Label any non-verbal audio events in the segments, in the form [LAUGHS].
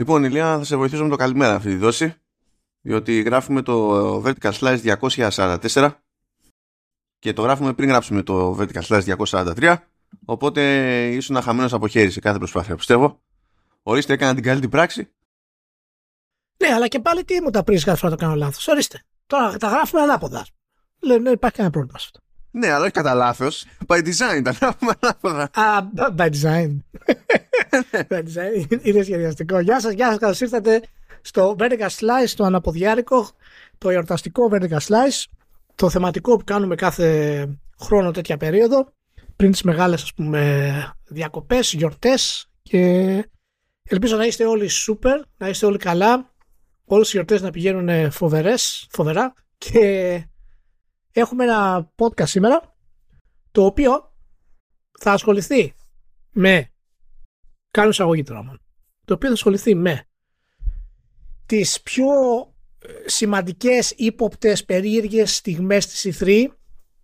Λοιπόν, Ηλία, θα σε βοηθήσω με το καλημέρα αυτή τη δόση. Διότι γράφουμε το Vertical Slice 244 και το γράφουμε πριν γράψουμε το Vertical Slice 243. Οπότε ήσουν χαμένος από χέρι σε κάθε προσπάθεια, πιστεύω. Ορίστε, έκανα την καλύτερη πράξη. Ναι, αλλά και πάλι τι μου τα πριν γράφω να το κάνω λάθος. Ορίστε. Τώρα τα γράφουμε ανάποδα. Λέω, δεν υπάρχει κανένα πρόβλημα σε αυτό. Ναι, αλλά όχι κατά λάθος. By design τα γράφουμε ανάποδα. Α, by design. by design. Είναι σχεδιαστικό. Γεια σας, γεια σας. Καλώς ήρθατε στο Vertical Slice, το αναποδιάρικο, το εορταστικό Vertical Slice, το θεματικό που κάνουμε κάθε χρόνο τέτοια περίοδο, πριν τις μεγάλες ας πούμε διακοπές, γιορτές και ελπίζω να είστε όλοι super, να είστε όλοι καλά, όλες οι γιορτές να πηγαίνουν φοβερές, φοβερά και έχουμε ένα podcast σήμερα το οποίο θα ασχοληθεί με κάνω εισαγωγή τώρα το οποίο θα ασχοληθεί με τις πιο ε, σημαντικές ύποπτες περίεργες στιγμές της E3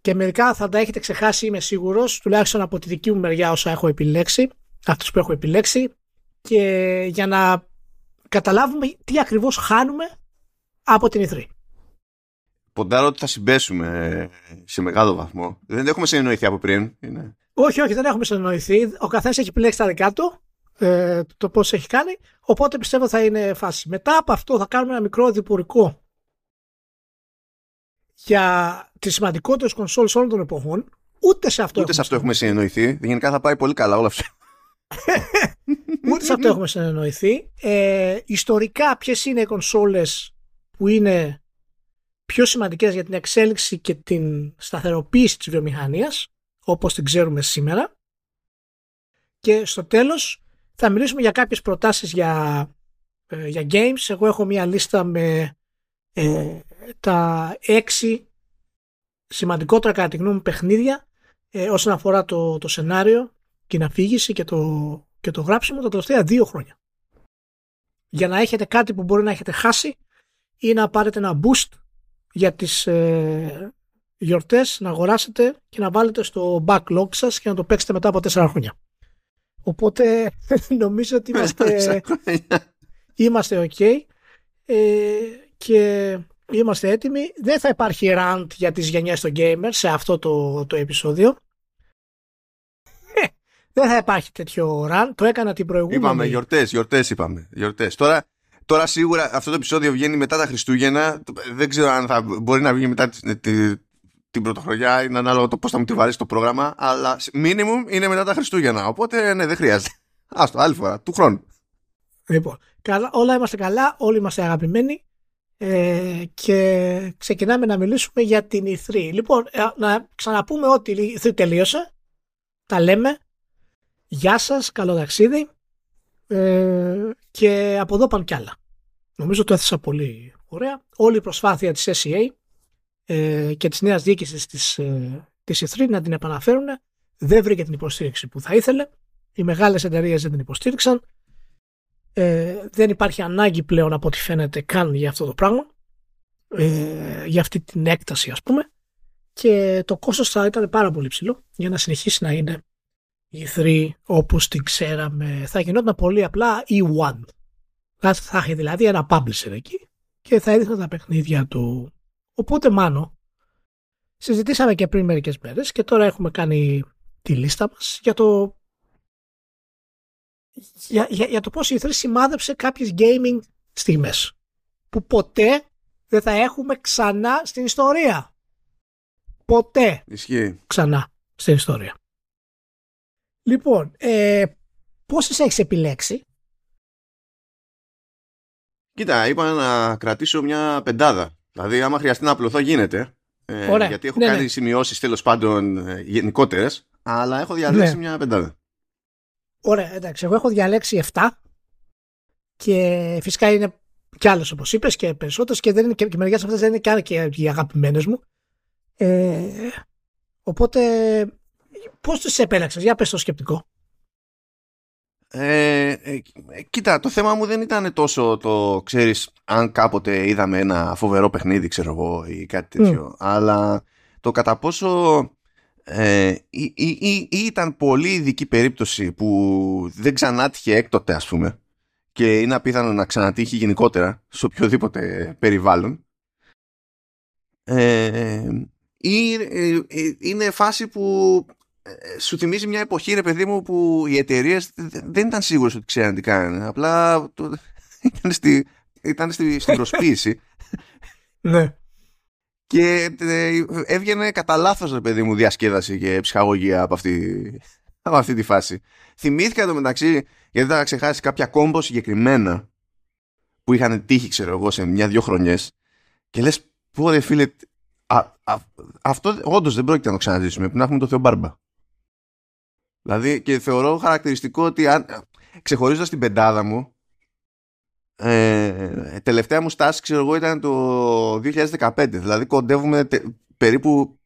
και μερικά θα τα έχετε ξεχάσει είμαι σίγουρος τουλάχιστον από τη δική μου μεριά όσα έχω επιλέξει αυτούς που έχω επιλέξει και για να καταλάβουμε τι ακριβώς χάνουμε από την E3. Ποντάρω ότι θα συμπέσουμε σε μεγάλο βαθμό. Δεν έχουμε συνεννοηθεί από πριν. Είναι... Όχι, όχι, δεν έχουμε συνεννοηθεί. Ο καθένας έχει επιλέξει τα δικά του, ε, το πώς έχει κάνει. Οπότε πιστεύω θα είναι φάση. Μετά από αυτό θα κάνουμε ένα μικρό διπορικό για τις σημαντικότερες κονσόλες όλων των εποχών. Ούτε σε αυτό, Ούτε σε αυτό έχουμε συνεννοηθεί. Γενικά θα πάει πολύ καλά όλο αυτό. [LAUGHS] Ούτε σε αυτό έχουμε συνεννοηθεί. Ε, ιστορικά, ποιες είναι οι κονσόλες που είναι πιο σημαντικές για την εξέλιξη και την σταθεροποίηση της βιομηχανίας όπως την ξέρουμε σήμερα. Και στο τέλος θα μιλήσουμε για κάποιες προτάσεις για, ε, για games. Εγώ έχω μια λίστα με ε, τα έξι σημαντικότερα κατά τη γνώμη μου παιχνίδια ε, όσον αφορά το, το σενάριο την αφήγηση και το, και το γράψιμο τα τελευταία δύο χρόνια. Για να έχετε κάτι που μπορεί να έχετε χάσει ή να πάρετε ένα boost για τις ε, γιορτές να αγοράσετε και να βάλετε στο backlog σας και να το παίξετε μετά από τέσσερα χρόνια. Οπότε [LAUGHS] νομίζω ότι είμαστε, είμαστε ok ε, και είμαστε έτοιμοι. Δεν θα υπάρχει rant για τις γενιές των gamers σε αυτό το, το επεισόδιο. Ε, δεν θα υπάρχει τέτοιο rant. Το έκανα την προηγούμενη. Είπαμε γιορτές, γιορτές είπαμε. Γιορτές. Τώρα Τώρα σίγουρα αυτό το επεισόδιο βγαίνει μετά τα Χριστούγεννα. Δεν ξέρω αν θα μπορεί να βγει μετά τη, τη, την πρωτοχρονιά. Είναι ανάλογο το πώς θα μου τη βαρέσει το πρόγραμμα. Αλλά minimum είναι μετά τα Χριστούγεννα. Οπότε ναι, δεν χρειάζεται. [LAUGHS] Άστο, άλλη φορά, του χρόνου. Λοιπόν, καλά, όλα είμαστε καλά, όλοι είμαστε αγαπημένοι ε, και ξεκινάμε να μιλήσουμε για την E3. Λοιπόν, ε, να ξαναπούμε ότι η E3 τελείωσε. Τα λέμε. Γεια σας, καλό ταξίδι. Ε, και από εδώ πάνε κι άλλα. Νομίζω το έθεσα πολύ ωραία. Όλη η προσπάθεια της SEA ε, και της νέας διοίκησης της, ε, της E3 να την επαναφέρουν δεν βρήκε την υποστήριξη που θα ήθελε. Οι μεγάλες εταιρείες δεν την υποστήριξαν. Ε, δεν υπάρχει ανάγκη πλέον από ό,τι φαίνεται καν για αυτό το πράγμα. Ε, για αυτή την έκταση ας πούμε. Και το κόστος θα ήταν πάρα πολύ ψηλό για να συνεχίσει να είναι η 3 όπως την ξέραμε θα γινόταν πολύ απλά E1 θα έχει δηλαδή ένα publisher εκεί και θα έδειχνε τα παιχνίδια του. Οπότε μάνο συζητήσαμε και πριν μερικές μέρες και τώρα έχουμε κάνει τη λίστα μας για το για, για, για το πώς η 3 σημάδεψε κάποιες gaming στιγμές που ποτέ δεν θα έχουμε ξανά στην ιστορία. Ποτέ. Ισχύει. ξανά στην ιστορία Λοιπόν, ε, πόσες έχεις επιλέξει; Κοίτα, είπα να κρατήσω μια πεντάδα. Δηλαδή, άμα χρειαστεί να απλωθώ, γίνεται. Ε, Ωραία. Γιατί έχω Ναι, κάνει ναι. σημειώσεις τέλος πάντων ε, γενικότερες, αλλά έχω διαλέξει Ναι. μια πεντάδα. Ωραία, εντάξει, εγώ έχω διαλέξει 7 και φυσικά είναι κι άλλες όπως είπες και περισσότερες και, δεν είναι, και, και μερικές αυτές δεν είναι καν και οι αγαπημένες μου. Ε, οπότε, πώς τις επέλεξες, για πες το σκεπτικό. Ε, ε, ε, κοίτα, το θέμα μου δεν ήταν τόσο το, ξέρεις, αν κάποτε είδαμε ένα φοβερό παιχνίδι, ξέρω εγώ, ή κάτι τέτοιο, αλλά το κατά πόσο ε, ή, ή- ή- ή ήταν πολύ ειδική περίπτωση που δεν ξανάτυχε έκτοτε, ας πούμε, και είναι απίθανο να ξανατύχει γενικότερα σε οποιοδήποτε περιβάλλον ε, ή, ε, ε, είναι φάση που ε, σου θυμίζει μια εποχή ρε παιδί μου που οι εταιρείες δεν ήταν σίγουρες ότι ξέρουν τι κάνουν απλά το, [LAUGHS] ήταν, στη, ήταν στη, στην προσποίηση. [LAUGHS] Ναι. Και έβγαινε κατά λάθος ρε παιδί μου διασκέδαση και ψυχαγωγία από αυτή, από αυτή τη φάση. Θυμήθηκα εδώ μεταξύ γιατί θα ξεχάσεις κάποια κόμπο συγκεκριμένα που είχαν τύχει ξέρω εγώ σε μια-δυο χρονιές και λες πω ρε φίλε α, α, αυτό όντως δεν πρόκειται να το ξαναζήσουμε που να έχουμε το Θεό Μπάρμπα δηλαδή και θεωρώ χαρακτηριστικό ότι αν, ξεχωρίζοντας την πεντάδα μου ε, τελευταία μου στάση ξέρω εγώ ήταν το 2015 δηλαδή κοντεύουμε περίπου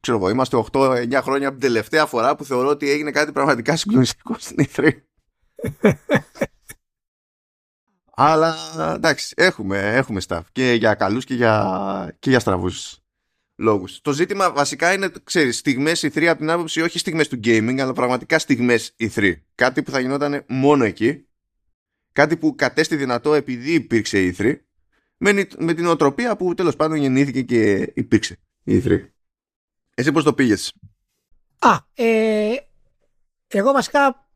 ξέρω εγώ είμαστε 8-9 χρόνια από την τελευταία φορά που θεωρώ ότι έγινε κάτι πραγματικά συγκλονιστικό στην E3 [LAUGHS] αλλά εντάξει, έχουμε, έχουμε staff και για καλούς και για, και για στραβούς λόγους. Το ζήτημα βασικά είναι, ξέρεις, στιγμές E3 από την άποψη όχι στιγμές του gaming, αλλά πραγματικά στιγμές E3. Κάτι που θα γινόταν μόνο εκεί. Κάτι που κατέστη δυνατό επειδή υπήρξε E3. Με, με την οτροπία που τέλος πάντων γεννήθηκε και υπήρξε η E3. Εσύ πώς το πήγες; Α, ε, εγώ βασικά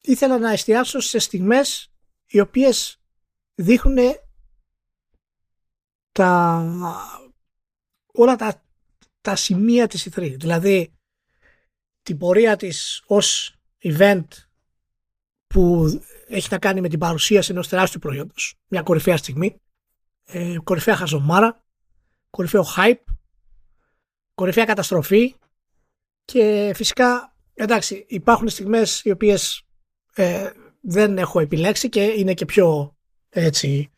ήθελα να εστιάσω σε στιγμές οι οποίες δείχνουν τα, όλα τα, τα σημεία της E3. Δηλαδή την πορεία της ως event που έχει να κάνει με την παρουσίαση ενός τεράστιου προϊόντος. Μια κορυφαία στιγμή. Ε, κορυφαία χαζομάρα. Κορυφαίο hype. Κορυφαία καταστροφή. Και φυσικά, εντάξει, υπάρχουν στιγμές οι οποίες ε, δεν έχω επιλέξει και είναι και πιο έτσι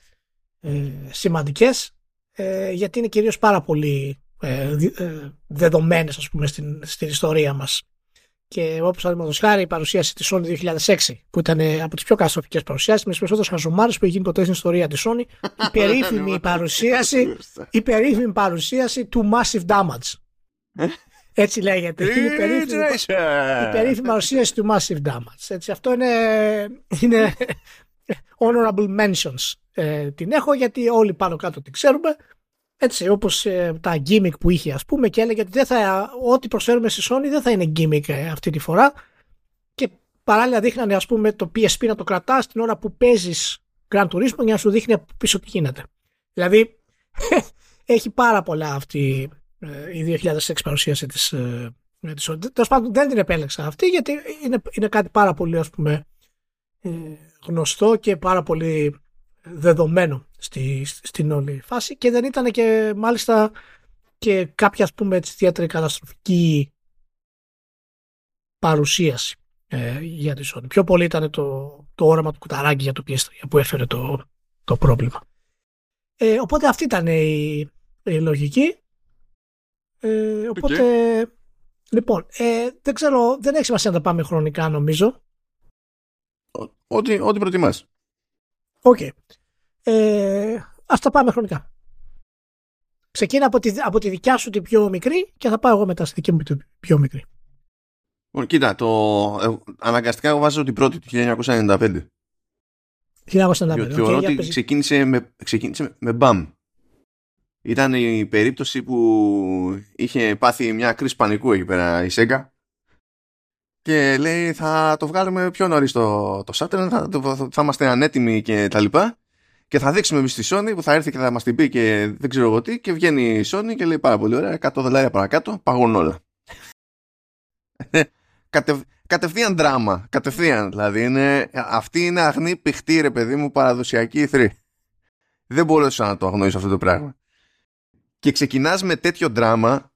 ε, σημαντικές ε, γιατί είναι κυρίως πάρα πολύ ε, ε, δεδομένες ας πούμε στην, στην ιστορία μας και όπως παραδείγματος χάρη η παρουσίαση της Sony 2006 που ήταν από τις πιο καταστροφικές παρουσιάσεις με τις περισσότερες χαζομάρες που έχει γίνει ποτέ στην ιστορία της Sony [LAUGHS] η περίφημη παρουσίαση η περίφημη παρουσίαση του Massive Damage [LAUGHS] έτσι λέγεται. Είναι η περίφημη, η περίφημη παρουσίαση του Massive Damage. Έτσι, αυτό είναι, είναι [LAUGHS] honorable mentions. Ε, την έχω γιατί όλοι πάνω κάτω την ξέρουμε. Έτσι, όπως ε, τα gimmick που είχε ας πούμε και έλεγε ότι δεν θα, ό,τι προσφέρουμε στη Sony δεν θα είναι gimmick ε, αυτή τη φορά και παράλληλα δείχνανε ας πούμε το PSP να το κρατάς την ώρα που παίζεις Grand Turismo για να σου δείχνει από πίσω τι γίνεται. Δηλαδή [LAUGHS] έχει πάρα πολλά αυτή ε, η 2006 παρουσίαση της, ε, της Τέλος πάντων δεν την επέλεξα αυτή γιατί είναι, είναι κάτι πάρα πολύ ας πούμε ε, γνωστό και πάρα πολύ δεδομένο στη, στην όλη φάση και δεν ήταν και μάλιστα και κάποια ας πούμε έτσι ιδιαίτερη καταστροφική παρουσίαση ε, για τη Sony. Πιο πολύ ήταν το, το όραμα του Κουταράγκι για το PS3 που έφερε το, το πρόβλημα. Ε, οπότε αυτή ήταν η, η λογική. Ε, οπότε, λοιπόν, ε, δεν ξέρω, δεν έχει σημασία να τα πάμε χρονικά νομίζω. Ό,τι, ό,τι προτιμάς. OK. Okay. Ε, ας τα πάμε χρονικά. Ξεκίνα από τη, από τη δικιά σου την πιο μικρή και θα πάω εγώ μετά στη δική μου την πιο μικρή. Λοιπόν, κοίτα, το, ε, αναγκαστικά εγώ βάζω την πρώτη του 1995. 1995. θεωρώ ότι ξεκίνησε με, ξεκίνησε με μπαμ. Ήταν η περίπτωση που είχε πάθει μια κρίση πανικού εκεί πέρα η Σέγγα και λέει θα το βγάλουμε πιο νωρίς το, το Saturn, θα, θα, θα είμαστε ανέτοιμοι και τα λοιπά και θα δείξουμε εμείς τη Sony που θα έρθει και θα μας την πει και δεν ξέρω εγώ τι και βγαίνει η Sony και λέει πάρα πολύ ωραία 100 δολάρια παρακάτω παγώνουν όλα. [LAUGHS] Κατευ, κατευθείαν δράμα, κατευθείαν δηλαδή είναι, αυτή είναι αγνή πηχτή ρε παιδί μου παραδοσιακή ηθρή. Δεν μπορούσα να το αγνοήσω αυτό το πράγμα και ξεκινάς με τέτοιο δράμα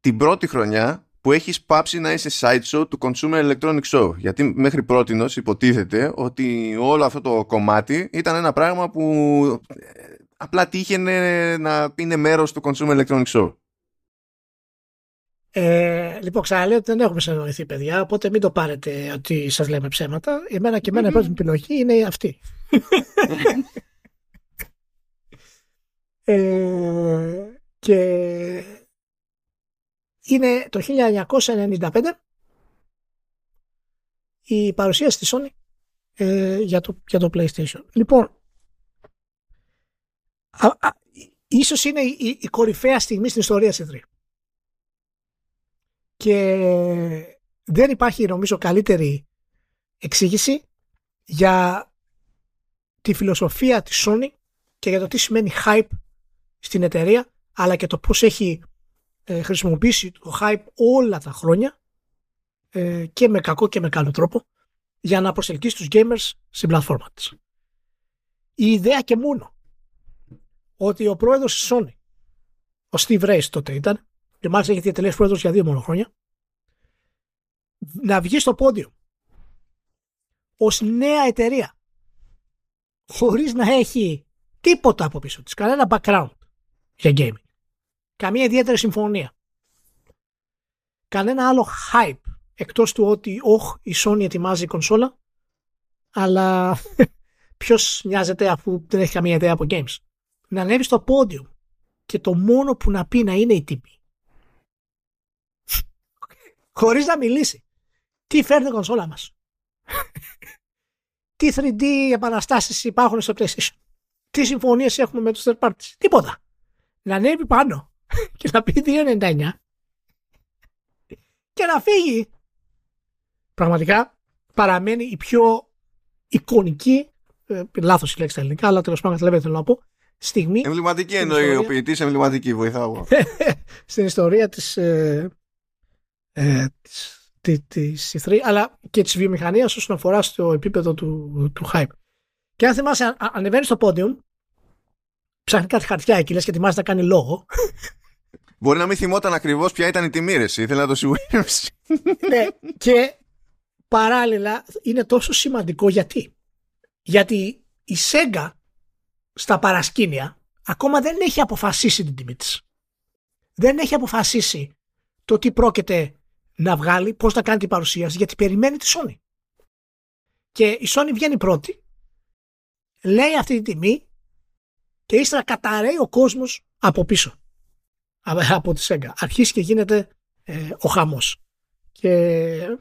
την πρώτη χρονιά που έχεις πάψει να είσαι sideshow του Consumer Electronic Show. Γιατί μέχρι πρώτη υποτίθεται ότι όλο αυτό το κομμάτι ήταν ένα πράγμα που ε, απλά τύχαινε να είναι μέρος του Consumer Electronic Show. Ε, λοιπόν, ξαναλέω ότι δεν έχουμε συνεννοηθεί, παιδιά, οπότε μην το πάρετε ότι σας λέμε ψέματα. Εμένα και εμένα η πρώτη επιλογή είναι αυτή. [LAUGHS] Ε, και είναι το 1995 η παρουσίαση της Sony ε, για, το, για το PlayStation. Λοιπόν, α, α, ίσως είναι η, η, κορυφαία στιγμή στην ιστορία σε 3. Και δεν υπάρχει νομίζω καλύτερη εξήγηση για τη φιλοσοφία της Sony και για το τι σημαίνει hype στην εταιρεία αλλά και το πώς έχει ε, χρησιμοποιήσει το hype όλα τα χρόνια ε, και με κακό και με καλό τρόπο για να προσελκύσει τους gamers στην πλατφόρμα της. Η ιδέα και μόνο ότι ο πρόεδρος της Sony, ο Steve Race τότε ήταν, και μάλιστα έχει διατελέσει πρόεδρος για δύο μόνο χρόνια, να βγει στο πόντιο ως νέα εταιρεία χωρίς να έχει τίποτα από πίσω της, κανένα background για gaming. Καμία ιδιαίτερη συμφωνία. Κανένα άλλο hype εκτός του ότι όχ η Sony ετοιμάζει κονσόλα αλλά [LAUGHS] ποιος νοιάζεται αφού δεν έχει καμία ιδέα από games. Να ανέβεις στο πόντιο και το μόνο που να πει να είναι η τύπη. [LAUGHS] Χωρίς να μιλήσει. Τι φέρνει η κονσόλα μας; [LAUGHS] Τι 3D επαναστάσεις υπάρχουν στο PlayStation; Τι συμφωνίες έχουμε με τους third parties; Τίποτα. Να ανέβει πάνω [LAUGHS] και να πει 2,99 και να φύγει. Πραγματικά παραμένει η πιο εικονική, ε, λάθος η λέξη στα ελληνικά, αλλά τέλος πάντων καταλαβαίνετε θέλω να πω, στιγμή. Εμβληματική εννοεί ο ποιητής, εμβληματική βοηθάω. [LAUGHS] στην ιστορία της, ε, ε, της, της, E3, αλλά και της βιομηχανίας όσον αφορά στο επίπεδο του, του hype. Και αν θυμάσαι, ανεβαίνεις στο podium, ψάχνεις κάτι χαρτιά εκεί, λες και ετοιμάζεται να κάνει λόγο. Μπορεί να μην θυμόταν ακριβώς ποια ήταν η τιμή, ρε. Ήθελα να το σιγουρεύσει. ναι, και παράλληλα είναι τόσο σημαντικό γιατί. Γιατί η Sega στα παρασκήνια ακόμα δεν έχει αποφασίσει την τιμή της. Δεν έχει αποφασίσει το τι πρόκειται να βγάλει, πώς θα κάνει την παρουσίαση, γιατί περιμένει τη Sony. Και η Sony βγαίνει πρώτη, λέει αυτή τη τιμή και ύστερα καταραίει ο κόσμος από πίσω. Από τη Sega. Αρχίζει και γίνεται ε, ο χαμός. Και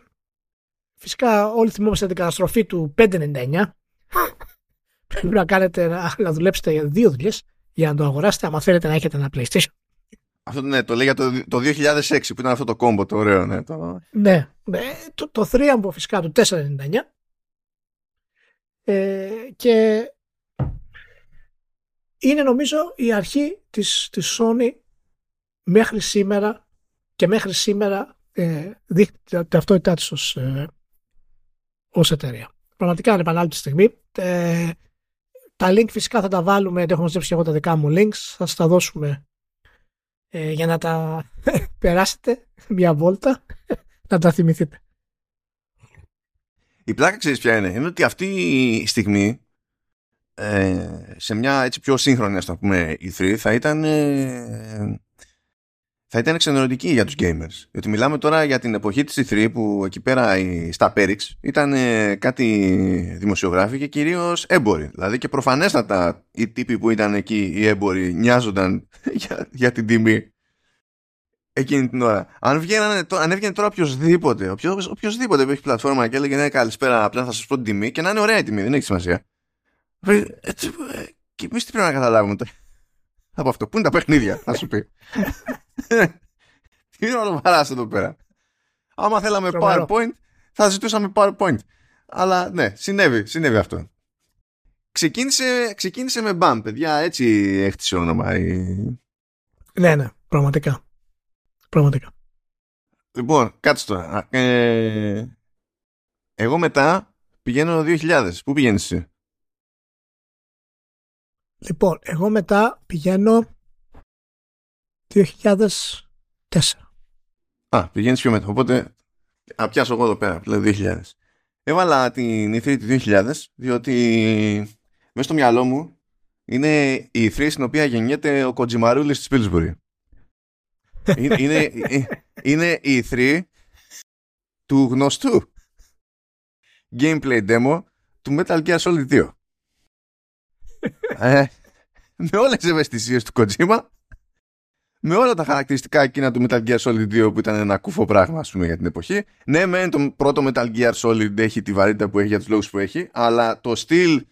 φυσικά όλοι θυμόμαστε την καταστροφή του 599. [LAUGHS] Πρέπει να κάνετε να, να δουλέψετε για δύο δουλειές για να το αγοράσετε, άμα θέλετε να έχετε ένα PlayStation. Αυτό ναι, το λέει για το, το 2006 που ήταν αυτό το κόμπο το ωραίο. Ναι, το... ναι, ναι το, το θρίαμβο φυσικά του 499 ε, και είναι νομίζω η αρχή της, της Sony μέχρι σήμερα και μέχρι σήμερα ε, δείχνει την ταυτότητά της ως, ε, ως εταιρεία. Πραγματικά είναι τη στιγμή. Ε, τα link φυσικά θα τα βάλουμε, έχω μαζέψει και εγώ τα δικά μου links, θα σας τα δώσουμε ε, για να τα [LAUGHS] περάσετε μια βόλτα, [LAUGHS] να τα θυμηθείτε. Η πλάκα ξέρεις ποια είναι, είναι ότι αυτή η στιγμή ε, σε μια έτσι πιο σύγχρονη ας το πούμε E3 θα ήταν ε, θα ήταν εξενερωτική για τους gamers. Διότι μιλάμε τώρα για την εποχή της E3 που εκεί πέρα στα Perix ήταν ε, κάτι δημοσιογράφοι και κυρίως έμποροι. Δηλαδή και προφανέστατα οι τύποι που ήταν εκεί οι έμποροι νοιάζονταν [LAUGHS] για, για την τιμή εκείνη την ώρα. Αν, βγαίνανε, αν έβγαινε τώρα οποιοδήποτε, οποιος, οποιοδήποτε που έχει πλατφόρμα και έλεγε ναι καλησπέρα απλά θα σας πω την τιμή και να είναι ωραία η τιμή, δεν έχει σημασία. Ε, ε, και εμείς τι πρέπει να καταλάβουμε τώρα; Από αυτό. Πού είναι τα παιχνίδια, θα σου πει. [LAUGHS] Τι είναι όλο παράς εδώ πέρα. Άμα θέλαμε PowerPoint, θα ζητούσαμε PowerPoint. Αλλά ναι, συνέβη, συνέβη αυτό. Ξεκίνησε, ξεκίνησε με μπαμ, παιδιά, έτσι έχτισε όνομα. Η... Ναι, ναι, πραγματικά. Πραγματικά. Λοιπόν, κάτσε τώρα. Ε, εγώ μετά πηγαίνω 2000. Πού πηγαίνεις εσύ; Λοιπόν, εγώ μετά πηγαίνω 2004. Α, πηγαίνεις πιο μετά. Οπότε, α, πιάσω εγώ εδώ πέρα, δηλαδή 2000. Έβαλα την E3 του 2000, διότι μέσα στο μυαλό μου είναι η E3 στην οποία γεννιέται ο Κοτζιμαρούλης της Πίλσμπουρη. [LAUGHS] είναι, είναι, είναι η E3 του γνωστού gameplay demo του Metal Gear Solid 2 ε, με όλες τις ευαισθησίες του Kojima με όλα τα χαρακτηριστικά εκείνα του Metal Gear Solid 2 που ήταν ένα κούφο πράγμα ας πούμε για την εποχή. Ναι, μεν το πρώτο Metal Gear Solid έχει τη βαρύτητα που έχει για τους λόγους που έχει, αλλά το στυλ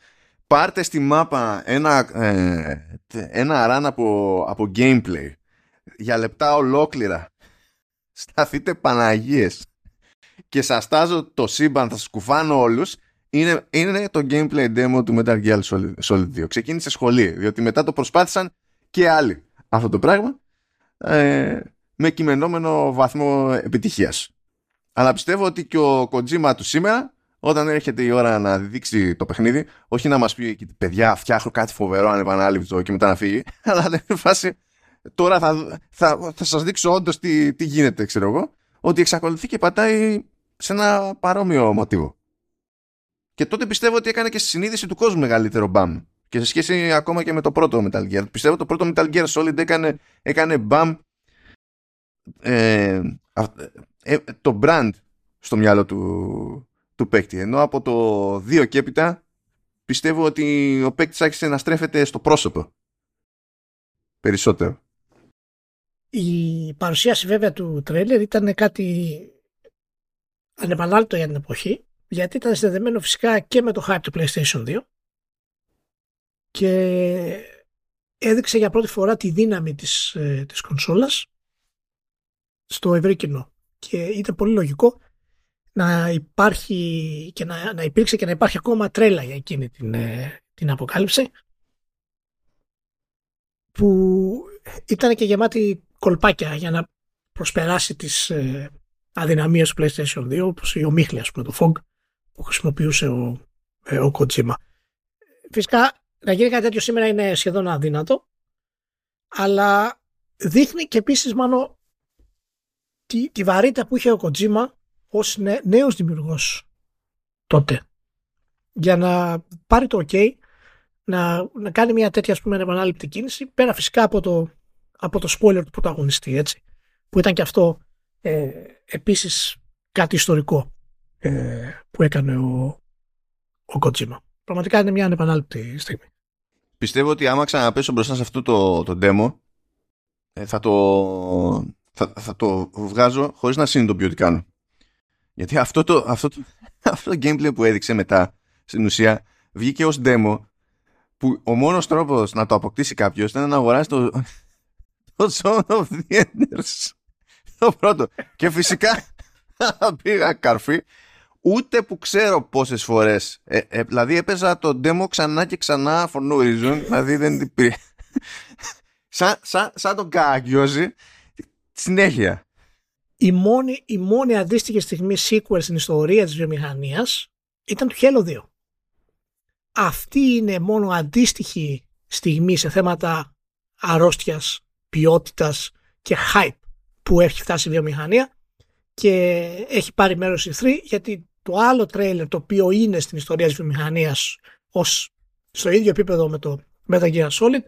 πάρτε στη μάπα ένα, ε, ένα run από, από gameplay για λεπτά ολόκληρα. Σταθείτε Παναγίες και σας τάζω το σύμπαν, θα σας κουφάνω όλους είναι, είναι το gameplay demo του Metal Gear Solid 2. Ξεκίνησε σχολή, διότι μετά το προσπάθησαν και άλλοι αυτό το πράγμα ε, με κειμενόμενο βαθμό επιτυχίας. Αλλά πιστεύω ότι και ο Kojima του σήμερα, όταν έρχεται η ώρα να δείξει το παιχνίδι, όχι να μας πει παιδιά φτιάχνω κάτι φοβερό ανεπανάληπτο και μετά να φύγει, [LAUGHS] αλλά να φάση τώρα θα, θα, θα σας δείξω όντως τι, τι γίνεται, ξέρω εγώ, ότι εξακολουθεί και πατάει σε ένα παρόμοιο μοτίβο. Και τότε πιστεύω ότι έκανε και στη συνείδηση του κόσμου μεγαλύτερο μπαμ. Και σε σχέση ακόμα και με το πρώτο Metal Gear. Πιστεύω το πρώτο Metal Gear Solid έκανε, έκανε μπαμ ε, ε, το brand στο μυαλό του, του παίκτη. Ενώ από το 2 και έπειτα πιστεύω ότι ο παίκτης άρχισε να στρέφεται στο πρόσωπο. Περισσότερο. Η παρουσίαση βέβαια του τρέλερ ήταν κάτι ανεπανάληπτο για την εποχή γιατί ήταν συνδεδεμένο φυσικά και με το hype του PlayStation 2 και έδειξε για πρώτη φορά τη δύναμη της, ε, της κονσόλας στο ευρύ κοινό. Και ήταν πολύ λογικό να υπάρχει και να, να υπήρξε και να υπάρχει ακόμα τρέλα για εκείνη την, ε, την αποκάλυψη που ήταν και γεμάτη κολπάκια για να προσπεράσει τις ε, αδυναμίες του PlayStation 2 όπως η ομίχλη ας πούμε το FOG που χρησιμοποιούσε ο, ε, ο Kojima. Φυσικά να γίνει κάτι τέτοιο σήμερα είναι σχεδόν αδύνατο αλλά δείχνει και επίσης μάλλον τη, τη βαρύτητα που είχε ο Kojima ως νέ, νέος δημιουργός τότε για να πάρει το ok να, να κάνει μια τέτοια ας πούμε επανάληπτη κίνηση πέρα φυσικά από το, από το spoiler του πρωταγωνιστή έτσι που ήταν και αυτό ε, επίσης κάτι ιστορικό ε, που έκανε ο, ο Kojima. Πραγματικά είναι μια ανεπανάληπτη στιγμή. Πιστεύω ότι άμα ξαναπέσω μπροστά σε αυτό το, το demo ε, θα, το, θα, θα το βγάζω χωρίς να συνειδητοποιώ τι κάνω. Γιατί αυτό το, αυτό, το, [LAUGHS] αυτό το gameplay που έδειξε μετά στην ουσία βγήκε ως demo που ο μόνος τρόπος να το αποκτήσει κάποιος ήταν να αγοράσει το, [LAUGHS] το Zone of the Enders. Το πρώτο. Και φυσικά [LAUGHS] πήγα καρφί ούτε που ξέρω πόσες φορές. Ε, ε, δηλαδή έπαιζα το demo ξανά και ξανά for no reason. δηλαδή δεν υπήρχε. [LAUGHS] σαν, σαν, σαν τον Καγκιόζη. Συνέχεια. Η μόνη, η μόνη αντίστοιχη στιγμή sequel στην ιστορία της βιομηχανίας ήταν του Halo 2. Αυτή είναι μόνο αντίστοιχη στιγμή σε θέματα αρρώστιας, ποιότητας και hype που έχει φτάσει η βιομηχανία και έχει πάρει μέρος η 3 γιατί το άλλο τρέιλερ το οποίο είναι στην ιστορία της βιομηχανίας ως στο ίδιο επίπεδο με το Metal Gear Solid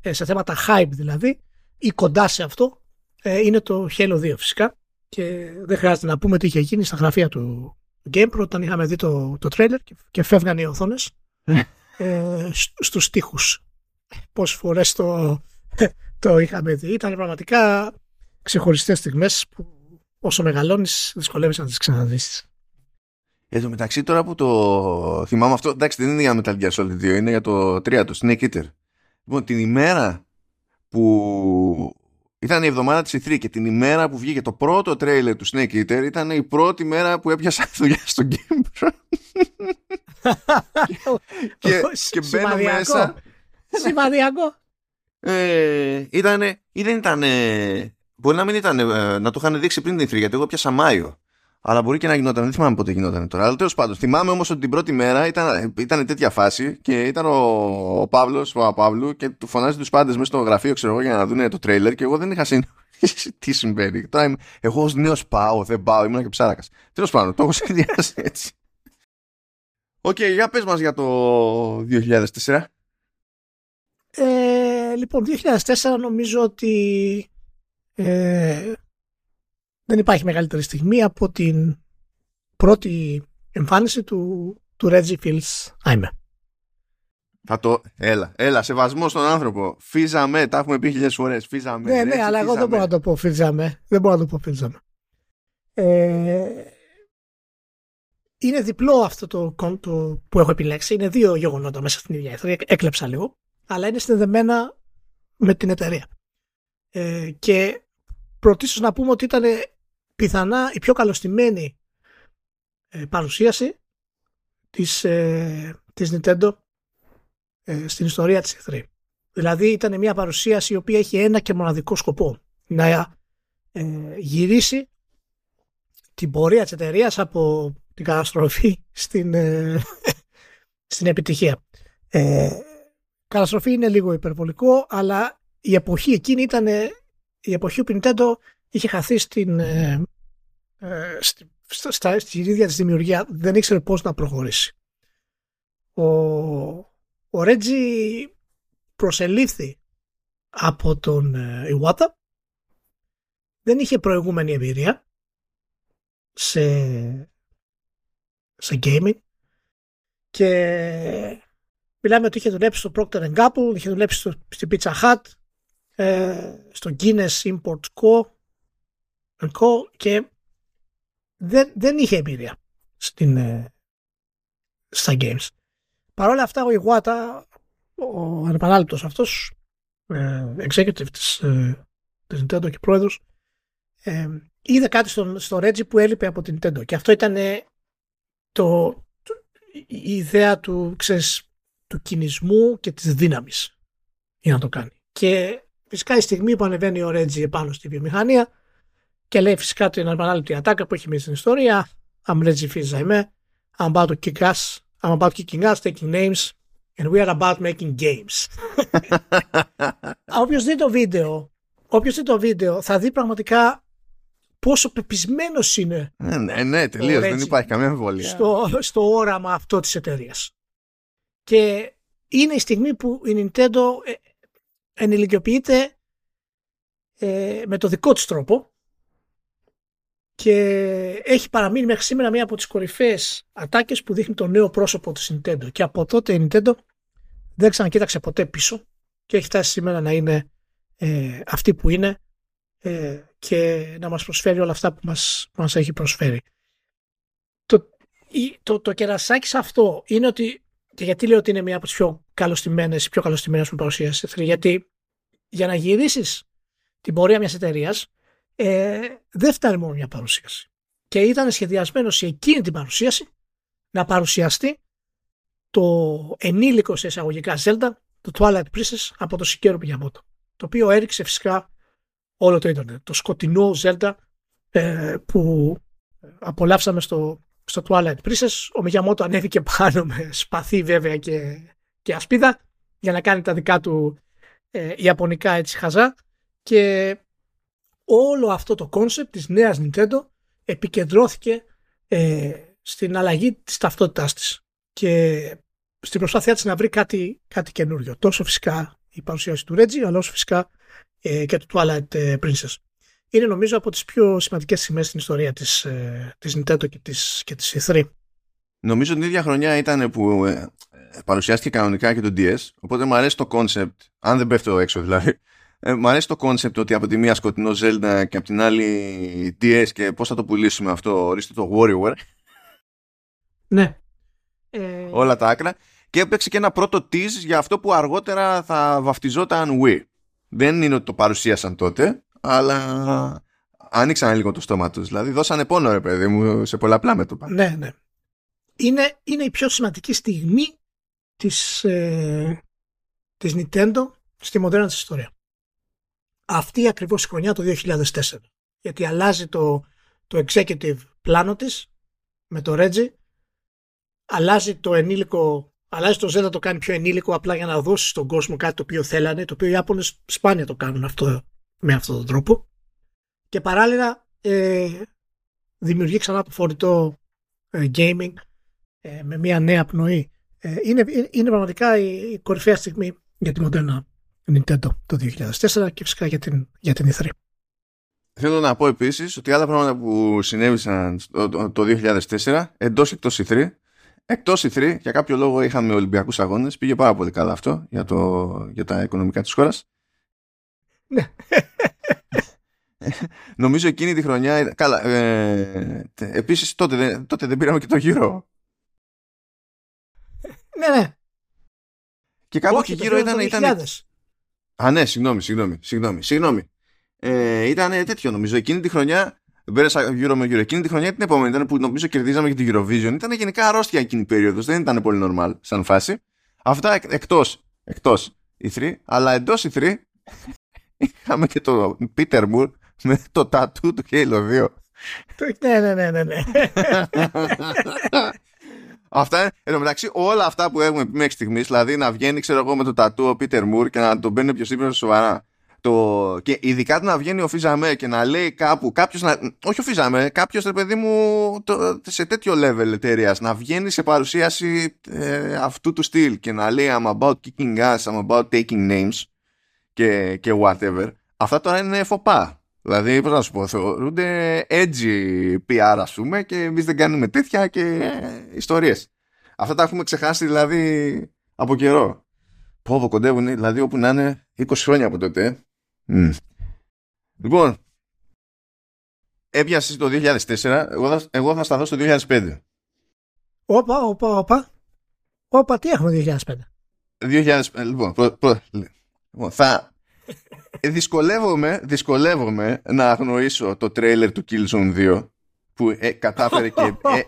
ε, σε θέματα hype δηλαδή ή κοντά σε αυτό ε, είναι το Halo 2 φυσικά. Και δεν χρειάζεται να πούμε τι είχε γίνει στα γραφεία του GamePro όταν είχαμε δει το, το τρέιλερ και, και φεύγαν οι οθόνες ε, στους στίχους πόσες φορές το, [LAUGHS] το είχαμε δει. Ήταν πραγματικά ξεχωριστές στιγμές που όσο μεγαλώνεις δυσκολεύεσαι να τις ξαναδείς Εν τω μεταξύ τώρα που το θυμάμαι αυτό, εντάξει δεν είναι για Metal Gear Solid 2, είναι για το 3, το Snake Eater. Λοιπόν, την ημέρα που ήταν η εβδομάδα της E3 και την ημέρα που βγήκε το πρώτο τρέιλερ του Snake Eater ήταν η πρώτη μέρα που έπιασα [LAUGHS] δουλειά στο Game [LAUGHS] και, και μπαίνω μέσα. Σημαδιακό. Ε, ήτανε, ή δεν ήταν. Μπορεί να μην ήταν, ε, να το είχαν δείξει πριν την E3, γιατί εγώ πιάσα Μάιο. Αλλά μπορεί και να γινόταν. Δεν θυμάμαι πότε γινόταν τώρα. Αλλά τέλος πάντων, θυμάμαι όμως ότι την πρώτη μέρα ήταν, ήταν τέτοια φάση και ήταν ο, ο Παύλος, ο Παύλου, και του φωνάζει τους πάντες μέσα στο γραφείο, ξέρω εγώ, για να δουν το τρέιλερ και εγώ δεν είχα συνειδητοποιήσει [LAUGHS] τι συμβαίνει. Τώρα είμαι, εγώ ως νέος πάω, δεν πάω, ήμουν και ψάρακας. Τέλος πάντων, το έχω σχεδιάσει έτσι. OK, okay, για πες μας για το 2004. Ε, λοιπόν, 2004 νομίζω ότι ε, δεν υπάρχει μεγαλύτερη στιγμή από την πρώτη εμφάνιση του, του Reggie Fils-Aimé. Θα το... Έλα, έλα, σεβασμό στον άνθρωπο. Fils-Aimé, τα έχουμε πει χιλιάδες φορές. Fils-Aimé. Ναι, ναι, αλλά εγώ δεν μπορώ να το πω Fils-Aimé. Δεν μπορώ να το πω Fils-Aimé. Ε, είναι διπλό αυτό το κόντο που έχω επιλέξει. Είναι δύο γεγονότα μέσα στην ίδια εθνική. Έκλεψα λίγο. Αλλά είναι συνδεμένα με την εταιρεία. Ε, και πρωτίστως να πούμε ότι ήταν πιθανά η πιο καλωστημένη ε, παρουσίαση της, ε, της Nintendo ε, στην ιστορία της E3. Δηλαδή ήταν μια παρουσίαση η οποία έχει ένα και μοναδικό σκοπό. Να ε, γυρίσει την πορεία της εταιρείας από την καταστροφή στην, ε, [LAUGHS] στην επιτυχία. Ε, καταστροφή είναι λίγο υπερβολικό, αλλά η εποχή εκείνη ήταν η εποχή που η Nintendo είχε χαθεί στην, ε, ε, στη, στα, στη ίδια της δημιουργία. Δεν ήξερε πώς να προχωρήσει. Ο, ο Ρέτζι προσελήφθη από τον ε, Iwata. Δεν είχε προηγούμενη εμπειρία σε, σε gaming και μιλάμε ότι είχε δουλέψει στο Procter Gamble, είχε δουλέψει στο, στην Pizza Hut, ε, στο Guinness Import Co. Co και δεν, δεν είχε εμπειρία στην, ε, στα games. Παρ' όλα αυτά ο Iwata, ο ανεπανάληπτος αυτός, ε, executive της, ε, της Nintendo και πρόεδρος, ε, είδε κάτι στο, στο Reggie που έλειπε από την Nintendo και αυτό ήταν το, το, η ιδέα του, ξέρεις, του κινησμού και της δύναμης για να το κάνει. Και φυσικά η στιγμή που ανεβαίνει ο Reggie επάνω στη βιομηχανία και λέει φυσικά την επανάληπτη ατάκα που έχει μείνει στην ιστορία I'm Reggie Fils-Aimé I'm about to kick ass I'm about kicking ass, taking names and we are about making games. [LAUGHS] Όποιος δει το βίντεο όποιος δει το βίντεο θα δει πραγματικά πόσο πεπισμένος είναι. Ναι, ναι, ναι τελείως. Δεν υπάρχει καμία αμφιβολία. Στο, στο όραμα αυτό της εταιρείας. Και είναι η στιγμή που η Nintendo ε, ενηλικιοποιείται ε, με το δικό της τρόπο και έχει παραμείνει μέχρι σήμερα μία από τις κορυφαίες ατάκες που δείχνει το νέο πρόσωπο της Nintendo και από τότε η Nintendo δεν ξανακοίταξε ποτέ πίσω και έχει φτάσει σήμερα να είναι ε, αυτή που είναι ε, και να μας προσφέρει όλα αυτά που μας, που μας έχει προσφέρει. Το, το, το κερασάκι σε αυτό είναι ότι και γιατί λέω ότι είναι μία από τις πιο καλωστημένες, πιο καλωστημένες που παρουσίασε γιατί για να γυρίσεις την πορεία μιας εταιρείας, ε, δεν φτάνει μόνο μια παρουσίαση. Και ήταν σχεδιασμένος σε εκείνη την παρουσίαση να παρουσιαστεί το ενήλικο σε εισαγωγικά Zelda, το Twilight Princess από το Σικέρο Μιγιαμότο. Το οποίο έριξε φυσικά όλο το ίντερνετ. Το σκοτεινό Zelda ε, που απολαύσαμε στο, στο Twilight Princess. Ο Μιγιαμότο ανέβηκε πάνω με σπαθί βέβαια και, και ασπίδα για να κάνει τα δικά του ε, ιαπωνικά έτσι χαζά και όλο αυτό το κόνσεπτ της νέας Nintendo επικεντρώθηκε ε, στην αλλαγή της ταυτότητάς της και στην προσπάθειά της να βρει κάτι, κάτι καινούριο. Τόσο φυσικά η παρουσίαση του Reggie αλλά όσο φυσικά ε, και του Twilight ε, Princess. Είναι νομίζω από τις πιο σημαντικές στιγμές στην ιστορία της, ε, της Nintendo και της, και της E3. Νομίζω την ίδια χρονιά ήταν που ε, παρουσιάστηκε κανονικά και το DS, οπότε μου αρέσει το concept, αν δεν πέφτω έξω δηλαδή, ε, μου αρέσει το concept ότι από τη μία σκοτεινό Zelda και από την άλλη DS και πώς θα το πουλήσουμε αυτό, ορίστε το WarioWare. Ναι. Ε... Όλα τα άκρα. Και έπαιξε και ένα πρώτο tease για αυτό που αργότερα θα βαφτιζόταν Wii. Δεν είναι ότι το παρουσίασαν τότε, αλλά άνοιξαν λίγο το στόμα τους. Δηλαδή δώσανε πόνο ρε παιδί μου σε πολλαπλά μέτωπα. Ναι, ναι. Είναι, είναι η πιο σημαντική στιγμή της, ε, της Nintendo στη μοντέρνα της ιστορία. Αυτή ακριβώς η χρονιά το 2004. Γιατί αλλάζει το, το executive πλάνο της με το Reggie, αλλάζει το ενήλικο, αλλάζει το Z το κάνει πιο ενήλικο απλά για να δώσει στον κόσμο κάτι το οποίο θέλανε, το οποίο οι Ιάπωνες σπάνια το κάνουν αυτό με αυτόν τον τρόπο. Και παράλληλα ε, δημιουργεί ξανά το φορητό ε, gaming ε, με μια νέα πνοή ε, είναι, είναι πραγματικά η, κορυφαία στιγμή για τη μοντέρνα Nintendo το 2004 και φυσικά για την, για την E3. Θέλω να πω επίσης ότι άλλα πράγματα που συνέβησαν το, το, 2004 εντός εκτός E3 Εκτός E3, για κάποιο λόγο είχαμε Ολυμπιακούς Αγώνες. Πήγε πάρα πολύ καλά αυτό για, το, για τα οικονομικά της χώρας. Ναι. [LAUGHS] Νομίζω εκείνη τη χρονιά. Καλά. Ε, Επίσης τότε, τότε δεν πήραμε και το γύρο. Ναι, ναι. Και κάποιο γύρο ήταν. ήταν... Α, ναι, συγγνώμη, συγγνώμη. συγγνώμη, συγγνώμη. Ε, ήταν τέτοιο νομίζω. Εκείνη τη χρονιά Πέρασα γύρω με γύρω. Εκείνη τη χρονιά την επόμενη ήταν που νομίζω κερδίζαμε για την Eurovision. Ήταν γενικά αρρώστια εκείνη η περίοδος. Δεν ήταν πολύ normal σαν φάση. Αυτά εκ, εκτός εκτός E3, αλλά εντός E3 [LAUGHS] είχαμε και το Peter Moore με το τατού του Halo 2. Ναι, ναι, ναι, ναι. [LAUGHS] ναι. Αυτά είναι, εν τω μεταξύ, όλα αυτά που έχουμε πει μέχρι στιγμής, δηλαδή να βγαίνει, ξέρω εγώ, με το τατού ο Peter Moore και να τον παίρνει πιο σύμπνο σοβαρά. Το... Και ειδικά το να βγαίνει ο Φίζαμε και να λέει κάπου, κάποιος να. Όχι ο Φίζαμε, κάποιος ρε παιδί μου το, σε τέτοιο level εταιρείας να βγαίνει σε παρουσίαση ε, αυτού του στυλ και να λέει I'm about kicking ass, I'm about taking names και, και whatever. Αυτά τώρα είναι φοπά. Δηλαδή, πώς να σου πω, θεωρούνται edgy PR, ας πούμε, και εμείς δεν κάνουμε τέτοια και ε, ιστορίες. Αυτά τα έχουμε ξεχάσει δηλαδή από καιρό. Πόβο κοντεύουν, δηλαδή όπου να είναι 20 χρόνια από τότε. Mm. Λοιπόν, έπιασες το 2004, εγώ θα, εγώ θα σταθώ στο 2005. Όπα, όπα, όπα. Όπα, τι έχουμε 2005. 2005, λοιπόν, προ, προ, λοιπόν θα δυσκολεύομαι, δυσκολεύομαι να αγνοήσω το τρέιλερ του Killzone 2 που ε, κατάφερε και, ε,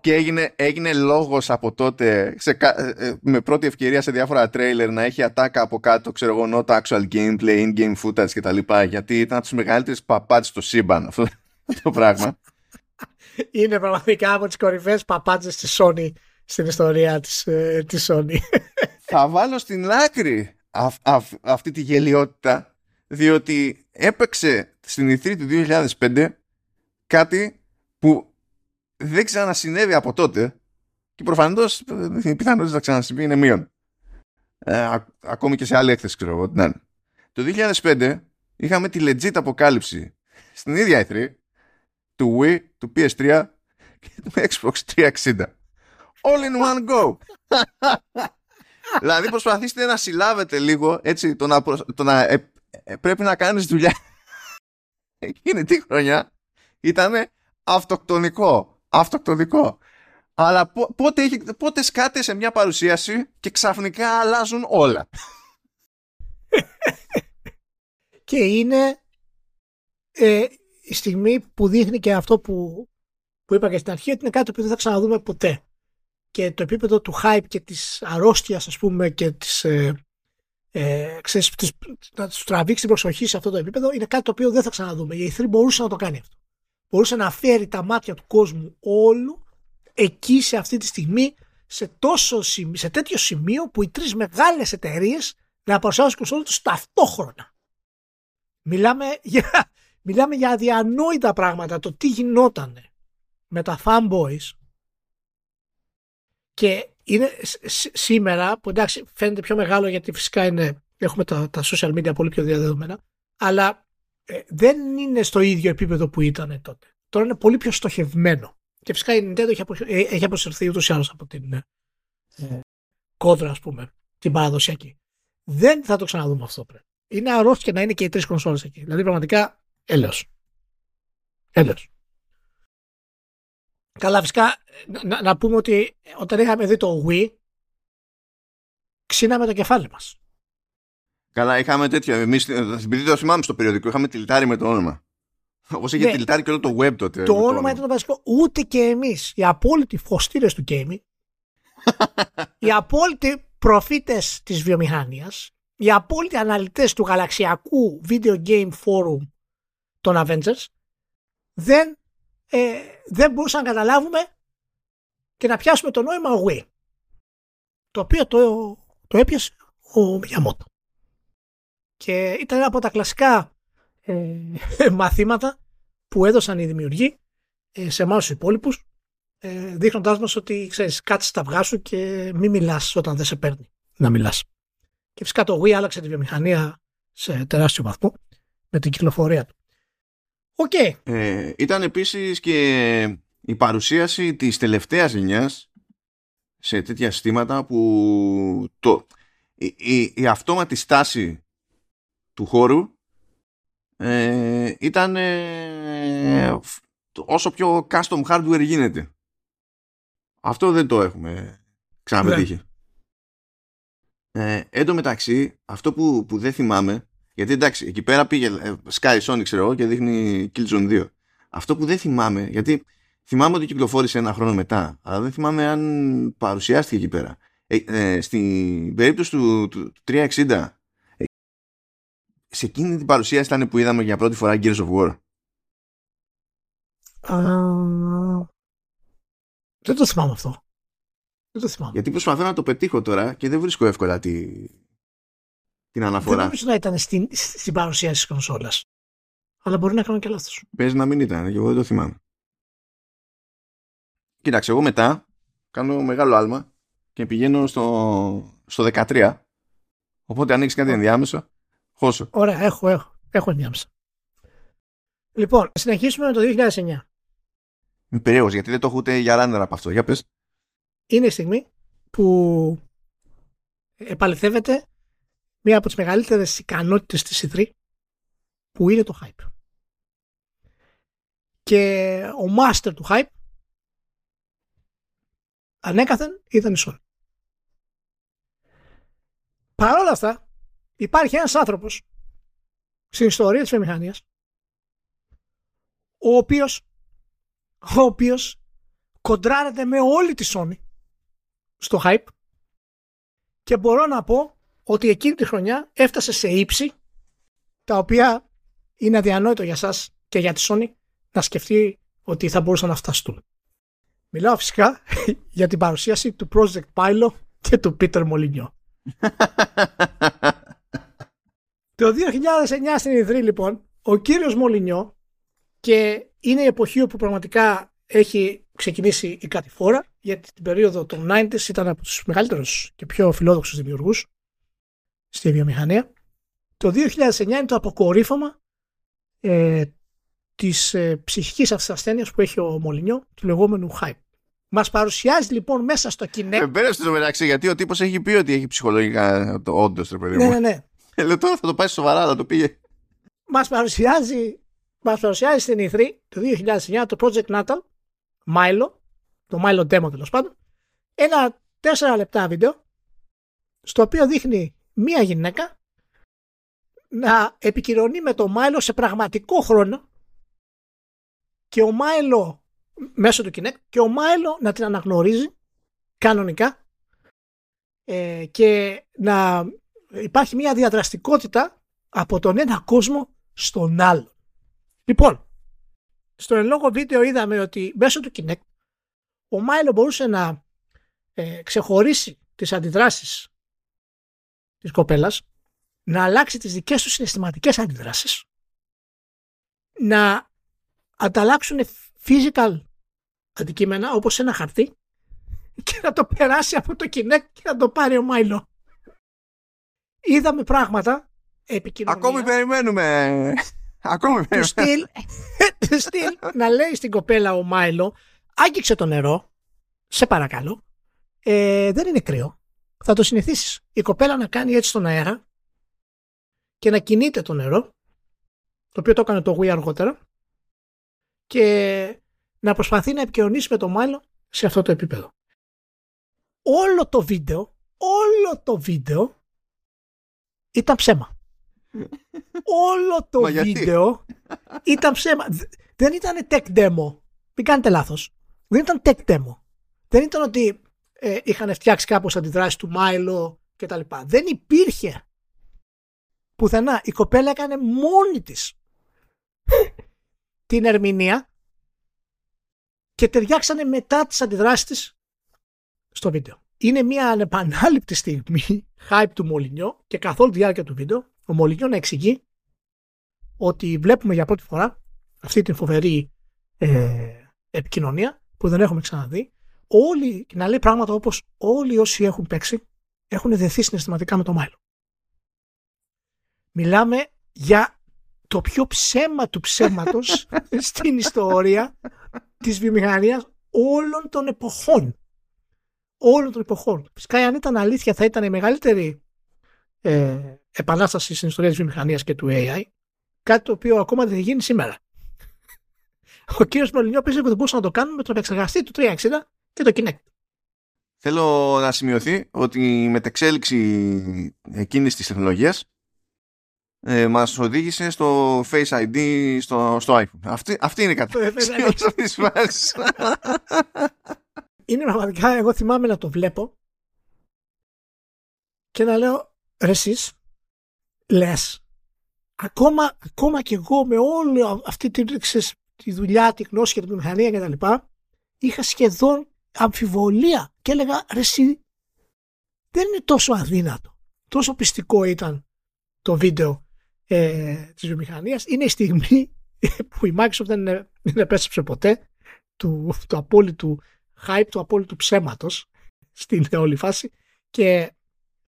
και έγινε, έγινε λόγος από τότε σε, ε, με πρώτη ευκαιρία σε διάφορα τρέιλερ να έχει ατάκα από κάτω, ξέρω εγώ, not actual gameplay, in-game footage κτλ. Γιατί ήταν από τις μεγαλύτερες παπάτες στο σύμπαν αυτό το πράγμα. Είναι πραγματικά από τις κορυφαίες παπάτες της Sony στην ιστορία της, της Sony. Θα βάλω στην άκρη αυτή τη γελιότητα διότι έπαιξε στην E3 του 2005 κάτι που δεν ξανασυνέβη από τότε και προφανώς η πιθανότητα να ξανασυμβεί είναι μείον. Ε, ακόμη και σε άλλη έκθεση, ξέρω εγώ. Ναι. Το 2005 είχαμε τη legit αποκάλυψη στην ίδια E3 του Wii, του PS3 και του Xbox 360. All in one go. [LAUGHS] δηλαδή προσπαθήστε να συλλάβετε λίγο έτσι το να, το να ε, ε, πρέπει να κάνεις δουλειά [LAUGHS] εκείνη τη χρονιά ήταν αυτοκτονικό. Αυτοκτονικό. Αλλά πότε, έχει, πότε σκάτε σε μια παρουσίαση και ξαφνικά αλλάζουν όλα. [LAUGHS] και είναι ε, η στιγμή που δείχνει και αυτό που, που είπα και στην αρχή ότι είναι κάτι που δεν θα ξαναδούμε ποτέ. Και το επίπεδο του hype και της αρρώστιας ας πούμε και της, ε, ε, ξέρεις, της, να τους τραβήξει την προσοχή σε αυτό το επίπεδο είναι κάτι το οποίο δεν θα ξαναδούμε. Η E3 μπορούσε να το κάνει αυτό μπορούσε να φέρει τα μάτια του κόσμου όλου εκεί σε αυτή τη στιγμή σε, τόσο, σε τέτοιο σημείο που οι τρεις μεγάλες εταιρείες να παρουσιάσουν κονσόλες τους ταυτόχρονα. Μιλάμε για, μιλάμε για αδιανόητα πράγματα το τι γινόταν με τα fanboys και είναι σήμερα που εντάξει φαίνεται πιο μεγάλο γιατί φυσικά είναι, έχουμε τα, τα social media πολύ πιο διαδεδομένα αλλά ε, δεν είναι στο ίδιο επίπεδο που ήταν τότε. Τώρα είναι πολύ πιο στοχευμένο. Και φυσικά η Nintendo έχει, απο, ε, έχει αποσυρθεί ούτως ή άλλως από την ε, ε, κόντρα, ας πούμε, την παραδοσιακή. Δεν θα το ξαναδούμε αυτό πρέπει. Είναι αρρώστια να είναι και οι τρεις κονσόλες εκεί. Δηλαδή πραγματικά έλεος. Έλεος. Καλά, φυσικά να, να, πούμε ότι όταν είχαμε δει το Wii, ξύναμε το κεφάλι μας. Καλά, είχαμε τέτοιο. Εμείς, επειδή το θυμάμαι στο περιοδικό, είχαμε τυλτάρει με το όνομα. Όπως είχε ναι. τυλτάρει και όλο το web τότε. Το, όνομα ήταν το βασικό. Ούτε και εμείς, οι απόλυτοι φωστήρες του gaming, [LAUGHS] οι απόλυτοι προφήτες της βιομηχανίας, οι απόλυτοι αναλυτές του γαλαξιακού video game forum των Avengers, δεν, ε, δεν μπορούσαν να καταλάβουμε και να πιάσουμε το νόημα Wii. Το οποίο το, το έπιασε ο Μιαμότο και ήταν ένα από τα κλασικά ε, [LAUGHS] μαθήματα που έδωσαν οι δημιουργοί ε, σε εμάς τους υπόλοιπους ε, δείχνοντάς μας ότι ξέρεις κάτσε στα αυγά σου και μην μιλάς όταν δεν σε παίρνει να μιλάς. Και φυσικά το Wii άλλαξε τη βιομηχανία σε τεράστιο βαθμό με την κυκλοφορία του. OK. Okay. Ε, ήταν επίσης και η παρουσίαση της τελευταίας γενιάς σε τέτοια συστήματα που το, η, η, αυτόματη στάση του χώρου ε, ήταν ε, όσο πιο custom hardware γίνεται. Αυτό δεν το έχουμε ξαναπετύχει. Ναι. Ε, εν τω μεταξύ, αυτό που, που δεν θυμάμαι, γιατί εντάξει, εκεί πέρα πήγε ε, Sky Sonic, ξέρω εγώ, και δείχνει Killzone 2. Αυτό που δεν θυμάμαι, γιατί θυμάμαι ότι κυκλοφόρησε ένα χρόνο μετά, αλλά δεν θυμάμαι αν παρουσιάστηκε εκεί πέρα. Ε, ε, στην περίπτωση του, του, 360, ε, σε εκείνη την παρουσίαση ήταν που είδαμε για πρώτη φορά Gears of War. Uh, δεν το θυμάμαι αυτό. Δεν το θυμάμαι. Γιατί προσπαθώ να το πετύχω τώρα και δεν βρίσκω εύκολα τη, την αναφορά. Δεν νομίζω να ήταν στην, στην παρουσίαση της κονσόλας. Αλλά μπορεί να κάνω και λάθος. Παίζει να μην ήταν, και εγώ δεν το θυμάμαι. Κοίταξε, εγώ μετά κάνω μεγάλο άλμα και πηγαίνω στο, στο 13. Οπότε ανοίξεις κάτι ενδιάμεσο. Χώσο. Ωραία, έχω, έχω, έχω ενδιάμεσα. Λοιπόν, συνεχίσουμε με το 2009. Είμαι περίεργος γιατί δεν το έχω ούτε για ράνερα από αυτό. Για πες. Είναι η στιγμή που επαληθεύεται μία από τις μεγαλύτερες ικανότητες της E3 που είναι το hype. Και ο master του hype ανέκαθεν ήταν η Sony. Παρ' όλα αυτά υπάρχει ένας άνθρωπος στην ιστορία της βιομηχανίας ο οποίος ο οποίος κοντράρεται με όλη τη Sony στο hype και μπορώ να πω ότι εκείνη τη χρονιά έφτασε σε ύψη τα οποία είναι αδιανόητο για σας και για τη Sony να σκεφτεί ότι θα μπορούσαν να φταστούν. Μιλάω φυσικά [LAUGHS] για την παρουσίαση του Project Pilo και του Peter Molyneux. [LAUGHS] Το 2009 στην Ιδρύ λοιπόν, ο κύριος Μολυνιό και είναι η εποχή όπου πραγματικά έχει ξεκινήσει η κατηφόρα γιατί την περίοδο των 90s ήταν από τους μεγαλύτερους και πιο φιλόδοξους δημιουργούς στη βιομηχανία. Το 2009 είναι το αποκορύφωμα ε, της ε, ψυχικής ασθένειας που έχει ο Μολυνιό, του λεγόμενου hype. Μας παρουσιάζει λοιπόν μέσα στο Kinect. Ε, πέρασε το μεταξύ, γιατί ο τύπος έχει πει ότι έχει ψυχολογικά το όντως, ρε παιδί μου. Ναι, ναι, ναι. Ε, λέω τώρα θα το πάει σοβαρά, θα το πήγε. Μας παρουσιάζει, μας παρουσιάζει στην E3 το 2009 το Project Natal, Milo, το Milo Demo τέλος πάντων, ένα 4 λεπτά βίντεο, στο οποίο δείχνει μία γυναίκα να επικοινωνεί με το Milo σε πραγματικό χρόνο και ο Μάιλο μέσω του Kinect και ο Μάιλο να την αναγνωρίζει κανονικά ε, και να υπάρχει μια διαδραστικότητα από τον ένα κόσμο στον άλλο. Λοιπόν, στο εν λόγω βίντεο είδαμε ότι μέσω του Kinect ο Μάιλο μπορούσε να ε, ξεχωρίσει τις αντιδράσεις της κοπέλας, να αλλάξει τις δικές τους συναισθηματικές αντιδράσεις, να ανταλλάξουν physical αντικείμενα όπως ένα χαρτί και να το περάσει από το Kinect και να το πάρει ο Μάιλο. Είδαμε πράγματα επικοινωνία. Ακόμη περιμένουμε. Ακόμη περιμένουμε. [LAUGHS] Του στυλ, να λέει στην κοπέλα ο Μάιλο άγγιξε το νερό σε παρακαλώ ε, δεν είναι κρύο θα το συνηθίσεις. η κοπέλα να κάνει έτσι στον αέρα και να κινείται το νερό το οποίο το έκανε το Wii αργότερα και να προσπαθεί να επικοινωνήσει με το Μάιλο σε αυτό το επίπεδο. Όλο το βίντεο, όλο το βίντεο ήταν ψέμα. όλο το βίντεο ήταν ψέμα. Δεν ήταν tech demo. Μην κάνετε λάθος. Δεν ήταν tech demo. Δεν ήταν ότι ε, είχαν φτιάξει κάπως αντιδράσεις του Μάιλο και τα λοιπά. Δεν υπήρχε πουθενά. Η κοπέλα έκανε μόνη της την ερμηνεία και ταιριάξανε μετά τις αντιδράσεις της στο βίντεο. Είναι μια ανεπανάληπτη στιγμή hype του Μολυνιό και καθ' όλη τη διάρκεια του βίντεο ο Μολυνιό να εξηγεί ότι βλέπουμε για πρώτη φορά αυτή την φοβερή ε, επικοινωνία που δεν έχουμε ξαναδεί. Όλοι, και να λέει πράγματα όπως όλοι όσοι έχουν παίξει έχουν δεθεί συναισθηματικά με το Μάιλο. Μιλάμε για το πιο ψέμα του ψέματος [LAUGHS] στην ιστορία της βιομηχανίας όλων των εποχών. όλων των εποχών. Φυσικά, αν ήταν αλήθεια, θα ήταν η μεγαλύτερη ε, επανάσταση στην ιστορία της βιομηχανίας και του AI. Κάτι το οποίο ακόμα δεν γίνει σήμερα. [LAUGHS] Ο κύριος Μολυνιό πίστευε ότι μπορούσαν να το κάνουν με τον επεξεργαστή του 360 και το Kinect. Θέλω να σημειωθεί ότι η μετεξέλιξη εκείνης της τεχνολογίας ε, μας οδήγησε στο Face ID στο, στο iPhone. Αυτή, αυτή είναι η κατάσταση της φάσης. [LAUGHS] Είναι πραγματικά, εγώ θυμάμαι να το βλέπω και να λέω, ρε εσείς, λες, ακόμα, ακόμα και εγώ με όλη αυτή τη, ξέρεις, τη δουλειά, τη γνώση και τη μηχανία και τα λοιπά, είχα σχεδόν αμφιβολία και έλεγα, ρε εσύ, δεν είναι τόσο αδύνατο. Τόσο πιστικό ήταν το βίντεο ε, της βιομηχανίας. Είναι η στιγμή που η Microsoft δεν, δεν επέστρεψε ποτέ του, του απόλυτου hype, του απόλυτου ψέματος στην όλη φάση και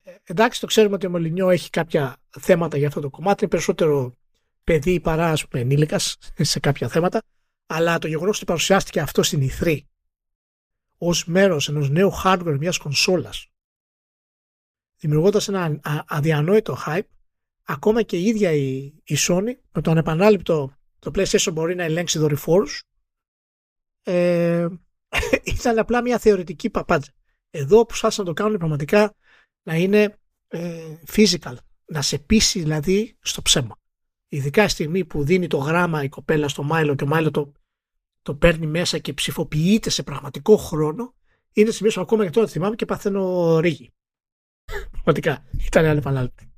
ε, εντάξει το ξέρουμε ότι ο Μολυνιό έχει κάποια θέματα για αυτό το κομμάτι, είναι περισσότερο παιδί παρά ας πούμε ενήλικας σε κάποια θέματα αλλά το γεγονός ότι παρουσιάστηκε αυτό στην E3 ως μέρος ενός νέου hardware μιας κονσόλας δημιουργώντας ένα αδιανόητο hype ακόμα και η ίδια η, η Sony με το ανεπανάληπτο το PlayStation μπορεί να ελέγξει δορυφόρους ε, [LAUGHS] ήταν απλά μια θεωρητική παπάντζα. Εδώ που σας να το κάνουν πραγματικά να είναι ε, physical, να σε πείσει δηλαδή στο ψέμα. Ειδικά στη στιγμή που δίνει το γράμμα η κοπέλα στο Μάιλο και ο Μάιλο το, το παίρνει μέσα και ψηφοποιείται σε πραγματικό χρόνο, είναι στιγμή που ακόμα και τώρα θυμάμαι και παθαίνω ρίγη. Πραγματικά. Ήταν άλλη επανάληπτη.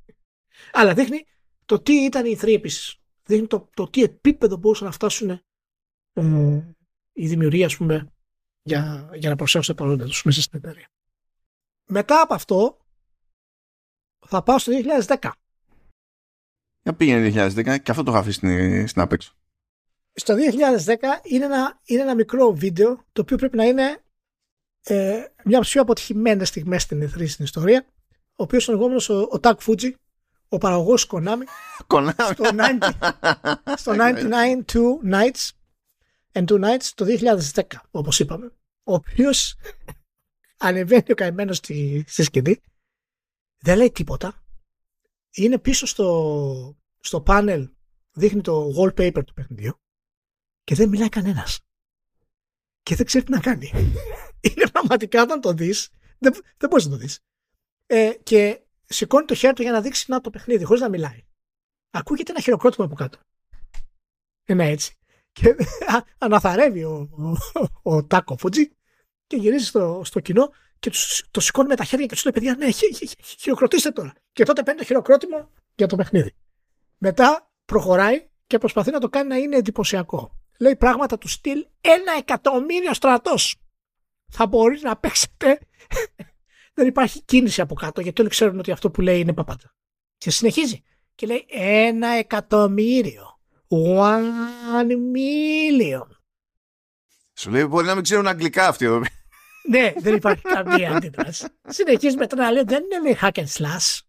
Αλλά δείχνει το τι ήταν οι θροί επίσης. Δείχνει το, το τι επίπεδο μπορούσαν να φτάσουν ε, η δημιουργία, ας πούμε, για, για να προσέχουν τα παρόντα τους μέσα στην εταιρεία. Μετά από αυτό, θα πάω στο 2010. Για πήγαινε 2010 και αυτό το είχα αφήσει στην, στην απέξω. Στο 2010 είναι ένα, είναι ένα μικρό βίντεο το οποίο πρέπει να είναι ε, μια από τις πιο αποτυχημένες στιγμές στην εθνική στην ιστορία. Ο οποίος είναι ο ο, ο Τάκ Φούτζι, ο παραγωγός Konami, Konami. στο, 90, στο 99 Two Nights and Two Nights το 2010, όπως είπαμε. Ο οποίος ανεβαίνει ο καημένος στη, στη σκηνή, δεν λέει τίποτα. Είναι πίσω στο, στο πάνελ, δείχνει το wallpaper του παιχνιδιού και δεν μιλάει κανένας. Και δεν ξέρει τι να κάνει. [LAUGHS] Είναι πραγματικά όταν το δεις, δεν, δεν μπορείς να το δεις. Ε, και σηκώνει το χέρι του για να δείξει να το παιχνίδι, χωρίς να μιλάει. Ακούγεται ένα χειροκρότημα από κάτω. Ένα έτσι. Και [LAUGHS] αναθαρεύει ο, ο, ο, Τάκο Φούτζι και γυρίζει στο, στο κοινό και τους, το σηκώνει με τα χέρια και τους λέει: Παιδιά, ναι, χειροκροτήστε τώρα. Και τότε παίρνει το χειροκρότημα για το παιχνίδι. Μετά προχωράει και προσπαθεί να το κάνει να είναι εντυπωσιακό. Λέει πράγματα του στυλ ένα εκατομμύριο στρατός. Θα μπορεί να παίξετε [LAUGHS] δεν υπάρχει κίνηση από κάτω γιατί όλοι ξέρουν ότι αυτό που λέει είναι παπάτσα. Και συνεχίζει και λέει ένα εκατομμύριο. One million. Σου λέει μπορεί να μην ξέρουν αγγλικά αυτοί εδώ. [LAUGHS] ναι, δεν υπάρχει καμία αντίδραση. Συνεχίζει μετά να λέει δεν είναι λέει, hack and slash.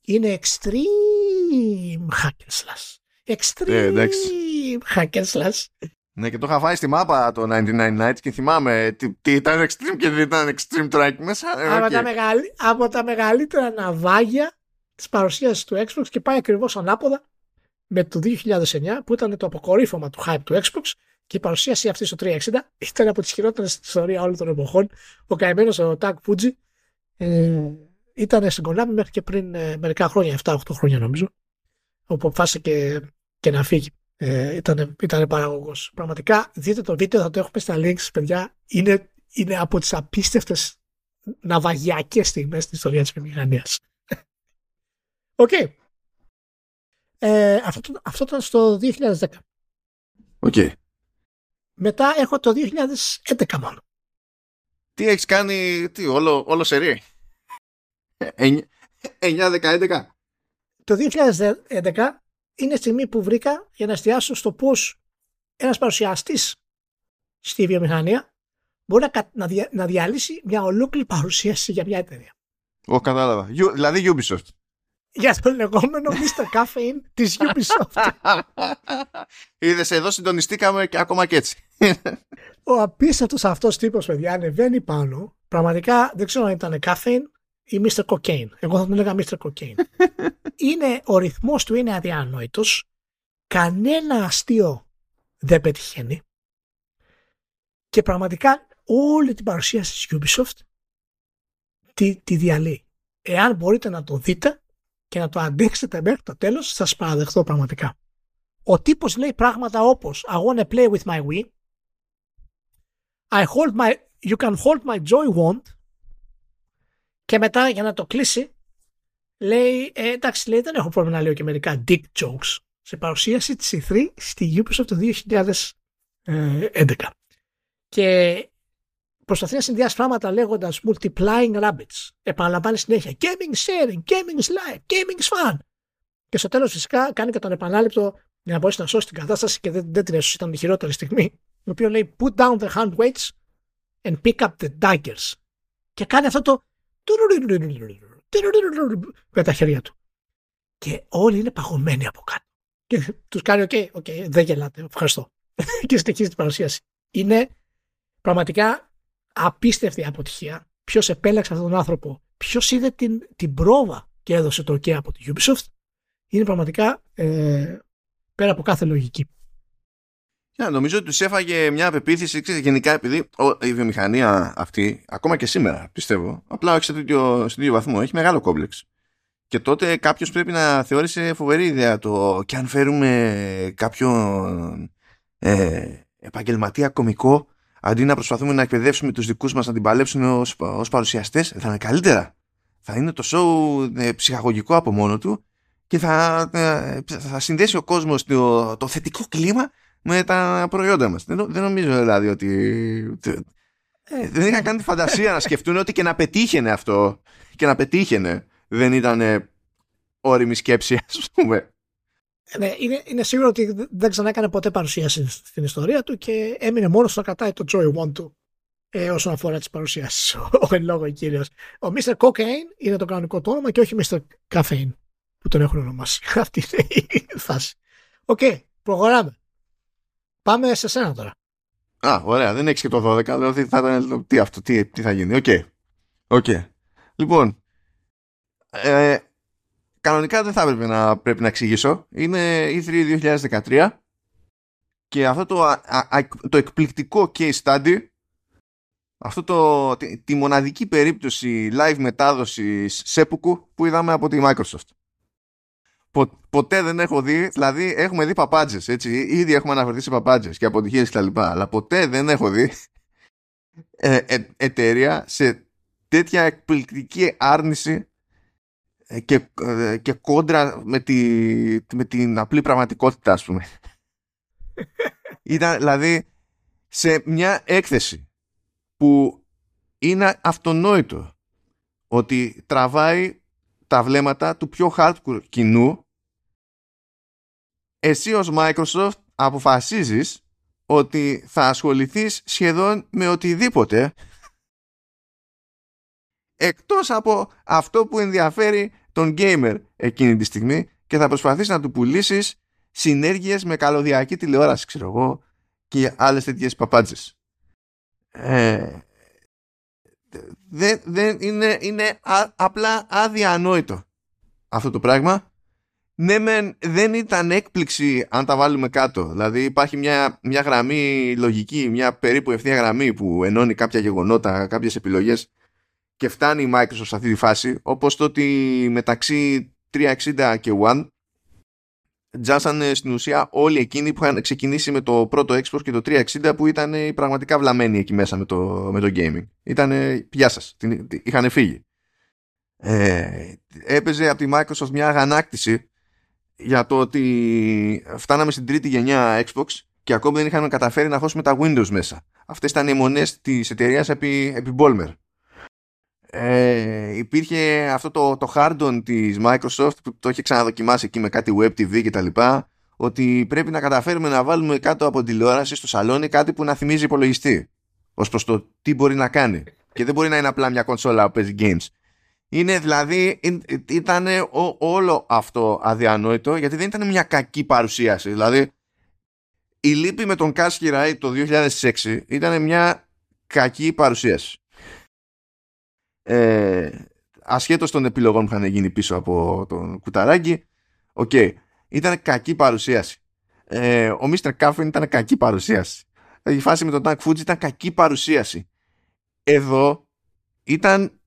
Είναι extreme hack and slash. Extreme ε, hack and slash. Ναι, και το είχα φάει στη μάπα το 99 Nights και θυμάμαι τι, τι ήταν extreme και δεν ήταν extreme τώρα εκεί μέσα. Ε, από, τα μεγαλ... από τα μεγαλύτερα ναυάγια της παρουσίαση του Xbox και πάει ακριβώς ανάποδα με το 2009 που ήταν το αποκορύφωμα του hype του Xbox και η παρουσίαση αυτή στο 360 ήταν από τις χειρότερες στην ιστορίας όλων των εποχών. Ο καημένος ο Tak Fujii ε, ήταν στην Konami μέχρι και πριν ε, μερικά χρόνια, 7-8 χρόνια νομίζω, όπου αποφάσισε και, και να φύγει ε, ήταν, ήταν παραγωγός. Πραγματικά δείτε το βίντεο, θα το έχουμε στα links, παιδιά. Είναι, είναι από τις απίστευτες ναυαγιακές στιγμές στην ιστορία της βιομηχανίας. [LAUGHS] OK. Okay. Ε, αυτό, αυτό ήταν στο 2010. OK. Okay. Μετά έχω το 2011 μόνο. Τι έχεις κάνει, τι, όλο, όλο σερί; 9, 10, 11. Το 2011 είναι η στιγμή που βρήκα για να εστιάσω στο πώς ένας παρουσιαστής στη βιομηχανία μπορεί να, να, δια, να διαλύσει μια ολόκληρη παρουσίαση για μια εταιρεία. Ω, κατάλαβα. Δηλαδή Ubisoft. για το λεγόμενο Mr. Caffeine της Ubisoft. [LAUGHS] Είδες εδώ συντονιστήκαμε και ακόμα και έτσι. Ο απίστευτος αυτός τύπος, παιδιά, ανεβαίνει πάνω. Πραγματικά δεν ξέρω αν ήταν Caffeine ή Mr. Cocaine. Εγώ θα τον έλεγα Mr. Cocaine. [LAUGHS] είναι, ο ρυθμός του είναι αδιανόητος. Κανένα αστείο δεν πετυχαίνει. Και πραγματικά όλη την παρουσίαση της Ubisoft τη, τη διαλύει. Εάν μπορείτε να το δείτε και να το αντέξετε μέχρι το τέλος, θα σας παραδεχθώ πραγματικά. Ο τύπος λέει πράγματα όπως I want to play with my Wii I hold my, you can hold my joy wand και μετά για να το κλείσει λέει ε, εντάξει λέει δεν έχω πρόβλημα να λέω και μερικά dick jokes σε παρουσίαση της E3 στη Ubisoft το 2011 και προσπαθεί να συνδυάσει πράγματα λέγοντας multiplying rabbits. Επαναλαμβάνει συνέχεια gaming sharing, gaming is life, gaming is fun. Και στο τέλος φυσικά κάνει και τον επανάληπτο για να μπορέσει να σώσει την κατάσταση και δεν, δεν την έσωσε, ήταν η χειρότερη στιγμή. Το οποίο λέει put down the hand weights and pick up the daggers. Και κάνει αυτό το με τα χέρια του. Και όλοι είναι παγωμένοι από κάτω. Και τους κάνει, OK, okay, okay, δεν γελάτε, ευχαριστώ. [LAUGHS] και συνεχίζει την παρουσίαση. Είναι πραγματικά απίστευτη αποτυχία. Ποιος επέλεξε αυτόν τον άνθρωπο, ποιος είδε την, την πρόβα και έδωσε το OK από τη Ubisoft, είναι πραγματικά ε, πέρα από κάθε λογική. Yeah, νομίζω ότι τους έφαγε μια απεποίθηση ξέρετε, γενικά επειδή η βιομηχανία αυτή, ακόμα και σήμερα πιστεύω, απλά όχι σε τέτοιο, σε τέτοιο βαθμό, έχει μεγάλο κόμπλεξ. Και τότε κάποιος πρέπει να θεώρησε φοβερή ιδέα το και αν φέρουμε κάποιον ε, επαγγελματία κομικό αντί να προσπαθούμε να εκπαιδεύσουμε τους δικούς μας να την παλέψουν ως, ως παρουσιαστές θα είναι καλύτερα θα είναι το show ε, ψυχαγωγικό από μόνο του και θα, ε, θα συνδέσει ο κόσμος το, το θετικό κλίμα με τα προϊόντα μας δεν, δεν νομίζω δηλαδή ότι ε, δεν είχαν κάνει τη φαντασία να σκεφτούν ότι και να πετύχαινε αυτό και να πετύχαινε δεν ήταν όρημη σκέψη [LAUGHS] ας πούμε ναι, είναι, είναι σίγουρο ότι δεν ξανά έκανε ποτέ παρουσίαση στην ιστορία του και έμεινε μόνος στο να κρατάει το Joy One του ε, όσον αφορά τις παρουσιάσεις. [LAUGHS] Ο εν λόγω κύριος. Ο Mr. Cocaine είναι το κανονικό του όνομα και όχι Mr. Caffeine που τον έχουν ονομάσει. [LAUGHS] Αυτή είναι η φάση. OK, okay, προχωράμε. Πάμε σε σένα τώρα. Α, ωραία, δεν έχεις και το 12. Δηλαδή θα ήταν. Τι αυτό, τι, τι θα γίνει. OK. Okay. Okay. Λοιπόν, ε, κανονικά δεν θα έπρεπε να πρέπει να εξηγήσω. Είναι E3 2013 και αυτό το, το εκπληκτικό case study αυτό το, τη, μοναδική περίπτωση live μετάδοσης σέπουκου που είδαμε από τη Microsoft. Ποτέ δεν έχω δει, δηλαδή έχουμε δει παπάντζες, έτσι, ήδη έχουμε αναφερθεί σε παπάντζες και αποτυχίες κτλ. Αλλά ποτέ δεν έχω δει ε, ε, εταιρεία σε τέτοια εκπληκτική άρνηση ε, και, ε, και κόντρα με, τη, με την απλή πραγματικότητα ας πούμε [LAUGHS] ήταν δηλαδή σε μια έκθεση που είναι αυτονόητο ότι τραβάει τα βλέμματα του πιο hardcore κοινού. Εσύ ως Microsoft αποφασίζεις ότι θα ασχοληθείς σχεδόν με οτιδήποτε. Εκτός από αυτό που ενδιαφέρει τον gamer εκείνη τη στιγμή και θα προσπαθείς να του πουλήσεις συνέργειες με καλωδιακή τηλεόραση ξέρω εγώ και άλλες τέτοιες παπάντζες. Ε, δεν, δεν είναι, είναι απλά αδιανόητο αυτό το πράγμα. Ναι μεν δεν ήταν έκπληξη αν τα βάλουμε κάτω. Δηλαδή υπάρχει μια, μια γραμμή λογική μια περίπου ευθεία γραμμή που ενώνει κάποια γεγονότα κάποιες επιλογές και φτάνει η Microsoft σε αυτή τη φάση όπως το ότι μεταξύ 360 και One τζάσανε στην ουσία όλοι εκείνοι που είχαν ξεκινήσει με το πρώτο Xbox και το 360 που ήταν πραγματικά βλαμμένοι εκεί μέσα με το, με το gaming. Ήταν πια σας, είχαν φύγει. Ε, έπαιζε από τη Microsoft μια αγανάκτηση για το ότι φτάναμε στην τρίτη γενιά Xbox και ακόμη δεν είχαμε καταφέρει να χώσουμε τα Windows μέσα. Αυτές ήταν οι μονές της εταιρείας επί, επί Bolmer ε, υπήρχε αυτό το, το hard της Microsoft που το είχε ξαναδοκιμάσει εκεί με κάτι web TV και τα λοιπά ότι πρέπει να καταφέρουμε να βάλουμε κάτω από τηλεόραση στο σαλόνι κάτι που να θυμίζει υπολογιστή ως προς το τι μπορεί να κάνει και δεν μπορεί να είναι απλά μια κονσόλα που παίζει games Είναι δηλαδή, ήταν όλο αυτό αδιανόητο γιατί δεν ήταν μια κακή παρουσίαση. Δηλαδή, η λύπη με τον Κάσχη Ράι το 2006 ήταν μια κακή παρουσίαση. Ε, ασχέτως των επιλογών που είχαν γίνει πίσω από τον Κουταράκη, OK, okay, ήταν κακή παρουσίαση. Ε, ο Mr. Caffeine ήταν κακή παρουσίαση. Η φάση με τον Tak Fujii ήταν κακή παρουσίαση. Εδώ ήταν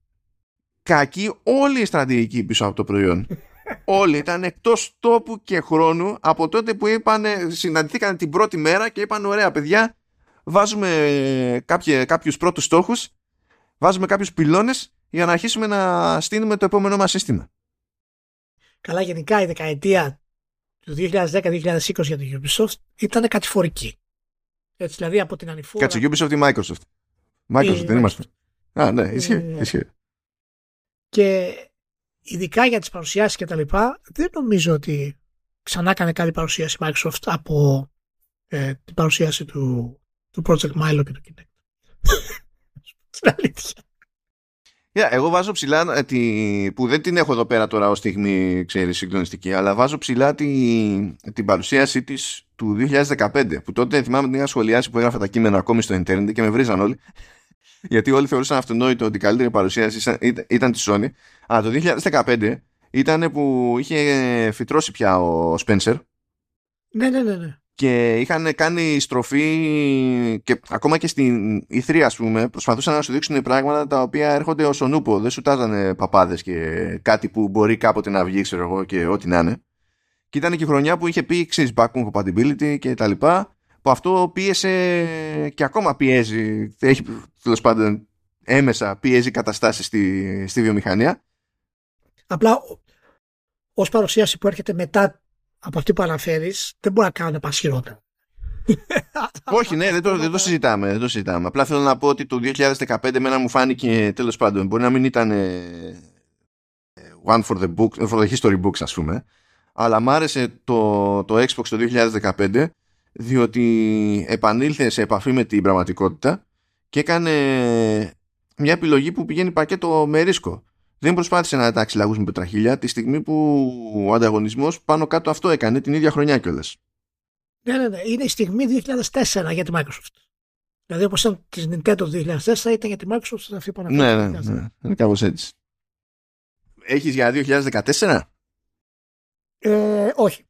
κακή όλη η στρατηγική πίσω από το προϊόν. [LAUGHS] Όλοι ήταν εκτός τόπου και χρόνου από τότε που είπαν, συναντηθήκαν την πρώτη μέρα και είπαν: Ωραία, παιδιά, βάζουμε κάποιου κάποιους πρώτους στόχους, βάζουμε κάποιους πυλώνες για να αρχίσουμε να στήσουμε το επόμενό μας σύστημα. Καλά, γενικά η δεκαετία του 2010-2020 για το Ubisoft ήταν κατηφορική. Έτσι, δηλαδή από την ανηφόρα... Κάτσε, Ubisoft ή Microsoft. Microsoft, δεν είμαστε. Α, ναι, ισχύει. Ε, ισχύει. Και ειδικά για τις παρουσιάσεις και τα λοιπά, δεν νομίζω ότι ξανά έκανε καλή παρουσίαση Microsoft από ε, την παρουσίαση του, του Project Milo και του Kinect. Στην αλήθεια. Yeah, εγώ βάζω ψηλά ε, τη, που δεν την έχω εδώ πέρα τώρα ως στιγμή ξέρεις συγκλονιστική αλλά βάζω ψηλά τη, την παρουσίαση της του 2015 που τότε θυμάμαι την είχα σχολιάσει που έγραφα τα κείμενα ακόμη στο ίντερνετ και με βρίζαν όλοι [LAUGHS] γιατί όλοι θεωρούσαν αυτονόητο ότι η καλύτερη παρουσίαση ήταν της Sony. Αλλά το 2015 ήταν που είχε φυτρώσει πια ο Spencer. Ναι, ναι, ναι. ναι. Και είχαν κάνει στροφή και ακόμα και στην E3 ας πούμε προσπαθούσαν να σου δείξουν πράγματα τα οποία έρχονται ως ονούπο. Δεν σου τάζανε παπάδες και κάτι που μπορεί κάποτε να βγει ξέρω εγώ και ό,τι να είναι. Και ήταν και η χρονιά που είχε πει ξέρεις backward compatibility και τα λοιπά που αυτό πίεσε και ακόμα πιέζει, έχει τέλος πάντων έμεσα πιέζει καταστάσεις στη, στη βιομηχανία. Απλά ως παρουσίαση που έρχεται μετά από αυτή που αναφέρεις, δεν μπορεί να κάνει πασχυρότερα. [LAUGHS] Όχι, ναι, δεν το, δεν το συζητάμε. Δεν το συζητάμε. Απλά θέλω να πω ότι το 2015 μένα μου φάνηκε τέλος πάντων. Μπορεί να μην ήταν one for the, book, for the history books, ας πούμε. Αλλά μ' άρεσε το, το Xbox το 2015 διότι επανήλθε σε επαφή με την πραγματικότητα και έκανε μια επιλογή που πηγαίνει πακέτο με ρίσκο. Δεν προσπάθησε να τάξει λαγούς με πετραχίλια τη στιγμή που ο ανταγωνισμός πάνω κάτω αυτό έκανε την ίδια χρονιά κιόλας. Ναι, ναι, ναι. Είναι η στιγμή 2004 για τη Microsoft. Δηλαδή όπως ήταν της Nintendo το 2004 ήταν για τη Microsoft αυτή που Ναι, ναι, ναι. Είναι κάπως έτσι. Έχεις για 2014? Ε, όχι.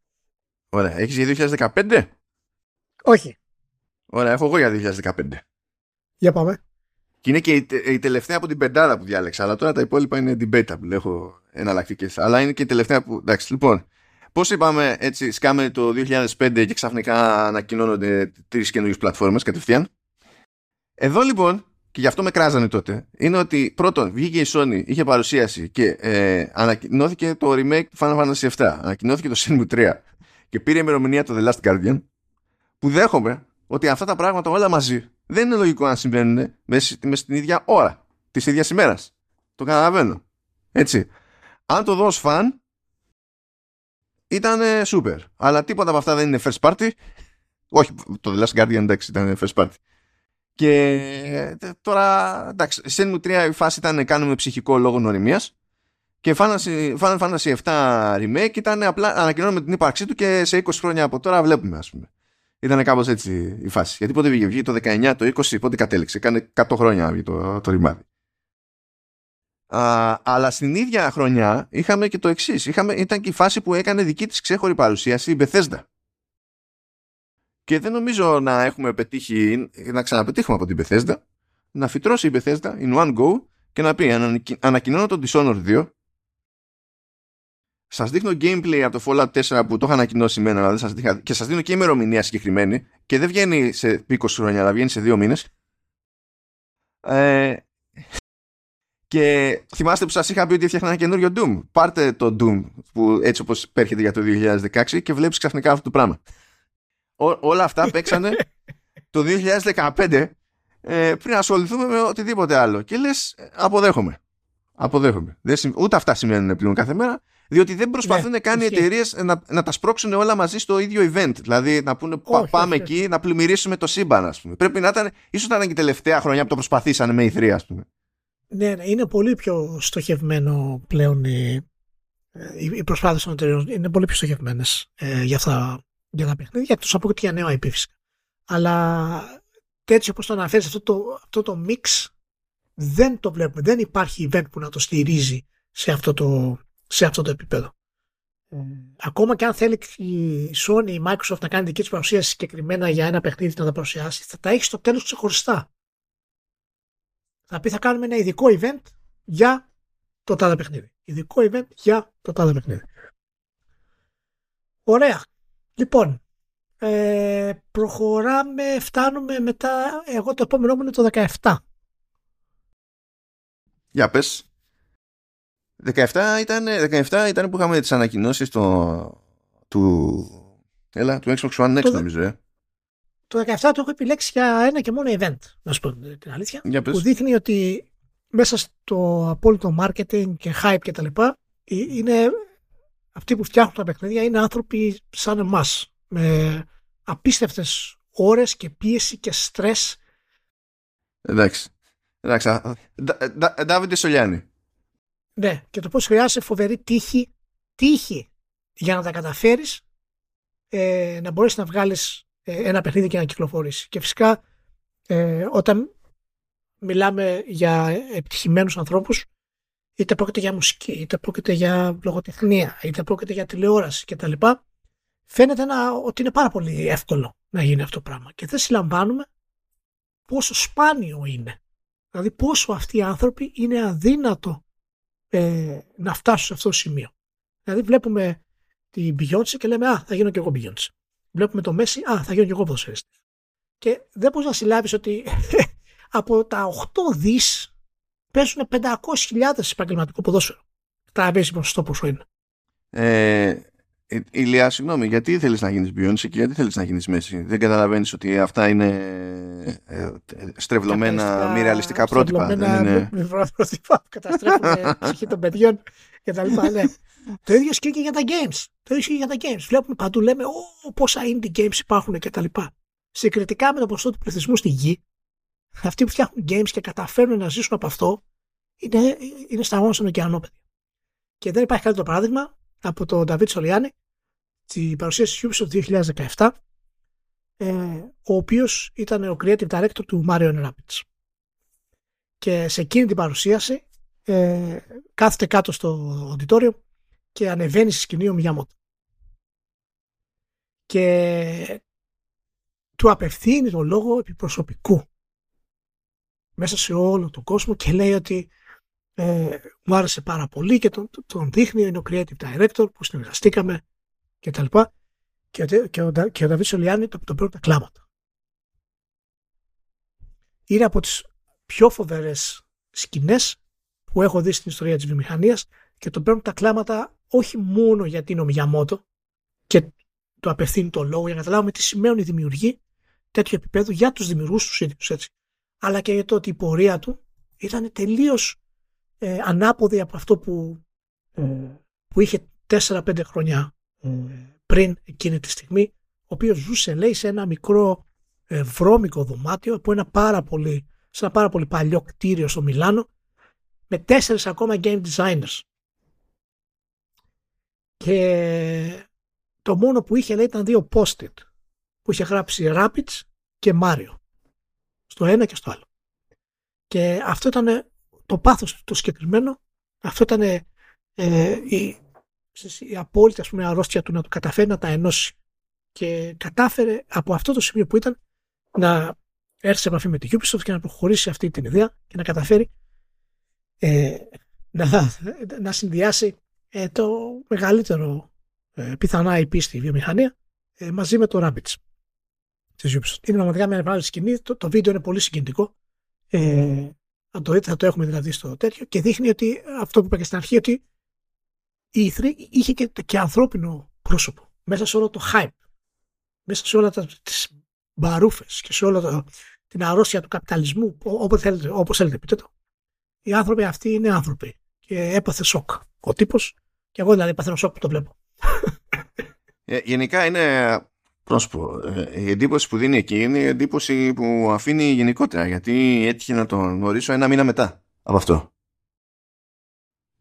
Ωραία. Έχεις για 2015? Όχι. Ωραία, έχω εγώ για 2015. Για πάμε. Και είναι και η, τελευταία από την πεντάδα που διάλεξα. Αλλά τώρα τα υπόλοιπα είναι debatable. Έχω εναλλακτικές. Αλλά είναι και η τελευταία που. Εντάξει, λοιπόν. Πώς είπαμε έτσι, σκάμε το 2005 και ξαφνικά ανακοινώνονται τρεις καινούριες πλατφόρμες κατευθείαν. Εδώ λοιπόν, και γι' αυτό με κράζανε τότε, είναι ότι πρώτον βγήκε η Sony, είχε παρουσίαση και ε, ανακοινώθηκε το remake του Final Fantasy VII. Ανακοινώθηκε το Shenmue 3 και πήρε ημερομηνία το The Last Guardian που δέχομαι ότι αυτά τα πράγματα όλα μαζί δεν είναι λογικό να συμβαίνουν μέσα στην ίδια ώρα της ίδιας ημέρας. Το καταλαβαίνω. Έτσι. Αν το δω ως φαν, ήταν super. Αλλά τίποτα από αυτά δεν είναι first party. Όχι, το The Last Guardian εντάξει ήταν first party. Και τώρα, εντάξει, σε μου 3 η φάση ήταν κάνουμε ψυχικό λόγο νοημίας και Final Fantasy 7 remake ήταν απλά ανακοινώνουμε την ύπαρξή του και σε 20 χρόνια από τώρα βλέπουμε ας πούμε. Ήταν κάπως έτσι η φάση. Γιατί πότε βγήκε, βγήκε το 19, το 20, πότε κατέληξε. Κάνε 100 χρόνια βγήκε το, το ρημάδι. Α, αλλά στην ίδια χρονιά είχαμε και το εξής. Ήταν και η φάση που έκανε δική της ξέχωρη παρουσίαση η Bethesda. Και δεν νομίζω να έχουμε πετύχει, να ξαναπετύχουμε από την Bethesda, να φυτρώσει η Bethesda in one go και να πει ανακοινώνω τον Dishonored 2 Σας δείχνω gameplay από το Fallout 4 που το είχα ανακοινώσει εμένα, αλλά σας δείχα, και σας δίνω και ημερομηνία συγκεκριμένη και δεν βγαίνει σε 20 χρόνια, αλλά βγαίνει σε 2 μήνες. Ε, και θυμάστε που σας είχα πει ότι έφτιαχνα ένα καινούριο Doom. Πάρτε το Doom που έτσι όπως πέρχεται για το 2016 και βλέπεις ξαφνικά αυτό το πράγμα. Ό, όλα αυτά παίξανε [LAUGHS] το 2015 ε, πριν ασχοληθούμε με οτιδήποτε άλλο. Και λες, αποδέχομαι. Αποδέχομαι. Δεν, ούτε αυτά σημαίνουν πλέον κάθε μέρα. Διότι δεν προσπαθούν ναι, καν οι εταιρείες να, να τα σπρώξουν όλα μαζί στο ίδιο event. Δηλαδή να πούνε πάμε εκεί να πλημμυρίσουμε το σύμπαν, ας πούμε. Πρέπει να ήταν, ίσως ήταν και η τελευταία χρονιά που το προσπαθήσανε με η 3, ας πούμε. Ναι, ναι, είναι πολύ πιο στοχευμένο πλέον οι, οι προσπάθειες των εταιρεών. Είναι πολύ πιο στοχευμένες ε, για, αυτά, για τα παιχνίδια, εκτός από και για νέο IP φυσικά. Αλλά έτσι όπως το αναφέρεις αυτό το, αυτό το mix δεν το βλέπουμε. Δεν υπάρχει event που να το στηρίζει σε αυτό το, σε αυτό το επίπεδο. Ε, ακόμα και αν θέλει η Sony, η Microsoft να κάνει δική της παρουσίαση συγκεκριμένα για ένα παιχνίδι να τα παρουσιάσει, θα τα έχει στο τέλος ξεχωριστά. Θα πει θα κάνουμε ένα ειδικό event για το τάδε παιχνίδι. Ειδικό event για το τάδε παιχνίδι. Ωραία. Λοιπόν, ε, προχωράμε, φτάνουμε μετά, εγώ το επόμενο μου είναι το 17. Για πες. 17 ήταν, 17 ήταν που είχαμε τις ανακοινώσεις το, του, έλα, του Xbox One Next το, νομίζω. Ε. Το 17 το έχω επιλέξει για ένα και μόνο event, να σου πω την αλήθεια. Για πες. Που δείχνει ότι μέσα στο απόλυτο marketing και hype και τα λοιπά είναι αυτοί που φτιάχνουν τα παιχνίδια είναι άνθρωποι σαν εμάς με απίστευτες ώρες και πίεση και στρες εντάξει εντάξει Ντάβιντε Σολιάνη ναι και το πώς χρειάζεται φοβερή τύχη τύχη για να τα καταφέρεις ε, να μπορέσεις να βγάλεις ε, ένα παιχνίδι και να κυκλοφορήσεις και φυσικά ε, όταν μιλάμε για επιτυχημένους ανθρώπους είτε πρόκειται για μουσική, είτε πρόκειται για λογοτεχνία, είτε πρόκειται για τηλεόραση κτλ. Φαίνεται να, ότι είναι πάρα πολύ εύκολο να γίνει αυτό το πράγμα και δεν συλλαμβάνουμε πόσο σπάνιο είναι. Δηλαδή πόσο αυτοί οι άνθρωποι είναι αδύνατο ε, να φτάσουν σε αυτό το σημείο. Δηλαδή βλέπουμε την Beyoncé και λέμε «Α, θα γίνω και εγώ Beyoncé». Βλέπουμε το Messi «Α, θα γίνω και εγώ ποδοσφαιριστής». Και δεν μπορείς να συλλάβεις ότι [LAUGHS] από τα 8 δις παίζουν 500.000 επαγγελματικό ποδόσφαιρο. Καταλαβαίνεις ποσοστό πόσο είναι. Ε, Ηλία, συγγνώμη, γιατί θέλεις να γίνεις Beyoncé και γιατί θέλεις να γίνεις Μέση. Δεν καταλαβαίνεις ότι αυτά είναι ε, στρεβλωμένα, μη ρεαλιστικά πρότυπα. Στρεβλωμένα είναι... πρότυπα που καταστρέφουν [LAUGHS] ψυχή των παιδιών και τα λοιπά. Ναι. Το ίδιο ισχύει και για τα games. Το ίδιο ισχύει για τα games. Βλέπουμε παντού, λέμε, Ω, πόσα indie games υπάρχουν και τα λοιπά. Συγκριτικά με το ποσοστό του πληθυσμού στη γη, αυτοί που φτιάχνουν games και καταφέρνουν να ζήσουν από αυτό είναι, είναι σταγόνα στον ωκεανό, Και δεν υπάρχει καλύτερο παράδειγμα από τον Νταβίτ Σολιάνη, την παρουσίαση της Ubisoft 2017, ε, ο οποίος ήταν ο creative director του Mario Rapids. Και σε εκείνη την παρουσίαση ε, κάθεται κάτω στο auditorium και ανεβαίνει στη σκηνή ο Μιαμότο. Και του απευθύνει το λόγο επί προσωπικού μέσα σε όλο τον κόσμο και λέει ότι ε, μου άρεσε πάρα πολύ και τον, τον δείχνει, είναι ο creative director που συνεργαστήκαμε και τα λοιπά και, και, ο, και ο Δαβίδ Σολιάννη τον το παίρνουν τα κλάματα. Είναι από τις πιο φοβερές σκηνές που έχω δει στην ιστορία της βιομηχανίας και τον παίρνουν τα κλάματα όχι μόνο γιατί είναι ο Μιαμότο και το απευθύνει το λόγο για να καταλάβουμε τι σημαίνουν οι δημιουργοί τέτοιου επίπεδου για τους δημιουργούς τους ίδιους έτσι αλλά και για το ότι η πορεία του ήταν τελείως ε, ανάποδη από αυτό που, ε, που είχε 4-5 χρόνια ε, πριν εκείνη τη στιγμή, ο οποίος ζούσε λέει σε ένα μικρό ε, βρώμικο δωμάτιο από ένα πάρα πολύ, σε ένα πάρα πολύ παλιό κτίριο στο Μιλάνο με τέσσερις ακόμα game designers. Και το μόνο που είχε λέει ήταν δύο post-it που είχε γράψει Rapids και Mario στο ένα και στο άλλο. Και αυτό ήταν το πάθος το συγκεκριμένο, αυτό ήταν ε, η, η απόλυτη ας πούμε, αρρώστια του να του καταφέρει να τα ενώσει. Και κατάφερε από αυτό το σημείο που ήταν να έρθει σε επαφή με τη Ubisoft και να προχωρήσει αυτή την ιδέα και να καταφέρει ε, να, να συνδυάσει ε, το μεγαλύτερο ε, πιθανά IP στη βιομηχανία ε, μαζί με το Rabbids της Ubisoft. Είναι πραγματικά μια μεγάλη σκηνή. Το, το βίντεο είναι πολύ συγκινητικό. Ε, αν το δείτε, θα το έχουμε δηλαδή στο τέτοιο και δείχνει ότι αυτό που είπα και στην αρχή, ότι η E3 είχε και, και ανθρώπινο πρόσωπο μέσα σε όλο το hype, μέσα σε όλα τις μπαρούφες και σε όλα την αρρώστια του καπιταλισμού, όπως θέλετε, όπως θέλετε πείτε το. Οι άνθρωποι αυτοί είναι άνθρωποι και έπαθε σοκ ο τύπος και εγώ δηλαδή παθαίνω σοκ που το βλέπω. Ε, γενικά είναι πρόσωπο. Ε, η εντύπωση που δίνει εκεί είναι η εντύπωση που αφήνει γενικότερα γιατί έτυχε να τον γνωρίσω ένα μήνα μετά από αυτό.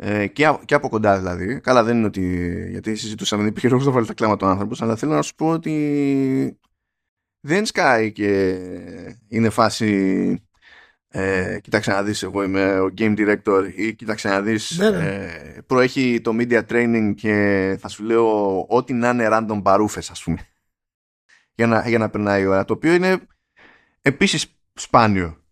Ε, και, και από κοντά δηλαδή. Καλά δεν είναι ότι. Γιατί συζητούσαμε, δεν υπήρχε λόγος να βάλει τα κλάματα ο άνθρωπος, αλλά θέλω να σου πω ότι δεν σκάει και είναι φάση. Ε, κοίταξε να δεις εγώ είμαι ο game director ή κοίταξε να δεις ναι, ναι. Ε, προέχει το media training και θα σου λέω ό,τι να είναι random παρούφες ας πούμε για να, για να περνάει η ώρα το οποίο είναι επίσης σπάνιο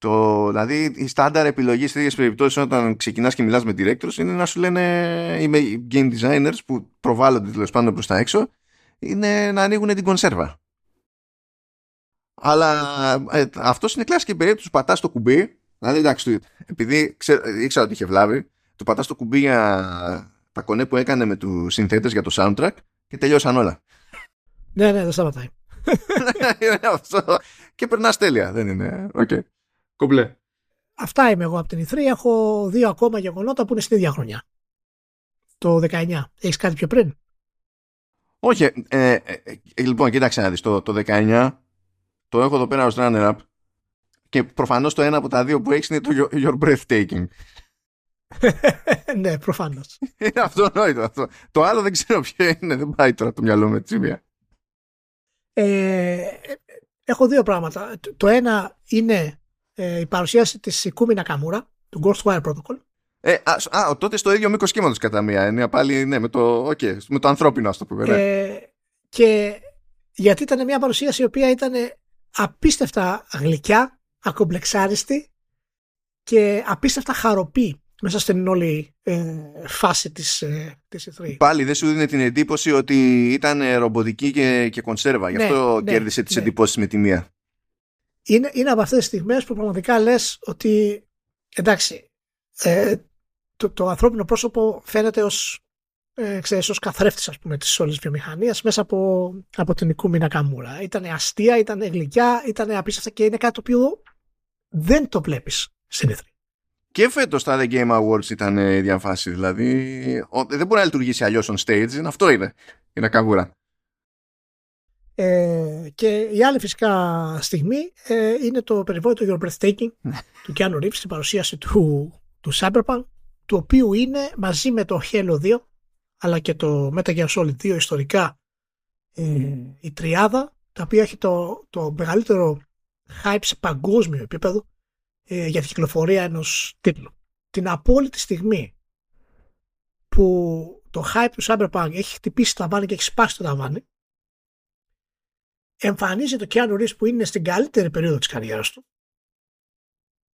το, δηλαδή η στάνταρ επιλογής σε τέτοιε περιπτώσεις όταν ξεκινάς και μιλάς με directors είναι να σου λένε είμαι game designers που προβάλλονται τέλος πάντων προς τα έξω είναι να ανοίγουν την κονσέρβα. Αλλά ε, αυτός είναι κλασική περίπτωση του πατάς το κουμπί. Δηλαδή εντάξει, επειδή ήξερα ότι είχε βλάβει, του πατάς το κουμπί για τα κονέ που έκανε με τους συνθέτες για το soundtrack και τελειώσαν όλα. Ναι, ναι, δεν σταματάει. [LAUGHS] και περνάς τέλεια. Δεν είναι. Okay. Κομπλέ. Αυτά είμαι εγώ από την E3. Έχω δύο ακόμα γεγονότα που είναι στην ίδια χρονιά. Το 19. Έχεις κάτι πιο πριν; Όχι. Ε, ε, ε, λοιπόν, κοίταξε να δεις. Το, το 19 το έχω εδώ πέρα ως runner-up και προφανώς το ένα από τα δύο που έχεις είναι το Your Breathtaking. [LAUGHS] ναι, προφανώς. [LAUGHS] Είναι αυτονόητο αυτό. Το άλλο δεν ξέρω ποιο είναι. Δεν πάει τώρα το μυαλό με τσίμια. Ε, έχω δύο πράγματα. Το ένα είναι ε, η παρουσίαση της Σικούμι Νακαμούρα του Ghostwire Protocol. Ε, ας, α, τότε στο ίδιο μήκος κύματος κατά μία έννοια. Πάλι ναι, με το, okay, με το ανθρώπινο, ας το πούμε. Ναι. Ε, και γιατί ήταν μια παρουσίαση η οποία ήταν απίστευτα γλυκιά, ακομπλεξάριστη και απίστευτα χαροπή μέσα στην όλη ε, φάση της, ε, της E3. Πάλι δεν σου δίνει την εντύπωση ότι ήταν ρομποτική και, και κονσέρβα. Γι' ναι, αυτό ναι, κέρδισε τις ναι. εντυπώσεις με τη μία είναι, είναι από αυτές τις στιγμές που πραγματικά λες ότι εντάξει ε, το, το ανθρώπινο πρόσωπο φαίνεται ως, ε, ξέρεις, ως καθρέφτης ας πούμε της όλης βιομηχανίας μέσα από, από την Οικούμινα Καμούρα. Ήταν αστεία, ήταν γλυκιά, ήταν απίστευτα και είναι κάτι το οποίο δεν το βλέπεις στην Και φέτος τα The Game Awards ήταν η διαφάση. Δηλαδή, δεν μπορεί να λειτουργήσει αλλιώς on stage. Αυτό είναι. Είναι καβούρα. Ε, και η άλλη φυσικά στιγμή ε, είναι το περιβόητο Your Breathtaking ναι. του Keanu Reeves στην παρουσίαση του, του Cyberpunk του οποίου είναι μαζί με το Halo 2 αλλά και το Metal Gear Solid 2 ιστορικά ε, η τριάδα τα οποία έχει το, το μεγαλύτερο hype σε παγκόσμιο επίπεδο ε, για την κυκλοφορία ενός τίτλου. Την απόλυτη στιγμή που το hype του Cyberpunk έχει χτυπήσει τα ταβάνι και έχει σπάσει το ταβάνι εμφανίζει το Keanu Reeves που είναι στην καλύτερη περίοδο της καριέρας του.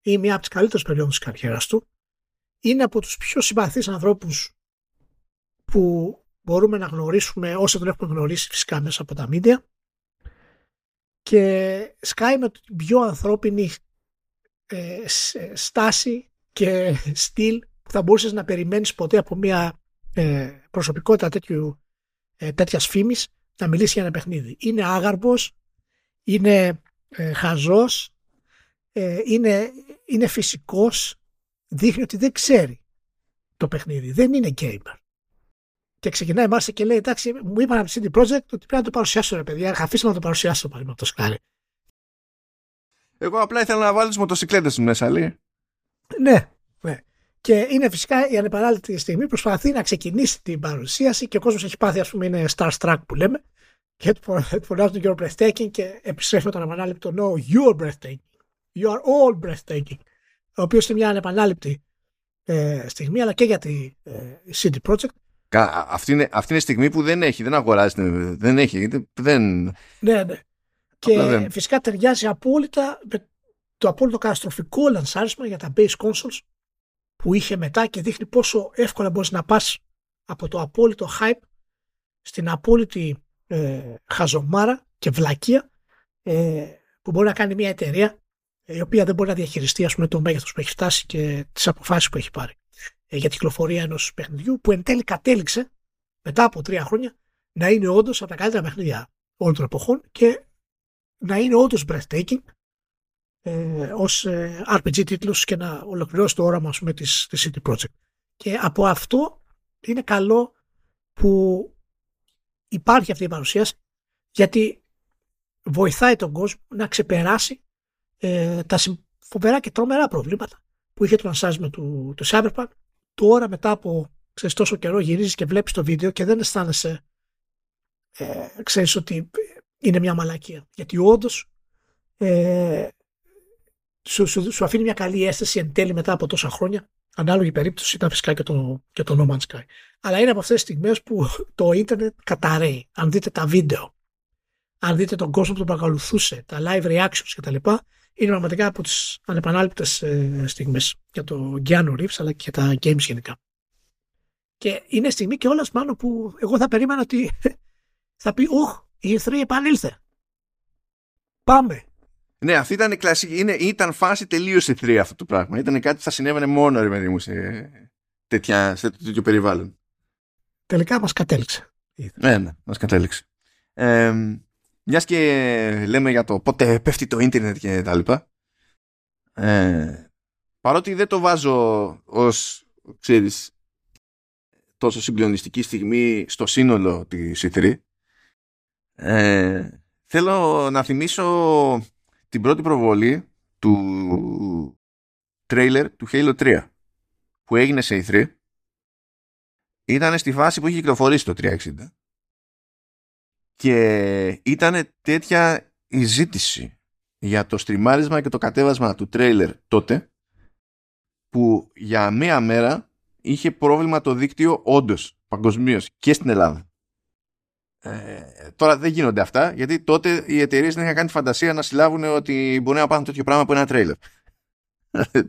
Ή μία από τις καλύτερες περίοδους της καριέρας του. Είναι από τους πιο συμπαθείς ανθρώπους που μπορούμε να γνωρίσουμε όσο τον έχουμε γνωρίσει φυσικά μέσα από τα μίντια. Και σκάει με την πιο ανθρώπινη ε, στάση και στυλ που θα μπορούσες να περιμένεις ποτέ από μια ε, προσωπικότητα τέτοιου, ε, τέτοιας φήμης να μιλήσει για ένα παιχνίδι. Είναι άγαρπος, είναι ε, χαζός, ε, είναι, είναι φυσικός, δείχνει ότι δεν ξέρει το παιχνίδι, δεν είναι gamer. Και ξεκινάει μάλιστα και λέει: Εντάξει, μου είπαν από τη CD Projekt ότι πρέπει να το παρουσιάσω, ρε παιδιά. Αφήστε να το παρουσιάσω, παραδείγματο χάρη. Εγώ απλά ήθελα να βάλω τις μοτοσυκλέτες μέσα, λέει. Ναι, ναι. Και είναι φυσικά η ανεπανάληπτη στιγμή προσπαθεί να ξεκινήσει την παρουσίαση και ο κόσμος έχει πάθει, ας πούμε, είναι starstruck που λέμε. Και του φωνάζουν your breathtaking και επιστρέφει με τον ανεπανάληπτο No, you're breathtaking. You are all breathtaking. Ο οποίος είναι μια ανεπανάληπτη ε, στιγμή, αλλά και για τη ε, CD Projekt. Αυτή είναι, αυτή είναι η στιγμή που δεν έχει, δεν αγοράζει, δεν έχει, δεν... Ναι, ναι. Και δεν... φυσικά ταιριάζει απόλυτα με το απόλυτο καταστροφικό λανσάρισμα για τα base consoles που είχε μετά και δείχνει πόσο εύκολα μπορείς να πας από το απόλυτο hype στην απόλυτη ε, χαζομάρα και βλακεία ε, που μπορεί να κάνει μια εταιρεία ε, η οποία δεν μπορεί να διαχειριστεί ας πούμε, το μέγεθος που έχει φτάσει και τις αποφάσεις που έχει πάρει. Ε, για την κυκλοφορία ενός παιχνιδιού που εν τέλει κατέληξε μετά από τρία χρόνια να είναι όντως από τα καλύτερα παιχνίδια όλων των εποχών και να είναι όντως breathtaking ε, ως ε, RPG τίτλους και να ολοκληρώσει το όραμα πούμε, της, της City Project. Και από αυτό είναι καλό που υπάρχει αυτή η παρουσίαση γιατί βοηθάει τον κόσμο να ξεπεράσει ε, τα φοβερά και τρομερά προβλήματα που είχε το λανσάρισμα του, του Cyberpunk, τώρα μετά από ξέρεις, τόσο καιρό γυρίζεις και βλέπεις το βίντεο και δεν αισθάνεσαι ε, ξέρεις ότι είναι μια μαλακία. Γιατί όντως ε, σου, σου, σου, αφήνει μια καλή αίσθηση εν τέλει μετά από τόσα χρόνια. Ανάλογη περίπτωση ήταν φυσικά και το, και το No Man's Sky. Αλλά είναι από αυτές τις στιγμές που [LAUGHS] το ίντερνετ καταραίει. Αν δείτε τα βίντεο, αν δείτε τον κόσμο που τον παρακολουθούσε, τα live reactions κτλ. Είναι πραγματικά από τις ανεπανάληπτες ε, στιγμές για το Keanu Reeves αλλά και τα games γενικά. Και είναι στιγμή και όλας μάλλον που εγώ θα περίμενα ότι [LAUGHS] θα πει «Οχ, η E3 επανήλθε. Πάμε». Ναι, αυτή ήταν η κλασική. Είναι, ήταν φάση τελείως E3 αυτό το πράγμα. Ήταν κάτι που θα συνέβαινε μόνο ρε παιδί μου σε, τέτοια, σε τέτοιο περιβάλλον. Τελικά μας κατέληξε. Ναι, ναι, μας κατέληξε. Ε, Μιας και λέμε για το πότε πέφτει το ίντερνετ και τα λοιπά. Ε, παρότι δεν το βάζω ως, ξέρεις, τόσο συγκλονιστική στιγμή στο σύνολο της E3, ε, θέλω να θυμίσω την πρώτη προβολή του τρέιλερ του Halo 3 που έγινε σε E3 ήταν στη φάση που είχε κυκλοφορήσει το 360 και ήταν τέτοια η ζήτηση για το στριμάρισμα και το κατέβασμα του τρέιλερ τότε που για μία μέρα είχε πρόβλημα το δίκτυο όντως παγκοσμίως και στην Ελλάδα. Ε, τώρα δεν γίνονται αυτά, γιατί τότε οι εταιρείες δεν είχαν κάνει φαντασία να συλλάβουν ότι μπορεί να πάθουν τέτοιο πράγμα από ένα τρέιλερ. [LAUGHS]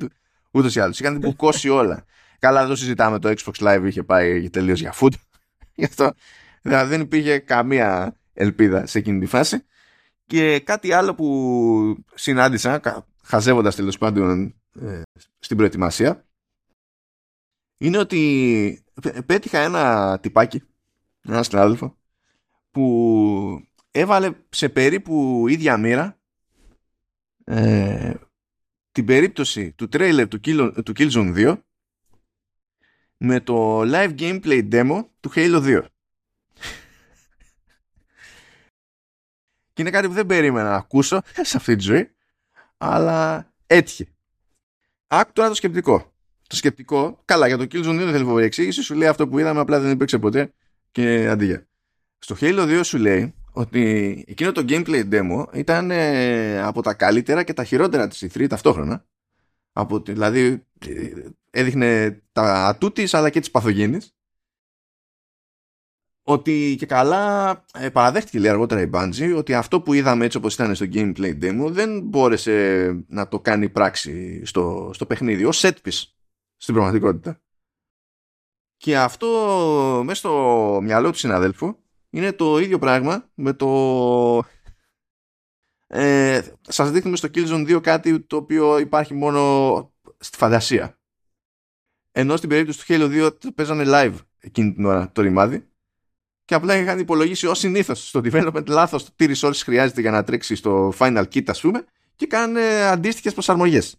Ούτως ή άλλως. Είχαν μπουκώσει όλα. Καλά, δεν το συζητάμε. Το Xbox Live είχε πάει τελείω για food. [LAUGHS] Γι' αυτό δηλαδή, δεν υπήρχε καμία ελπίδα σε εκείνη τη φάση. Και κάτι άλλο που συνάντησα, χαζεύοντας τέλος πάντων ε, στην προετοιμασία, είναι ότι πέτυχα ένα τυπάκι, ένα συνάδελφο, που έβαλε σε περίπου ίδια μοίρα ε, την περίπτωση του τρέιλερ του, Kill, του Killzone 2 με το live gameplay demo του Halo 2. [LAUGHS] Και είναι κάτι που δεν περίμενα να ακούσω [LAUGHS] σε αυτή τη ζωή, αλλά έτυχε. Άκου τώρα το σκεπτικό. Το σκεπτικό, καλά, για το Killzone 2 δεν θέλει φοβερή εξήγηση, σου λέει αυτό που είδαμε, απλά δεν υπήρξε ποτέ και αντίγεια. Στο Halo 2 σου λέει ότι εκείνο το gameplay demo ήταν ε, από τα καλύτερα και τα χειρότερα της E3 ταυτόχρονα. Από, δηλαδή ε, έδειχνε τα ατού αλλά και τις παθογένειες. Ότι και καλά ε, παραδέχτηκε λέει αργότερα η Bungie ότι αυτό που είδαμε έτσι όπως ήταν στο gameplay demo δεν μπόρεσε να το κάνει πράξη στο, στο παιχνίδι ως set piece στην πραγματικότητα. Και αυτό μέσα στο μυαλό του συναδέλφου είναι το ίδιο πράγμα με το... Ε, σας δείχνουμε στο Killzone 2 κάτι το οποίο υπάρχει μόνο στη φαντασία. Ενώ στην περίπτωση του Halo 2 παίζανε live εκείνη την ώρα το ρημάδι και απλά είχαν υπολογίσει ως συνήθως στο development λάθος το τι resources χρειάζεται για να τρέξει στο final kit ας πούμε και κάνανε αντίστοιχες προσαρμογές.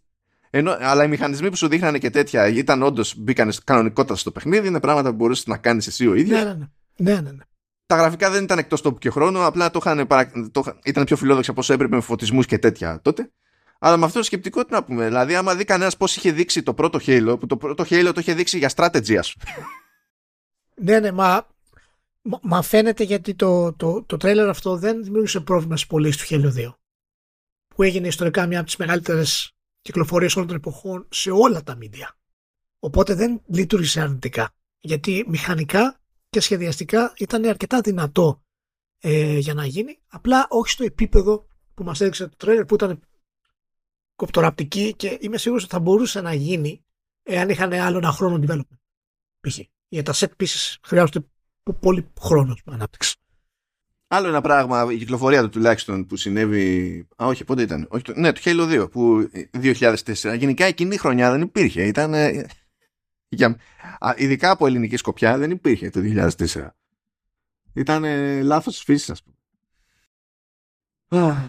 Ενώ, αλλά οι μηχανισμοί που σου δείχνανε και τέτοια ήταν όντως μπήκαν κανονικότατα στο παιχνίδι, είναι πράγματα που μπορούσες να κάνεις εσύ ο ίδιος. Ναι, ναι, ναι. ναι, ναι, ναι τα γραφικά δεν ήταν εκτός τόπου και χρόνου, απλά το είχαν, το, ήταν πιο φιλόδοξα από όσο έπρεπε με φωτισμούς και τέτοια τότε. Αλλά με αυτό το σκεπτικό τι να πούμε. Δηλαδή, άμα δει κανένας πώς είχε δείξει το πρώτο Halo, που το πρώτο Halo το είχε δείξει για strategy, [LAUGHS] α Ναι, ναι, μα, μα φαίνεται γιατί το, το, το τρέλερ αυτό δεν δημιούργησε πρόβλημα στις πωλήσεις του Halo 2. Που έγινε ιστορικά μια από τις μεγαλύτερες κυκλοφορίες όλων των εποχών σε όλα τα media. Οπότε δεν λειτουργήσε αρνητικά. Γιατί μηχανικά και σχεδιαστικά ήταν αρκετά δυνατό ε, για να γίνει, απλά όχι στο επίπεδο που μας έδειξε το τρέλερ που ήταν κοπτοραπτική και είμαι σίγουρος ότι θα μπορούσε να γίνει εάν είχαν άλλο ένα χρόνο development. Π.χ. Για τα set pieces χρειάζονται πολύ χρόνο ανάπτυξη. Άλλο ένα πράγμα, η κυκλοφορία του τουλάχιστον που συνέβη. Α, όχι, πότε ήταν. Όχι, ναι, το Halo 2 που 2004. Γενικά εκείνη η χρονιά δεν υπήρχε. Ήταν για, ειδικά από ελληνική σκοπιά δεν υπήρχε το 2004. Ήταν ε, λάθος φύσης, ας πούμε.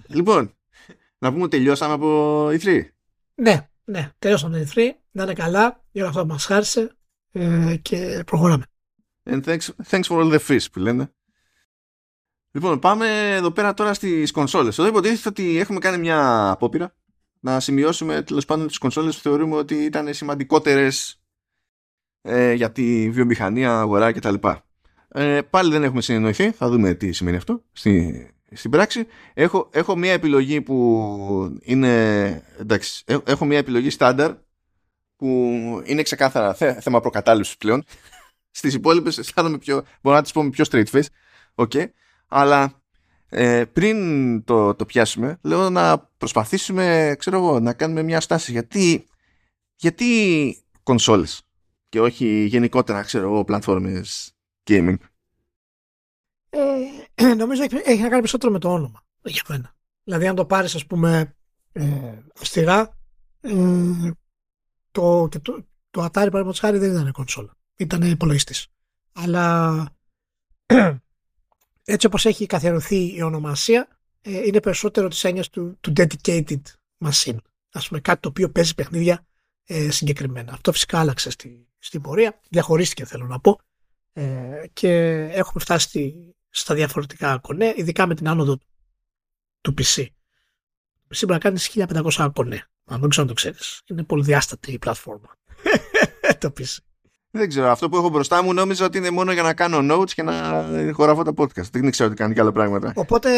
λοιπόν, να πούμε ότι τελειώσαμε από E3. Ναι, ναι, τελειώσαμε από E3. Να είναι καλά, για αυτό μας χάρισε ε, και προχωράμε. And thanks, thanks for all the fish που λένε. Λοιπόν, πάμε εδώ πέρα τώρα στις κονσόλες. Εδώ υποτίθεται ότι έχουμε κάνει μια απόπειρα να σημειώσουμε τέλος πάντων τις κονσόλες που θεωρούμε ότι ήταν σημαντικότερες ε, για τη βιομηχανία, αγορά κτλ. Ε, πάλι δεν έχουμε συνεννοηθεί, θα δούμε τι σημαίνει αυτό στη, στην πράξη. Έχω, έχω μια επιλογή που είναι, εντάξει, έχω μια επιλογή στάνταρ που είναι ξεκάθαρα θέμα προκατάληψης πλέον. [LAUGHS] Στις υπόλοιπες αισθάνομαι πιο, μπορώ να τις πούμε πιο straight face, okay. αλλά ε, πριν το, το πιάσουμε, λέω να προσπαθήσουμε, ξέρω εγώ, να κάνουμε μια στάση. Γιατί, γιατί κονσόλες; Και όχι γενικότερα, ξέρω εγώ, πλατφόρμες gaming. Ε, [CLEARS THROAT] νομίζω έχει, έχει να κάνει περισσότερο με το όνομα για μένα. Δηλαδή αν το πάρεις ας πούμε ε, αυστηρά ε, το, και το, το Atari παραδείγματος χάρη δεν ήταν κονσόλα. Ήταν υπολογιστής. Αλλά [CLEARS THROAT] έτσι όπως έχει καθιερωθεί η ονομασία ε, είναι περισσότερο της έννοιας του, του dedicated machine. Ας πούμε κάτι το οποίο παίζει παιχνίδια ε, συγκεκριμένα. Αυτό φυσικά άλλαξε στη, στην πορεία. Διαχωρίστηκε θέλω να πω. Ε, και έχουμε φτάσει στα διαφορετικά κονέ, ειδικά με την άνοδο του PC. Το PC μπορεί να κάνει 1500 κονέ. Αν δεν ξέρω αν το ξέρεις. Είναι πολύ διάστατη η πλατφόρμα. [LAUGHS] το PC. Δεν ξέρω. Αυτό που έχω μπροστά μου νόμιζα ότι είναι μόνο για να κάνω notes και να χωραφώ τα podcast. Δεν ξέρω ότι κάνει και άλλα πράγματα. Οπότε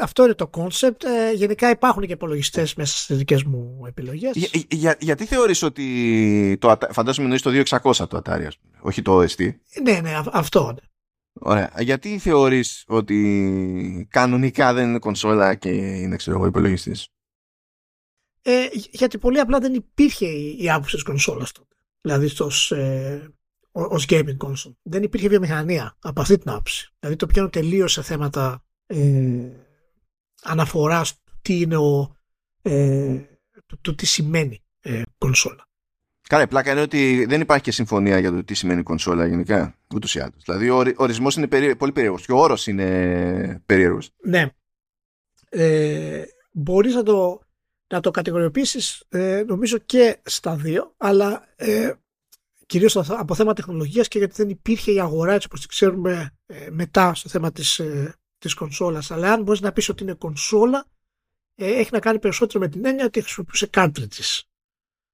αυτό είναι το concept. Ε, γενικά υπάρχουν και υπολογιστές μέσα στις δικές μου επιλογές. Για, για, γιατί θεωρείς ότι. Το, φαντάζομαι εννοείς το 2600 το Atari, όχι το OST. Ναι, ναι, αυτό. Ναι. Ωραία. Γιατί θεωρείς ότι κανονικά δεν είναι κονσόλα και είναι ξέρω εγώ υπολογιστής; Ε, γιατί πολύ απλά δεν υπήρχε η, η άποψη της κονσόλας τότε. Δηλαδή στους, ε, ως gaming console. Δεν υπήρχε βιομηχανία από αυτή την άποψη. Δηλαδή το πιάνω τελείως σε θέματα ε, αναφοράς τι είναι ο, ε, το, το, τι σημαίνει ε, κονσόλα. Καλά, η πλάκα είναι ότι δεν υπάρχει και συμφωνία για το τι σημαίνει κονσόλα γενικά. Ούτως ή άλλως. Δηλαδή, ο ορισμός είναι περί... πολύ περίεργος και ο όρος είναι περίεργος. Ναι. Ε, Μπορείς να το, να το κατηγοριοποιήσεις ε, νομίζω και στα δύο, αλλά ε, κυρίως από θέμα τεχνολογίας και γιατί δεν υπήρχε η αγορά έτσι όπως τη ξέρουμε ε, μετά στο θέμα της ε, της κονσόλας. Αλλά αν μπορείς να πεις ότι είναι κονσόλα, ε, έχει να κάνει περισσότερο με την έννοια ότι χρησιμοποιούσε cartridges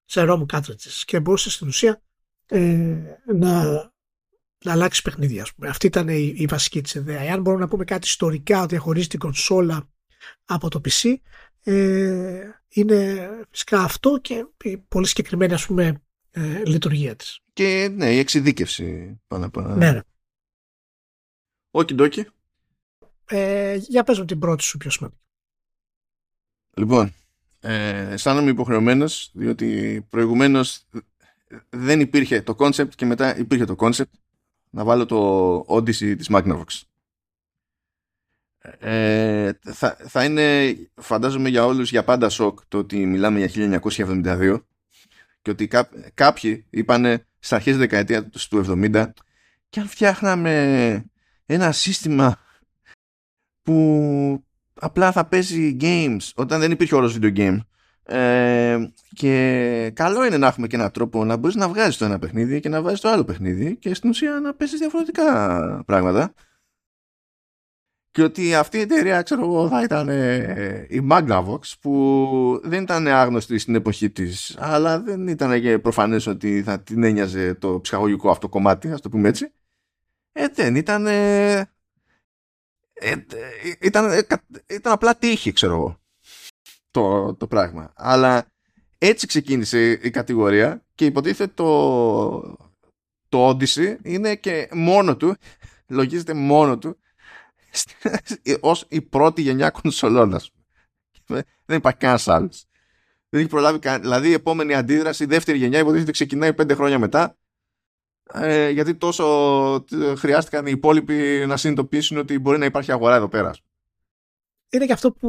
σε ROM cartridges και μπορούσε στην ουσία ε, να, να αλλάξει παιχνίδια. Ας πούμε. Αυτή ήταν η, η βασική της ιδέα. Εάν μπορούμε να πούμε κάτι ιστορικά ότι διαχωρίζει την κονσόλα από το PC, ε, είναι φυσικά αυτό και η πολύ συγκεκριμένη ας πούμε, ε, λειτουργία της. Και ναι, η εξειδίκευση πάνω από Ναι, ναι. Όχι ντόκι. Ε, για πες μου την πρώτη σου πιο σημαντική. Λοιπόν, ε, αισθάνομαι υποχρεωμένος διότι προηγουμένως δεν υπήρχε το concept και μετά υπήρχε το concept να βάλω το Odyssey της Magnavox. Ε, θα, θα είναι φαντάζομαι για όλους για πάντα σοκ το ότι μιλάμε για 1972 και ότι κά, κάποιοι είπανε στις αρχές της δεκαετίας τους 70 και αν φτιάχναμε ένα σύστημα που απλά θα παίζει games όταν δεν υπήρχε όρος video game ε, και καλό είναι να έχουμε και έναν τρόπο να μπορείς να βγάζεις το ένα παιχνίδι και να βάζεις το άλλο παιχνίδι και στην ουσία να παίζεις διαφορετικά πράγματα και ότι αυτή η εταιρεία ξέρω εγώ θα ήταν ε, η Magnavox που δεν ήταν άγνωστη στην εποχή της αλλά δεν ήταν και προφανές ότι θα την ένοιαζε το ψυχαγωγικό αυτό κομμάτι ας το πούμε έτσι ε, δεν ήταν ε, ήταν, ε, ήταν απλά τύχη, ξέρω εγώ, το, το πράγμα. Αλλά έτσι ξεκίνησε η κατηγορία και υποτίθεται το, το Odyssey είναι και μόνο του, λογίζεται μόνο του, ως η πρώτη γενιά κονσολών, Δεν υπάρχει κανένας άλλος. Δεν έχει προλάβει Δηλαδή η επόμενη αντίδραση, η δεύτερη γενιά υποτίθεται ξεκινάει πέντε χρόνια μετά ε, γιατί τόσο χρειάστηκαν οι υπόλοιποι να συνειδητοποιήσουν ότι μπορεί να υπάρχει αγορά εδώ πέρα. Είναι και αυτό που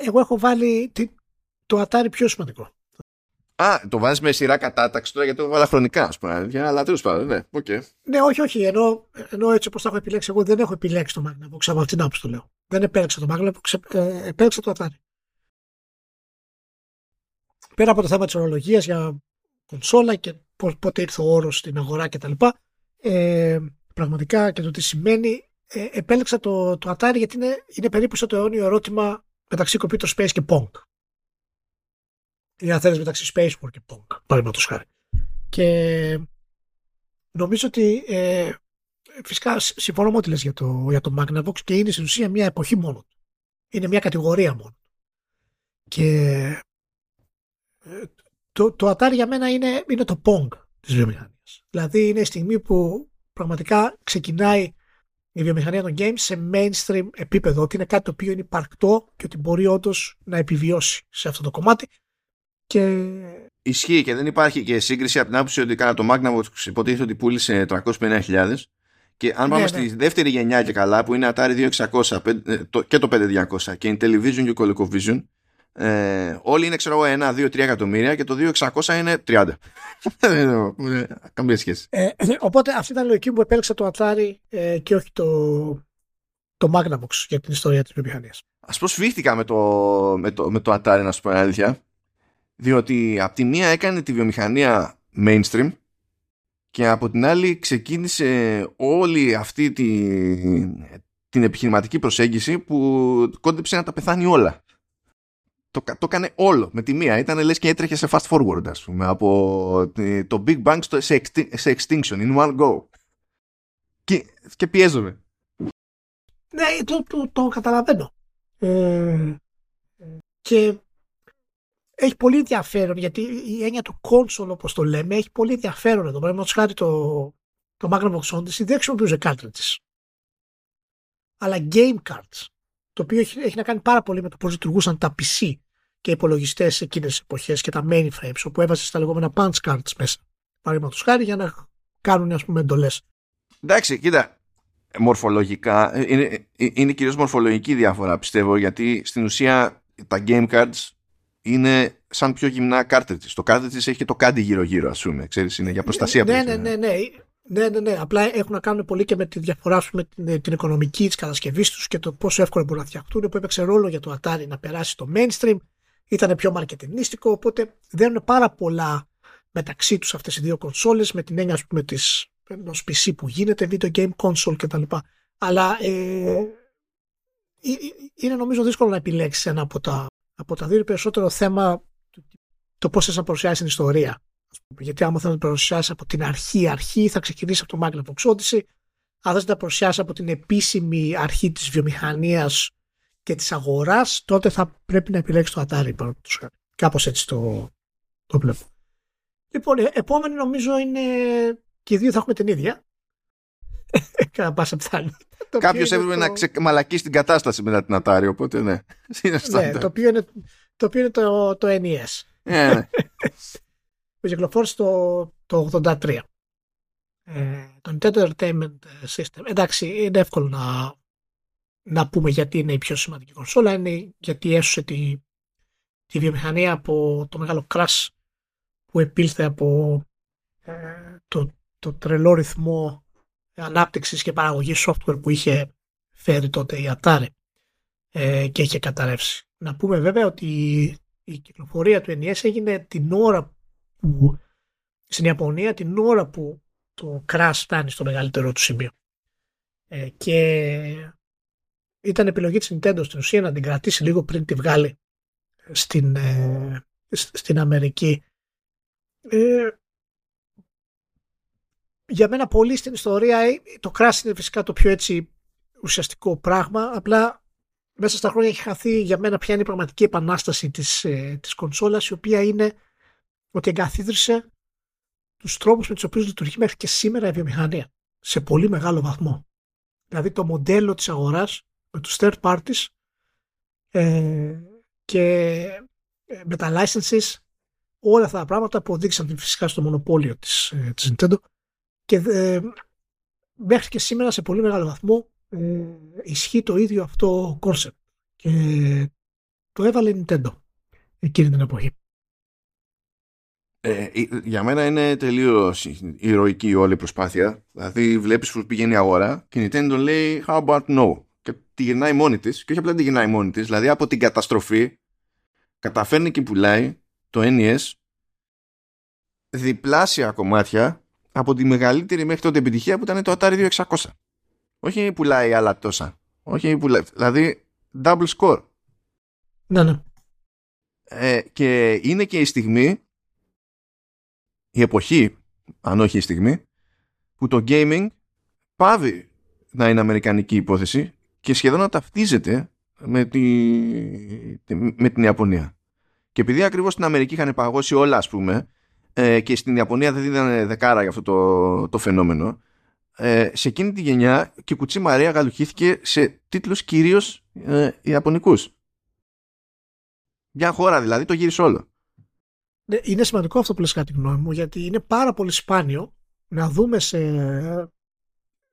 εγώ έχω βάλει το Atari πιο σημαντικό. Α, το βάζεις με σειρά κατάταξη τώρα γιατί το βάλα χρονικά, ας πούμε. Για αλλά τέλος πάντων, ναι. Okay. Ναι, όχι, όχι. Ενώ, ενώ έτσι όπως το έχω επιλέξει, εγώ δεν έχω επιλέξει το Magnavox από αυτήν την άποψη το λέω. Δεν επέλεξα το Magnavox, ε, επέλεξα το Atari. Πέρα από το θέμα της ορολογίας για κονσόλα και πότε ήρθε ο όρος στην αγορά κτλ. Ε, πραγματικά και το τι σημαίνει ε, επέλεξα το, το Atari γιατί είναι, είναι περίπου στο το αιώνιο ερώτημα μεταξύ Computer Space και Pong. Ή αν θέλεις μεταξύ Space War και Pong, παραδείγματος χάρη. Και νομίζω ότι ε, φυσικά συμφωνώ με ό,τι λες για το, για το Magnavox και είναι στην ουσία μια εποχή μόνο Είναι μια κατηγορία μόνο. Και ε, το, το Atari για μένα είναι, είναι το Pong της βιομηχανίας. Δηλαδή είναι η στιγμή που πραγματικά ξεκινάει η βιομηχανία των games σε mainstream επίπεδο, ότι είναι κάτι το οποίο είναι υπαρκτό και ότι μπορεί όντως να επιβιώσει σε αυτό το κομμάτι. Και... Ισχύει και δεν υπάρχει και σύγκριση από την άποψη ότι κάνα το Magnavox υποτίθεται ότι πούλησε 350.000 και αν πάμε ναι, στη ναι. δεύτερη γενιά και καλά που είναι Atari 2600 ε, και το 5200 και Intellivision και ColecoVision ε, όλοι είναι ξέρω εγώ 1, 2, 3 εκατομμύρια και το 2600 είναι 30. [LAUGHS] Καμία σχέση. Ε, οπότε αυτή ήταν η λογική που επέλεξα το Atari ε, και όχι το, το Magnavox για την ιστορία της βιομηχανίας. Ας πω σφίχτηκα με το, με, το, με το Atari να σου πω αλήθεια διότι από τη μία έκανε τη βιομηχανία mainstream και από την άλλη ξεκίνησε όλη αυτή τη, την επιχειρηματική προσέγγιση που κόντεψε να τα πεθάνει όλα το, το έκανε όλο με τη μία. Ήταν λες και έτρεχε σε fast forward, ας πούμε, από το Big Bang στο, σε, σε extinction, in one go. Και, και πιέζομαι. Ναι, το, το, το καταλαβαίνω. Ε, και έχει πολύ ενδιαφέρον γιατί η έννοια του console όπως το λέμε έχει πολύ ενδιαφέρον εδώ. Πρέπει να χάρη το, το Magnavox Odyssey δεν χρησιμοποιούσε cartridges. Αλλά game cards το οποίο έχει, έχει να κάνει πάρα πολύ με το πώς λειτουργούσαν τα PC και οι υπολογιστές εκείνες τις εποχές και τα mainframes, όπου έβαζες τα λεγόμενα punch cards μέσα. Παραδείγματος χάρη για να κάνουν ας πούμε εντολές. Εντάξει, κοίτα. Μορφολογικά, είναι, είναι κυρίως μορφολογική διαφορά πιστεύω γιατί στην ουσία τα game cards είναι σαν πιο γυμνά cartridges. Το cartridge έχει και το κάντι γύρω-γύρω, α πούμε. Ξέρεις, είναι για προστασία. Ναι, ναι, ναι, ναι. Ναι, ναι, ναι. Απλά έχουν να κάνουν πολύ και με τη διαφορά με την, την οικονομική τη κατασκευή του και το πόσο εύκολο μπορούν να φτιαχτούν. Που έπαιξε ρόλο για το Atari να περάσει το mainstream. Ήταν πιο μαρκετινίστικο. Οπότε δίνουν πάρα πολλά μεταξύ του αυτέ οι δύο κονσόλε με την έννοια πούμε, της, ενός PC που γίνεται, video game console κτλ. Αλλά ε, ε, ε, είναι νομίζω δύσκολο να επιλέξει ένα από τα, από τα δύο. Περισσότερο θέμα το πώς θες να παρουσιάσεις την ιστορία γιατί άμα θέλει να το παρουσιάσεις από την αρχή, αρχή θα ξεκινήσει από το Magnavox Odyssey. Αν δεν τα παρουσιάσεις από την επίσημη αρχή της βιομηχανίας και της αγοράς, τότε θα πρέπει να επιλέξεις το Atari. Κάπως έτσι το, το βλέπω. Λοιπόν, ε, επόμενη νομίζω είναι και οι δύο θα έχουμε την ίδια. [LAUGHS] Κατά πάσα πιθανότητα. Κάποιος έπρεπε το... να ξεμαλακίσει την κατάσταση μετά την Atari, οπότε ναι. [LAUGHS] ναι το οποίο είναι το, οποίο είναι το, το NES. Yeah. Ναι. [LAUGHS] που κυκλοφόρησε το, το 83. Ε, το Nintendo Entertainment System. Εντάξει, είναι εύκολο να, να πούμε γιατί είναι η πιο σημαντική κονσόλα. Είναι γιατί έσωσε τη, τη βιομηχανία από το μεγάλο crash που επήλθε από ε, το, το τρελό ρυθμό ανάπτυξης και παραγωγής software που είχε φέρει τότε η Atari ε, και είχε καταρρεύσει. Να πούμε βέβαια ότι η κυκλοφορία του NES έγινε την ώρα που στην Ιαπωνία την ώρα που το crash φτάνει στο μεγαλύτερο του σημείο. Ε, και ήταν επιλογή της Nintendo στην ουσία να την κρατήσει λίγο πριν τη βγάλει στην, ε, στην Αμερική. Ε, για μένα πολύ στην ιστορία ε, το crash είναι φυσικά το πιο έτσι ουσιαστικό πράγμα απλά μέσα στα χρόνια έχει χαθεί για μένα ποια είναι η πραγματική επανάσταση της, ε, της κονσόλας η οποία είναι ότι εγκαθίδρυσε τους τρόπους με τους οποίους λειτουργεί μέχρι και σήμερα η βιομηχανία σε πολύ μεγάλο βαθμό. Δηλαδή το μοντέλο της αγοράς με τους third parties ε, και ε, με τα licenses όλα αυτά τα πράγματα που οδήγησαν φυσικά στο μονοπόλιο της, ε, της Nintendo και ε, μέχρι και σήμερα σε πολύ μεγάλο βαθμό ε, ισχύει το ίδιο αυτό concept και το έβαλε η Nintendo εκείνη την εποχή. Ε, για μένα είναι τελείως ηρωική όλη η προσπάθεια. Δηλαδή, βλέπεις που πηγαίνει η αγορά και η Nintendo λέει How about no? Και τη γυρνάει μόνη της. Και όχι απλά τη γυρνάει μόνη της, δηλαδή από την καταστροφή καταφέρνει και πουλάει το NES διπλάσια κομμάτια από τη μεγαλύτερη μέχρι τότε επιτυχία που ήταν το Atari 2600. Όχι πουλάει άλλα τόσα. Όχι πουλάει. Δηλαδή, double score. Ναι, ναι. Ε, και είναι και η στιγμή, η εποχή, αν όχι η στιγμή, που το gaming πάβει να είναι αμερικανική υπόθεση και σχεδόν να ταυτίζεται με, τη, με την Ιαπωνία. Και επειδή ακριβώς στην Αμερική είχαν παγώσει όλα, ας πούμε, ε, και στην Ιαπωνία δεν δίνανε δεκάρα για αυτό το, το φαινόμενο, ε, σε εκείνη τη γενιά και η Κουτσί Μαρία γαλουχήθηκε σε τίτλους κυρίως ε, Ιαπωνικούς. Μια χώρα δηλαδή το γύρισε όλο. Ναι, είναι σημαντικό αυτό που λες κατά τη γνώμη μου γιατί είναι πάρα πολύ σπάνιο να δούμε σε,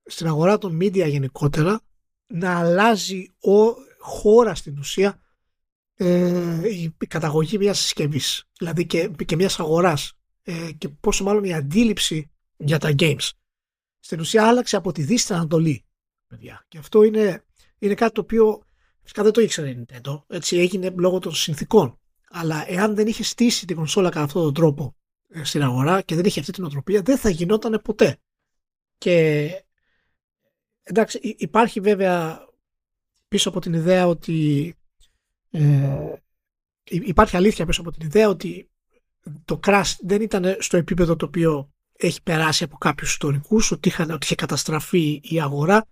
στην αγορά των media γενικότερα να αλλάζει ο, χώρα στην ουσία ε, η, καταγωγή μιας συσκευής, δηλαδή και, και μιας αγοράς ε, και πόσο μάλλον η αντίληψη για τα games. Στην ουσία άλλαξε από τη Δύση στην Ανατολή παιδιά. και αυτό είναι, είναι κάτι το οποίο φυσικά δεν το ήξερε η Nintendo. Έτσι έγινε λόγω των συνθήκων. Αλλά εάν δεν είχε στήσει την κονσόλα κατά αυτόν τον τρόπο ε, στην αγορά και δεν είχε αυτή την οτροπία δεν θα γινόταν ποτέ. Και εντάξει υπάρχει βέβαια πίσω από την ιδέα ότι ε, υπάρχει αλήθεια πίσω από την ιδέα ότι το crash δεν ήταν στο επίπεδο το οποίο έχει περάσει από κάποιους ιστορικούς ότι, είχαν, ότι είχε καταστραφεί η αγορά.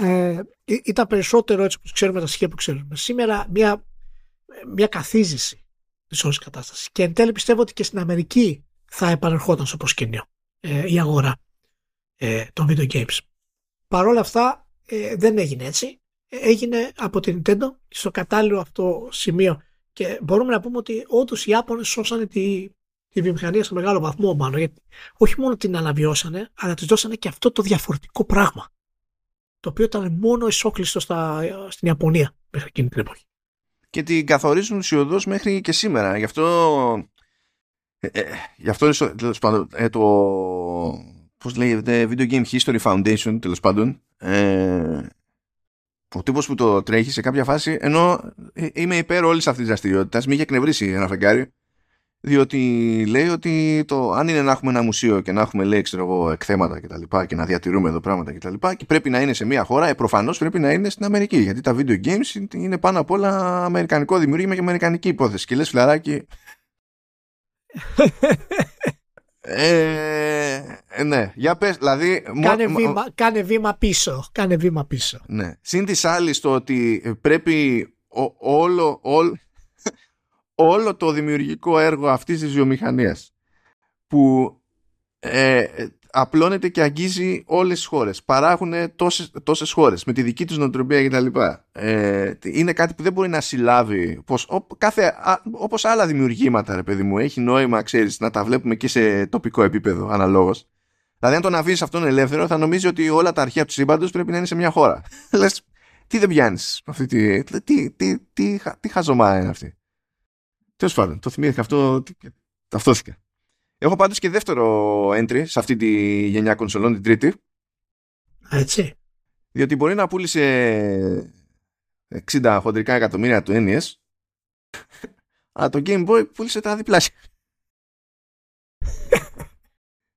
Ε, ήταν περισσότερο έτσι που ξέρουμε τα στοιχεία που ξέρουμε. Σήμερα μια, μια καθίζηση της όλης κατάστασης. Και εν τέλει πιστεύω ότι και στην Αμερική θα επανερχόταν στο προσκήνιο ε, η αγορά ε, των video games. Παρόλα αυτά ε, δεν έγινε έτσι. Έγινε από την Nintendo στο κατάλληλο αυτό σημείο και μπορούμε να πούμε ότι όντως οι Ιάπωνες σώσανε τη, τη βιομηχανία σε μεγάλο βαθμό μάλλον γιατί όχι μόνο την αναβιώσανε αλλά τους δώσανε και αυτό το διαφορετικό πράγμα το οποίο ήταν μόνο ισόκλειστο στα, στην Ιαπωνία μέχρι εκείνη την εποχή. Και την καθορίζουν ουσιοδός μέχρι και σήμερα. Γι' αυτό, ε, ε, γι αυτό ε, το πώς λέγεται Video Game History Foundation τέλος πάντων ε, ο τύπος που το τρέχει σε κάποια φάση ενώ ε, είμαι υπέρ όλης αυτής της δραστηριότητας μην είχε εκνευρίσει ένα φεγγάρι διότι λέει ότι το, αν είναι να έχουμε ένα μουσείο και να έχουμε λέει ξέρω εγώ εκθέματα και τα λοιπά και να διατηρούμε εδώ πράγματα και τα λοιπά και πρέπει να είναι σε μια χώρα, ε, προφανώς πρέπει να είναι στην Αμερική γιατί τα video games είναι πάνω απ' όλα αμερικανικό δημιούργημα και αμερικανική υπόθεση. Και λες φιλαράκι Ε, ε, ναι, για πες, δηλαδή... Κάνε, βήμα, κάνε βήμα πίσω, κάνε βήμα πίσω. Ναι. Συν της άλλης το ότι πρέπει όλο, [LAUGHS] όλο, το δημιουργικό έργο αυτής της βιομηχανίας που ε, απλώνεται και αγγίζει όλες τις χώρες. Παράγουν τόσες, τόσες χώρες με τη δική τους νοοτροπία κτλ. Ε, είναι κάτι που δεν μπορεί να συλλάβει πως, ό, κάθε, όπως άλλα δημιουργήματα ρε παιδί μου έχει νόημα ξέρεις να τα βλέπουμε και σε τοπικό επίπεδο αναλόγως. Δηλαδή αν τον αφήσει αυτόν ελεύθερο θα νομίζεις ότι όλα τα αρχεία του σύμπαντος πρέπει να είναι σε μια χώρα. [LAUGHS] Λες, τι δεν πιάνεις αυτή τη, τι, τι, τι, τι, τι χαζομά είναι αυτή. Τέλος πάντων, το θυμήθηκα αυτό, ταυτόθηκα. Έχω πάντως και δεύτερο entry σε αυτή τη γενιά κονσολών, την τρίτη. Έτσι. Διότι μπορεί να πούλησε 60 χοντρικά εκατομμύρια του NES, [LAUGHS] αλλά το Game Boy πούλησε τα διπλάσια.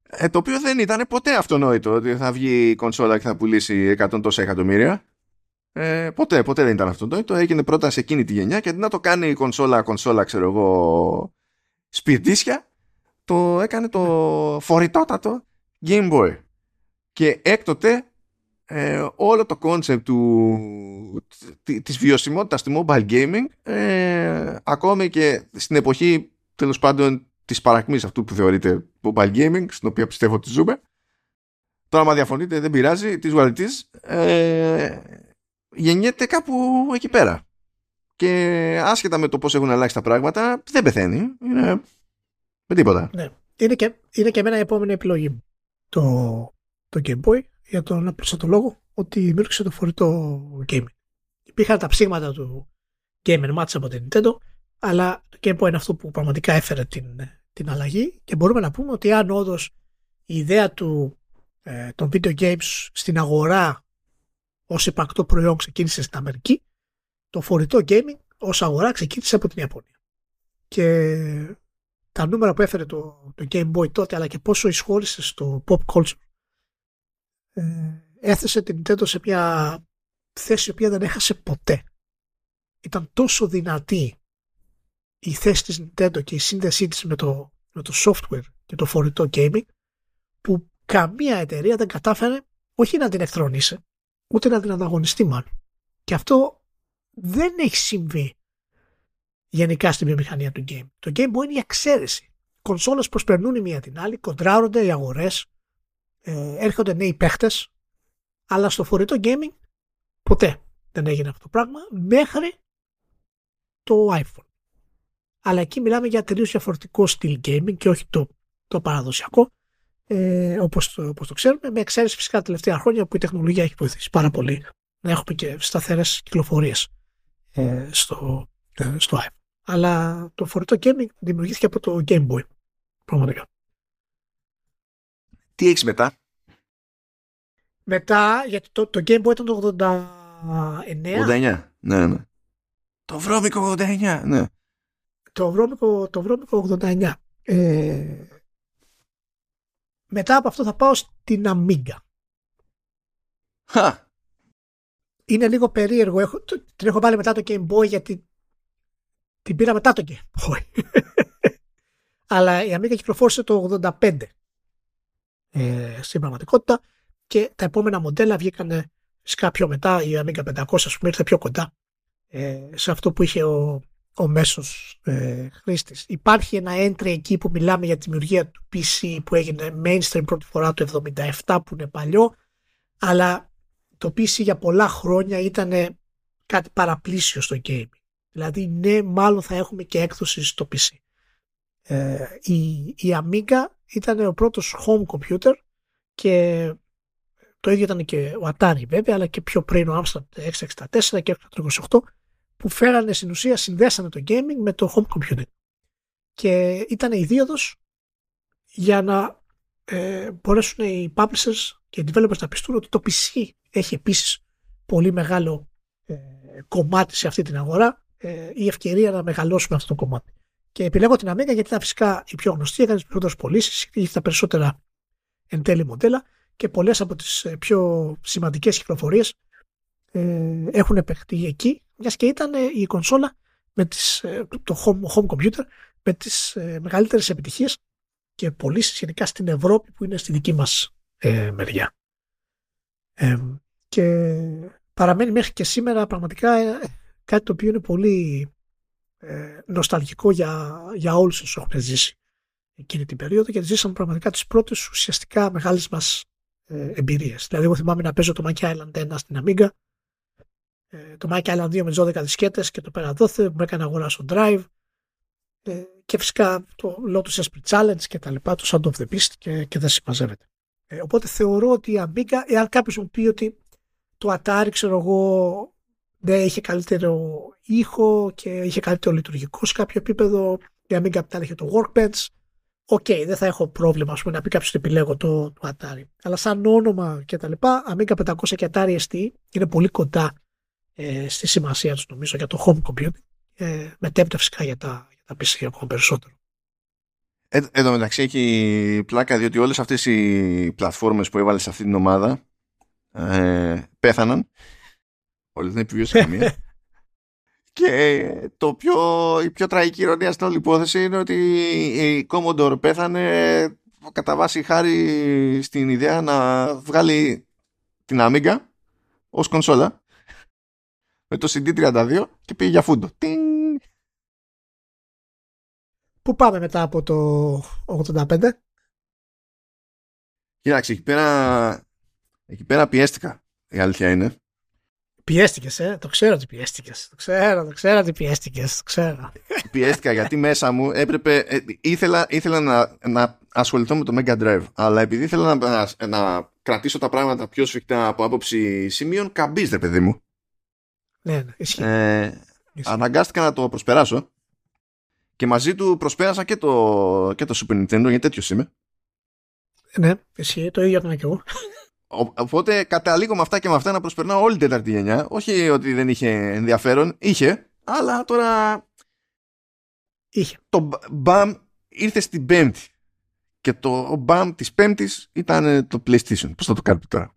ε, το οποίο δεν ήταν ποτέ αυτονόητο ότι θα βγει η κονσόλα και θα πουλήσει 100 τόσα εκατομμύρια. Ε, ποτέ, ποτέ δεν ήταν αυτονόητο. Έγινε πρώτα σε εκείνη τη γενιά και αντί να το κάνει η κονσόλα, κονσόλα, ξέρω εγώ, σπιρτίσια, το έκανε το φορητότατο Game Boy. Και έκτοτε ε, όλο το concept του, της βιωσιμότητας του mobile gaming ε, ακόμη και στην εποχή τέλος πάντων της παρακμής αυτού που θεωρείται mobile gaming στην οποία πιστεύω ότι ζούμε. Τώρα άμα διαφωνείτε δεν πειράζει της γουαλιτής ε, γεννιέται κάπου εκεί πέρα. Και άσχετα με το πως έχουν αλλάξει τα πράγματα δεν πεθαίνει. Είναι με τίποτα. Ναι. Είναι και, είναι και εμένα η επόμενη επιλογή μου. Το, το Game Boy για τον απλούστο το λόγο ότι δημιούργησε το φορητό gaming. Υπήρχαν τα ψήγματα του Game Match από την Nintendo, αλλά το Game Boy είναι αυτό που πραγματικά έφερε την, την αλλαγή και μπορούμε να πούμε ότι αν όντως η ιδέα του, ε, των video games στην αγορά ως υπαρκτό προϊόν ξεκίνησε στην Αμερική, το φορητό gaming ως αγορά ξεκίνησε από την Ιαπωνία. Και τα νούμερα που έφερε το, το Game Boy τότε αλλά και πόσο εισχώρησε στο pop culture ε, έθεσε την Nintendo σε μια θέση η οποία δεν έχασε ποτέ. Ήταν τόσο δυνατή η θέση της Nintendo και η σύνδεσή της με το, με το software και το φορητό gaming που καμία εταιρεία δεν κατάφερε όχι να την εχθρονήσει ούτε να την ανταγωνιστεί μάλλον. Και αυτό δεν έχει συμβεί γενικά στην βιομηχανία του game. Το Game Boy είναι η εξαίρεση. Κονσόλες προσπερνούν η μία την άλλη, κοντράρονται οι αγορές, ε, έρχονται νέοι παίχτες, αλλά στο φορητό gaming ποτέ δεν έγινε αυτό το πράγμα μέχρι το iPhone. Αλλά εκεί μιλάμε για τελείως διαφορετικό στυλ gaming και όχι το, το παραδοσιακό ε, όπως, το, όπως το ξέρουμε με εξαίρεση φυσικά τα τελευταία χρόνια που η τεχνολογία έχει βοηθήσει πάρα πολύ να έχουμε και σταθερές κυκλοφορίες ε, στο, ε, στο iPhone. Αλλά το φορητό gaming δημιουργήθηκε από το Game Boy. Πραγματικά. Τι έχεις μετά; Μετά, γιατί το, το Game Boy ήταν το 89. 89, ναι, ναι. Το βρώμικο 89, ναι. Το βρώμικο, το βρώμικο 89. Ε, μετά από αυτό θα πάω στην Amiga. Χα. Είναι λίγο περίεργο. Έχω, την έχω βάλει μετά το Game Boy γιατί την πήρα μετά το Game Boy. [LAUGHS] Αλλά η Amiga κυκλοφόρησε το 85 ε, στην πραγματικότητα και τα επόμενα μοντέλα βγήκαν φυσικά πιο μετά. Η Amiga 500 ας πούμε ήρθε πιο κοντά ε, σε αυτό που είχε ο, ο μέσος ε, χρήστης. Υπάρχει ένα entry εκεί που μιλάμε για τη δημιουργία του PC που έγινε mainstream πρώτη φορά το 77 που είναι παλιό αλλά το PC για πολλά χρόνια ήταν κάτι παραπλήσιο στο gaming. Δηλαδή ναι μάλλον θα έχουμε και έκδοση στο PC. Ε, η, η Amiga ήταν ο πρώτος home computer και το ίδιο ήταν και ο Atari βέβαια αλλά και πιο πριν ο Amstrad 664 και 628 που φέρανε στην ουσία, συνδέσανε το gaming με το home computing. Και ήταν η δίωδος για να ε, μπορέσουν οι publishers και οι developers να πιστούν ότι το PC έχει επίσης πολύ μεγάλο ε, κομμάτι σε αυτή την αγορά ε, η ευκαιρία να μεγαλώσουμε αυτό το κομμάτι. Και επιλέγω την Amiga γιατί ήταν φυσικά η πιο γνωστή, έκανε τις περισσότερες πωλήσεις, είχε τα περισσότερα εν τέλει μοντέλα και πολλές από τις ε, πιο σημαντικές κυκλοφορίες ε, έχουν επεχτεί εκεί μιας και ήταν ε, η κονσόλα με τις, ε, το home, home computer με τις ε, μεγαλύτερες επιτυχίες και πωλήσεις γενικά στην Ευρώπη που είναι στη δική μας ε, μεριά. Ε, και παραμένει μέχρι και σήμερα πραγματικά κάτι το οποίο είναι πολύ ε, νοσταλγικό για, για όλους όσους έχουν ζήσει εκείνη την περίοδο γιατί ζήσαμε πραγματικά τις πρώτες ουσιαστικά μεγάλες μας ε, εμπειρίες. Δηλαδή εγώ θυμάμαι να παίζω το Monkey Island 1 στην Amiga ε, το Mike Island 2 με 12 δισκέτες και το πέρα δόθε, μου έκανε αγορά στο Drive ε, και φυσικά το Lotus Esprit Challenge και τα λοιπά, το Sound of the Beast και, και δεν συμμαζεύεται. Ε, οπότε θεωρώ ότι η Amiga, εάν κάποιος μου πει ότι το Atari, ξέρω εγώ, δεν είχε καλύτερο ήχο και είχε καλύτερο λειτουργικό σε κάποιο επίπεδο, η Amiga απ' είχε το Workbench, Οκ, okay, δεν θα έχω πρόβλημα πούμε, να πει κάποιος ότι επιλέγω το, το Atari. Αλλά σαν όνομα και τα λοιπά, Amiga 500 και Atari ST είναι πολύ κοντά ε, στη σημασία τους νομίζω για το home computing ε, μετέπειτα φυσικά για τα, για τα PC ακόμα περισσότερο. Ε, εδώ μεταξύ έχει πλάκα διότι όλες αυτές οι πλατφόρμες που έβαλες σε αυτή την ομάδα ε, πέθαναν. Όλοι δεν επιβίωσαν καμία. [LAUGHS] Και το πιο, η πιο τραγική ηρωνία στην όλη υπόθεση είναι ότι η Commodore πέθανε κατά βάση χάρη στην ιδέα να βγάλει την Amiga ως κονσόλα με το CD32 και πήγε για φούντο. Πού πάμε μετά από το 85? Κοιτάξτε, εκεί πέρα, εκεί πέρα πιέστηκα. Η αλήθεια είναι. Πιέστηκες, ε. Το ξέρω ότι πιέστηκες. Το ξέρω, το ξέρω ότι πιέστηκες. Το ξέρω. Πιέστηκα γιατί μέσα μου έπρεπε. Ε, ήθελα ήθελα να, να ασχοληθώ με το Mega Drive. Αλλά επειδή ήθελα να, να, να κρατήσω τα πράγματα πιο σφιχτά από άποψη σημείων, καμπίζεται, παιδί μου. Ναι, ναι, ισχύει. Ε, Αναγκάστηκα να το προσπεράσω και μαζί του προσπέρασα και το, και το Super Nintendo, γιατί τέτοιος είμαι. Ναι, ισχύει, το ίδιο έκανα και εγώ. Οπότε καταλήγω με αυτά και με αυτά να προσπερνάω όλη την τέταρτη γενιά. Όχι ότι δεν είχε ενδιαφέρον, είχε, αλλά τώρα. Είχε. Το BAM ήρθε στην Πέμπτη. Και το BAM της Πέμπτης ήταν το PlayStation. Πώς θα το κάνουμε τώρα;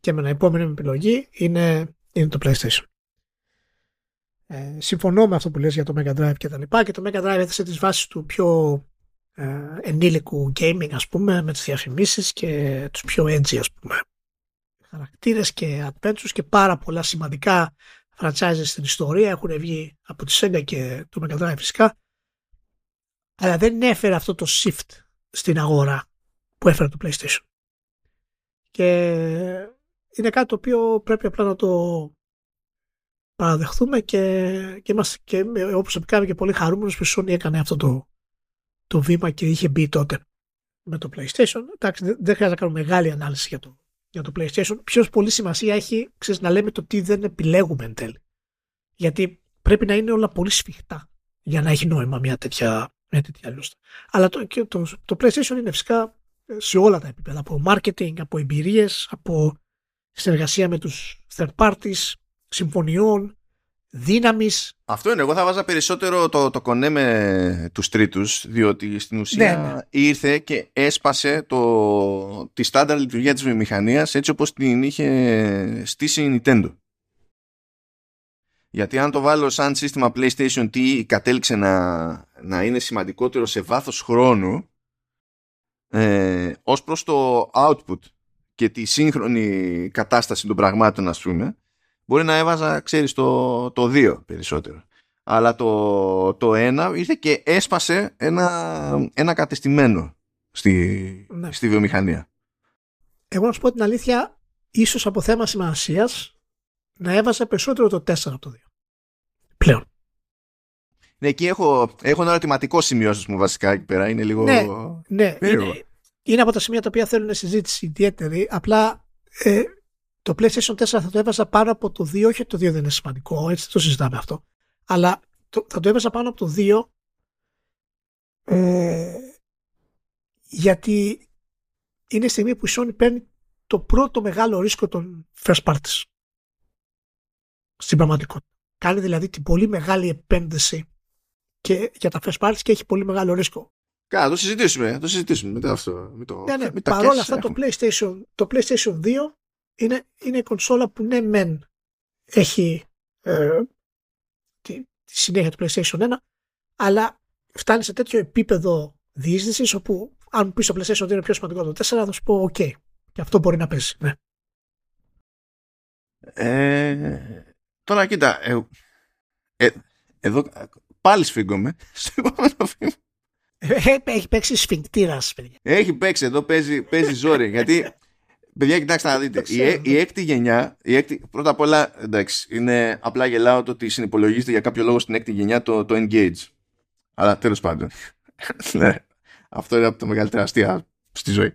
Και με ένα επόμενη επιλογή είναι είναι το PlayStation. Ε, συμφωνώ με αυτό που λες για το Mega Drive και τα λοιπά και το Mega Drive έθεσε τις βάσεις του πιο ε, ενήλικου gaming ας πούμε με τις διαφημίσεις και τους πιο edgy ας πούμε χαρακτήρες και adventures και πάρα πολλά σημαντικά franchises στην ιστορία έχουν βγει από τη Sega και το Mega Drive φυσικά. Αλλά δεν έφερε αυτό το shift στην αγορά που έφερε το PlayStation. Και είναι κάτι το οποίο πρέπει απλά να το παραδεχθούμε και, και, είμαστε, και όπως προσωπικά είμαι και πολύ χαρούμενος που η Sony έκανε αυτό το, το βήμα και είχε μπει τότε με το PlayStation. Εντάξει, δεν χρειάζεται να κάνουμε μεγάλη ανάλυση για το, για το PlayStation. Πιο πολύ σημασία έχει ξέρεις, να λέμε το τι δεν επιλέγουμε εν τέλει. Γιατί πρέπει να είναι όλα πολύ σφιχτά για να έχει νόημα μια τέτοια, μια τέτοια λούστα. Αλλά το, και το, το PlayStation είναι φυσικά σε όλα τα επίπεδα. Από marketing, από εμπειρίες, από συνεργασία με τους third parties, συμφωνιών, δύναμης. Αυτό είναι. Εγώ θα βάζα περισσότερο το, το κονέ με τους τρίτους, διότι στην ουσία ναι, ναι. ήρθε και έσπασε το, τη στάνταρ λειτουργία της βιομηχανίας έτσι όπως την είχε στήσει η Nintendo. Γιατί αν το βάλω σαν σύστημα PlayStation τι κατέληξε να, να είναι σημαντικότερο σε βάθος χρόνου ε, ως προς το output και τη σύγχρονη κατάσταση των πραγμάτων ας πούμε μπορεί να έβαζα ξέρεις το, το 2 περισσότερο αλλά το, το 1 ήρθε και έσπασε ένα, ένα κατεστημένο στη, ναι. στη βιομηχανία εγώ να σου πω την αλήθεια ίσως από θέμα σημασίας να έβαζα περισσότερο το 4 από το 2 πλέον ναι, εκεί έχω, έχω ένα ερωτηματικό σημείο μου βασικά εκεί πέρα. Είναι λίγο. Ναι, ναι είναι, είναι από τα σημεία τα οποία θέλουν συζήτηση ιδιαίτερη. Απλά ε, το PlayStation 4 θα το έβαζα πάνω από το 2. Όχι το 2 δεν είναι σημαντικό, έτσι δεν το συζητάμε αυτό. Αλλά το, θα το έβαζα πάνω από το 2 ε, γιατί είναι η στιγμή που η Sony παίρνει το πρώτο μεγάλο ρίσκο των first parties. Στην πραγματικότητα. Κάνει δηλαδή την πολύ μεγάλη επένδυση και για τα first parties και έχει πολύ μεγάλο ρίσκο. Καλά, το συζητήσουμε. Το συζητήσουμε μετά αυτό. Με το, ναι, ναι. Παρ' όλα αυτά το PlayStation, το PlayStation 2 είναι, είναι η κονσόλα που ναι μεν έχει ε, τη, τη, συνέχεια του PlayStation 1 αλλά φτάνει σε τέτοιο επίπεδο διείσδυσης όπου αν πεις το PlayStation 2 είναι πιο σημαντικό το 4 θα σου πω ok και αυτό μπορεί να πέσει. Ναι. Ε, τώρα κοίτα ε, ε, εδώ πάλι σφίγγομαι [LAUGHS] στο επόμενο βήμα ε, έχει παίξει σφιγκτήρας, παιδιά. Έχει παίξει, εδώ παίζει, παίζει ζόρι. γιατί, παιδιά, κοιτάξτε να δείτε. Η, η, έκτη γενιά, η έκτη, πρώτα απ' όλα, εντάξει, είναι απλά γελάω το ότι συνυπολογίζεται για κάποιο λόγο στην έκτη γενιά το, το Engage. Αλλά τέλος πάντων. [LAUGHS] ναι, αυτό είναι από τα μεγαλύτερα αστεία στη ζωή.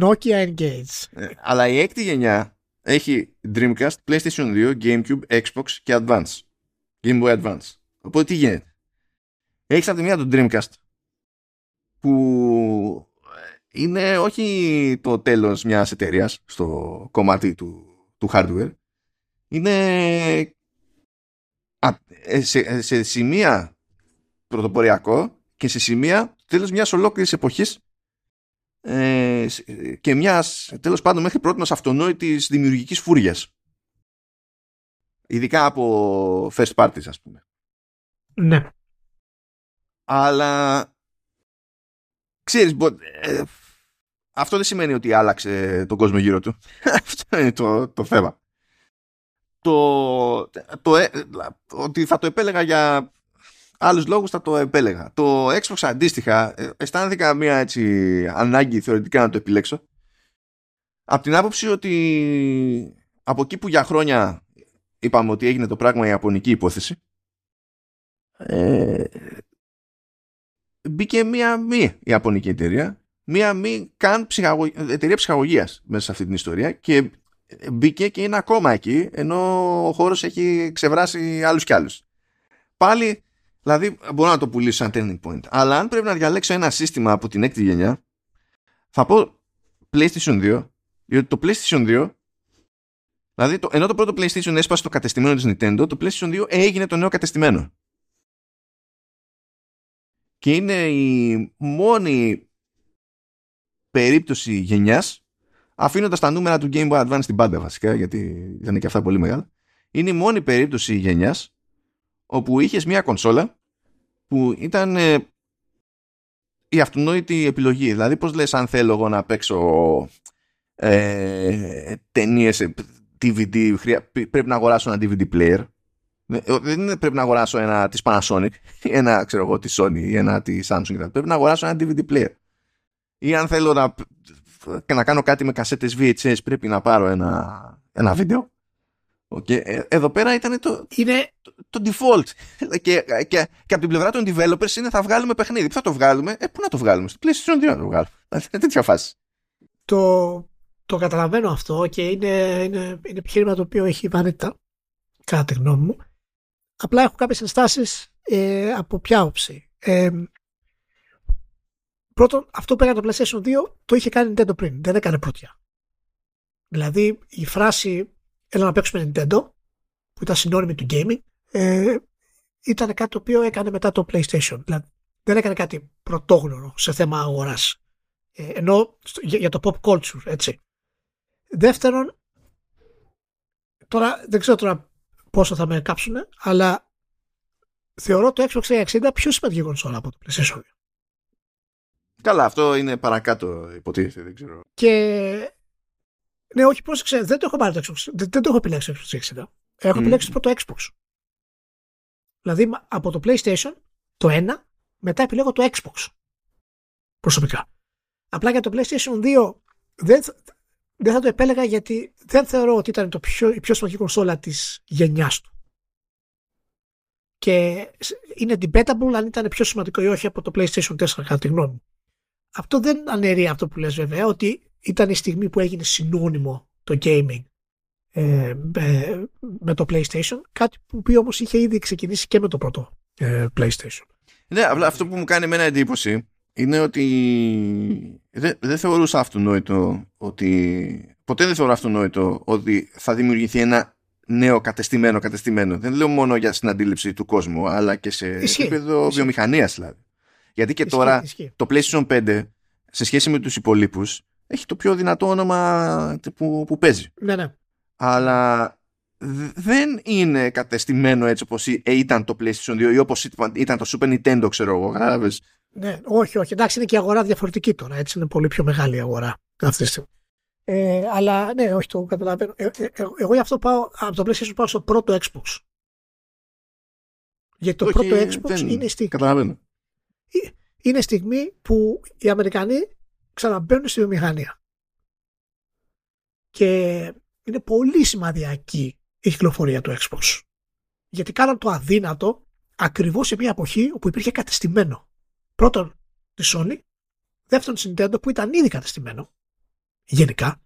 Nokia Engage. Ε, αλλά η έκτη γενιά έχει Dreamcast, PlayStation 2, GameCube, Xbox και Advance. Game Boy Advance. Οπότε τι γίνεται; Έχεις από τη μία το Dreamcast που είναι όχι το τέλος μιας εταιρείας στο κομμάτι του, του hardware. Είναι ε, σε, σε σημεία πρωτοποριακό και σε σημεία τέλος μιας ολόκληρης εποχής ε, και μιας τέλος πάντων μέχρι πρώτης αυτονόητης δημιουργικής φούριας. Ειδικά από first parties ας πούμε. Ναι. Αλλά ξέρεις, ε, αυτό δεν σημαίνει ότι άλλαξε τον κόσμο γύρω του. [LAUGHS] αυτό είναι το, το θέμα. Το, το, ε, ότι θα το επέλεγα για άλλους λόγους θα το επέλεγα. Το Xbox αντίστοιχα ε, αισθάνθηκα μια έτσι ανάγκη θεωρητικά να το επιλέξω. Από την άποψη ότι από εκεί που για χρόνια είπαμε ότι έγινε το πράγμα η Ιαπωνική υπόθεση ε, μπήκε μία μη Ιαπωνική εταιρεία, μία μη καν ψυχαγω... εταιρεία ψυχαγωγίας μέσα σε αυτή την ιστορία και μπήκε και είναι ακόμα εκεί, ενώ ο χώρος έχει ξεβράσει άλλους κι άλλους. Πάλι, δηλαδή μπορώ να το πουλήσω σαν turning point, αλλά αν πρέπει να διαλέξω ένα σύστημα από την έκτη γενιά, θα πω PlayStation 2, διότι το PlayStation 2 Δηλαδή, το, ενώ το πρώτο PlayStation έσπασε το κατεστημένο της Nintendo, το PlayStation 2 έγινε το νέο κατεστημένο και είναι η μόνη περίπτωση γενιάς αφήνοντας τα νούμερα του Game Boy Advance στην πάντα βασικά γιατί ήταν και αυτά πολύ μεγάλα είναι η μόνη περίπτωση γενιάς όπου είχες μια κονσόλα που ήταν ε, η αυτονόητη επιλογή. Δηλαδή πώς λες αν θέλω εγώ να παίξω ε, ταινίες DVD, πρέπει να αγοράσω ένα DVD player. Δεν είναι πρέπει να αγοράσω ένα της Panasonic, [LAUGHS] ένα ξέρω εγώ της Sony ή ένα της Samsung. Πρέπει να αγοράσω ένα DVD player. Ή αν θέλω να, να κάνω κάτι με κασέτες VHS πρέπει να πάρω ένα, ένα βίντεο. Okay. Ε, εδώ πέρα ήταν το, είναι... το, το default. [LAUGHS] και, και, και, από την πλευρά των developers είναι θα βγάλουμε παιχνίδι. Πού θα το βγάλουμε, ε, πού να το βγάλουμε, στο PlayStation 2 να το βγάλουμε. Είναι τέτοια φάση. Το, το καταλαβαίνω αυτό και είναι, είναι, είναι επιχείρημα το οποίο έχει βαρύτητα, κατά τη γνώμη μου. Απλά έχω κάποιες ενστάσεις ε, από ποια όψη. Ε, πρώτον, αυτό που έκανε το PlayStation 2 το είχε κάνει Nintendo πριν, δεν έκανε πρώτια. Δηλαδή η φράση έλα να παίξουμε Nintendo, που ήταν συνώνυμη του gaming, ε, ήταν κάτι το οποίο έκανε μετά το PlayStation. Δηλαδή δεν έκανε κάτι πρωτόγνωρο σε θέμα αγοράς. Ε, ενώ για, για το pop culture, έτσι. Δεύτερον, τώρα δεν ξέρω τώρα πόσο θα με κάψουν, αλλά θεωρώ το Xbox 360 πιο σημαντική κονσόλα από το PlayStation 2. Καλά, αυτό είναι παρακάτω υποτίθεται, δεν ξέρω. Και ναι, όχι, πρόσεξε, δεν το έχω πάρει το Xbox, δεν, δεν το έχω επιλέξει το Xbox 360. Έχω mm. επιλέξει το πρώτο Xbox. Δηλαδή από το PlayStation το 1, μετά επιλέγω το Xbox. Προσωπικά. Απλά για το PlayStation 2 δεν, δεν θα το επέλεγα γιατί δεν θεωρώ ότι ήταν το πιο, η πιο σημαντική κονσόλα της γενιάς του. Και είναι debatable αν ήταν πιο σημαντικό ή όχι από το PlayStation 4 κατά τη γνώμη μου. Αυτό δεν αναιρεί αυτό που λες βέβαια ότι ήταν η στιγμή που έγινε συνώνυμο το gaming ε, με το PlayStation κάτι που όμως είχε ήδη ξεκινήσει και με το πρώτο ε, PlayStation. Ναι, απλά αυτό που μου κάνει εμένα εντύπωση είναι ότι δεν, δεν θεωρούσα αυτονόητο ότι ποτέ δεν θεωρώ αυτονόητο ότι θα δημιουργηθεί ένα νέο κατεστημένο κατεστημένο. Δεν λέω μόνο για στην αντίληψη του κόσμου, αλλά και σε επίπεδο βιομηχανίας δηλαδή. Γιατί και τώρα το PlayStation 5 σε σχέση με τους υπολείπους έχει το πιο δυνατό όνομα που, που παίζει. Ναι, ναι. Αλλά δεν είναι κατεστημένο έτσι όπως ε, ήταν το PlayStation 2 ή όπως ήταν το Super Nintendo ξέρω εγώ, κατάλαβες. Ναι, όχι, όχι. Εντάξει, είναι και η αγορά διαφορετική τώρα. Έτσι είναι πολύ πιο μεγάλη η αγορά αυτή τη στιγμή. Ε, αλλά ναι, όχι, το καταλαβαίνω. Ε, ε, ε εγώ γι' αυτό πάω από το PlayStation πάω στο πρώτο Xbox. Γιατί το όχι, πρώτο Xbox δεν... είναι στιγμή. Καταλαβαίνω. Είναι στιγμή που οι Αμερικανοί ξαναμπαίνουν στη βιομηχανία. Και είναι πολύ σημαδιακή η κυκλοφορία του Xbox. Γιατί κάναν το αδύνατο ακριβώς σε μια εποχή όπου υπήρχε κατεστημένο. Πρώτον, τη Sony, δεύτερον, τη Nintendo που ήταν ήδη κατεστημένο γενικά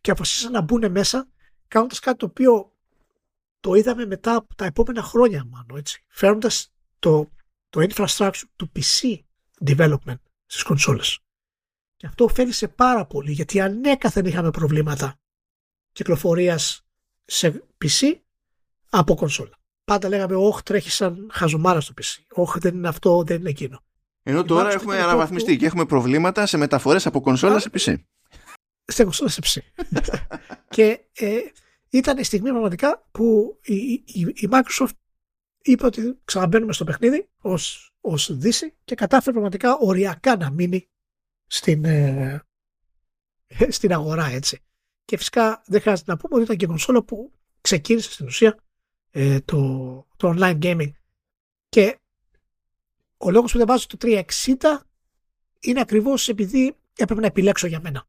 και αποφασίσαν να μπουν μέσα κάνοντας κάτι το οποίο το είδαμε μετά από τα επόμενα χρόνια μάλλον έτσι, φέρνοντας το, το infrastructure του PC development στις κονσόλες. Και αυτό ωφέλησε πάρα πολύ γιατί ανέκαθεν είχαμε προβλήματα κυκλοφορίας σε PC από κονσόλα. Πάντα λέγαμε, όχι τρέχεις σαν χαζομάρας στο PC. Όχι δεν είναι αυτό, δεν είναι εκείνο. Ενώ τώρα έχουμε αναβαθμιστεί και έχουμε προβλήματα σε μεταφορές από κονσόλα σε PC. Σε κονσόλα σε PC. [LAUGHS] και ε, ήταν η στιγμή πραγματικά που η, η, η Microsoft είπε ότι ξαναμπαίνουμε στο παιχνίδι ως, ως Δύση και κατάφερε πραγματικά οριακά να μείνει στην, ε, [LAUGHS] στην αγορά έτσι. Και φυσικά δεν χρειάζεται να πούμε ότι ήταν και κονσόλα που ξεκίνησε στην ουσία ε, το, το online gaming. Και ο λόγος που δεν βάζω το 360 είναι ακριβώς επειδή έπρεπε να επιλέξω για μένα.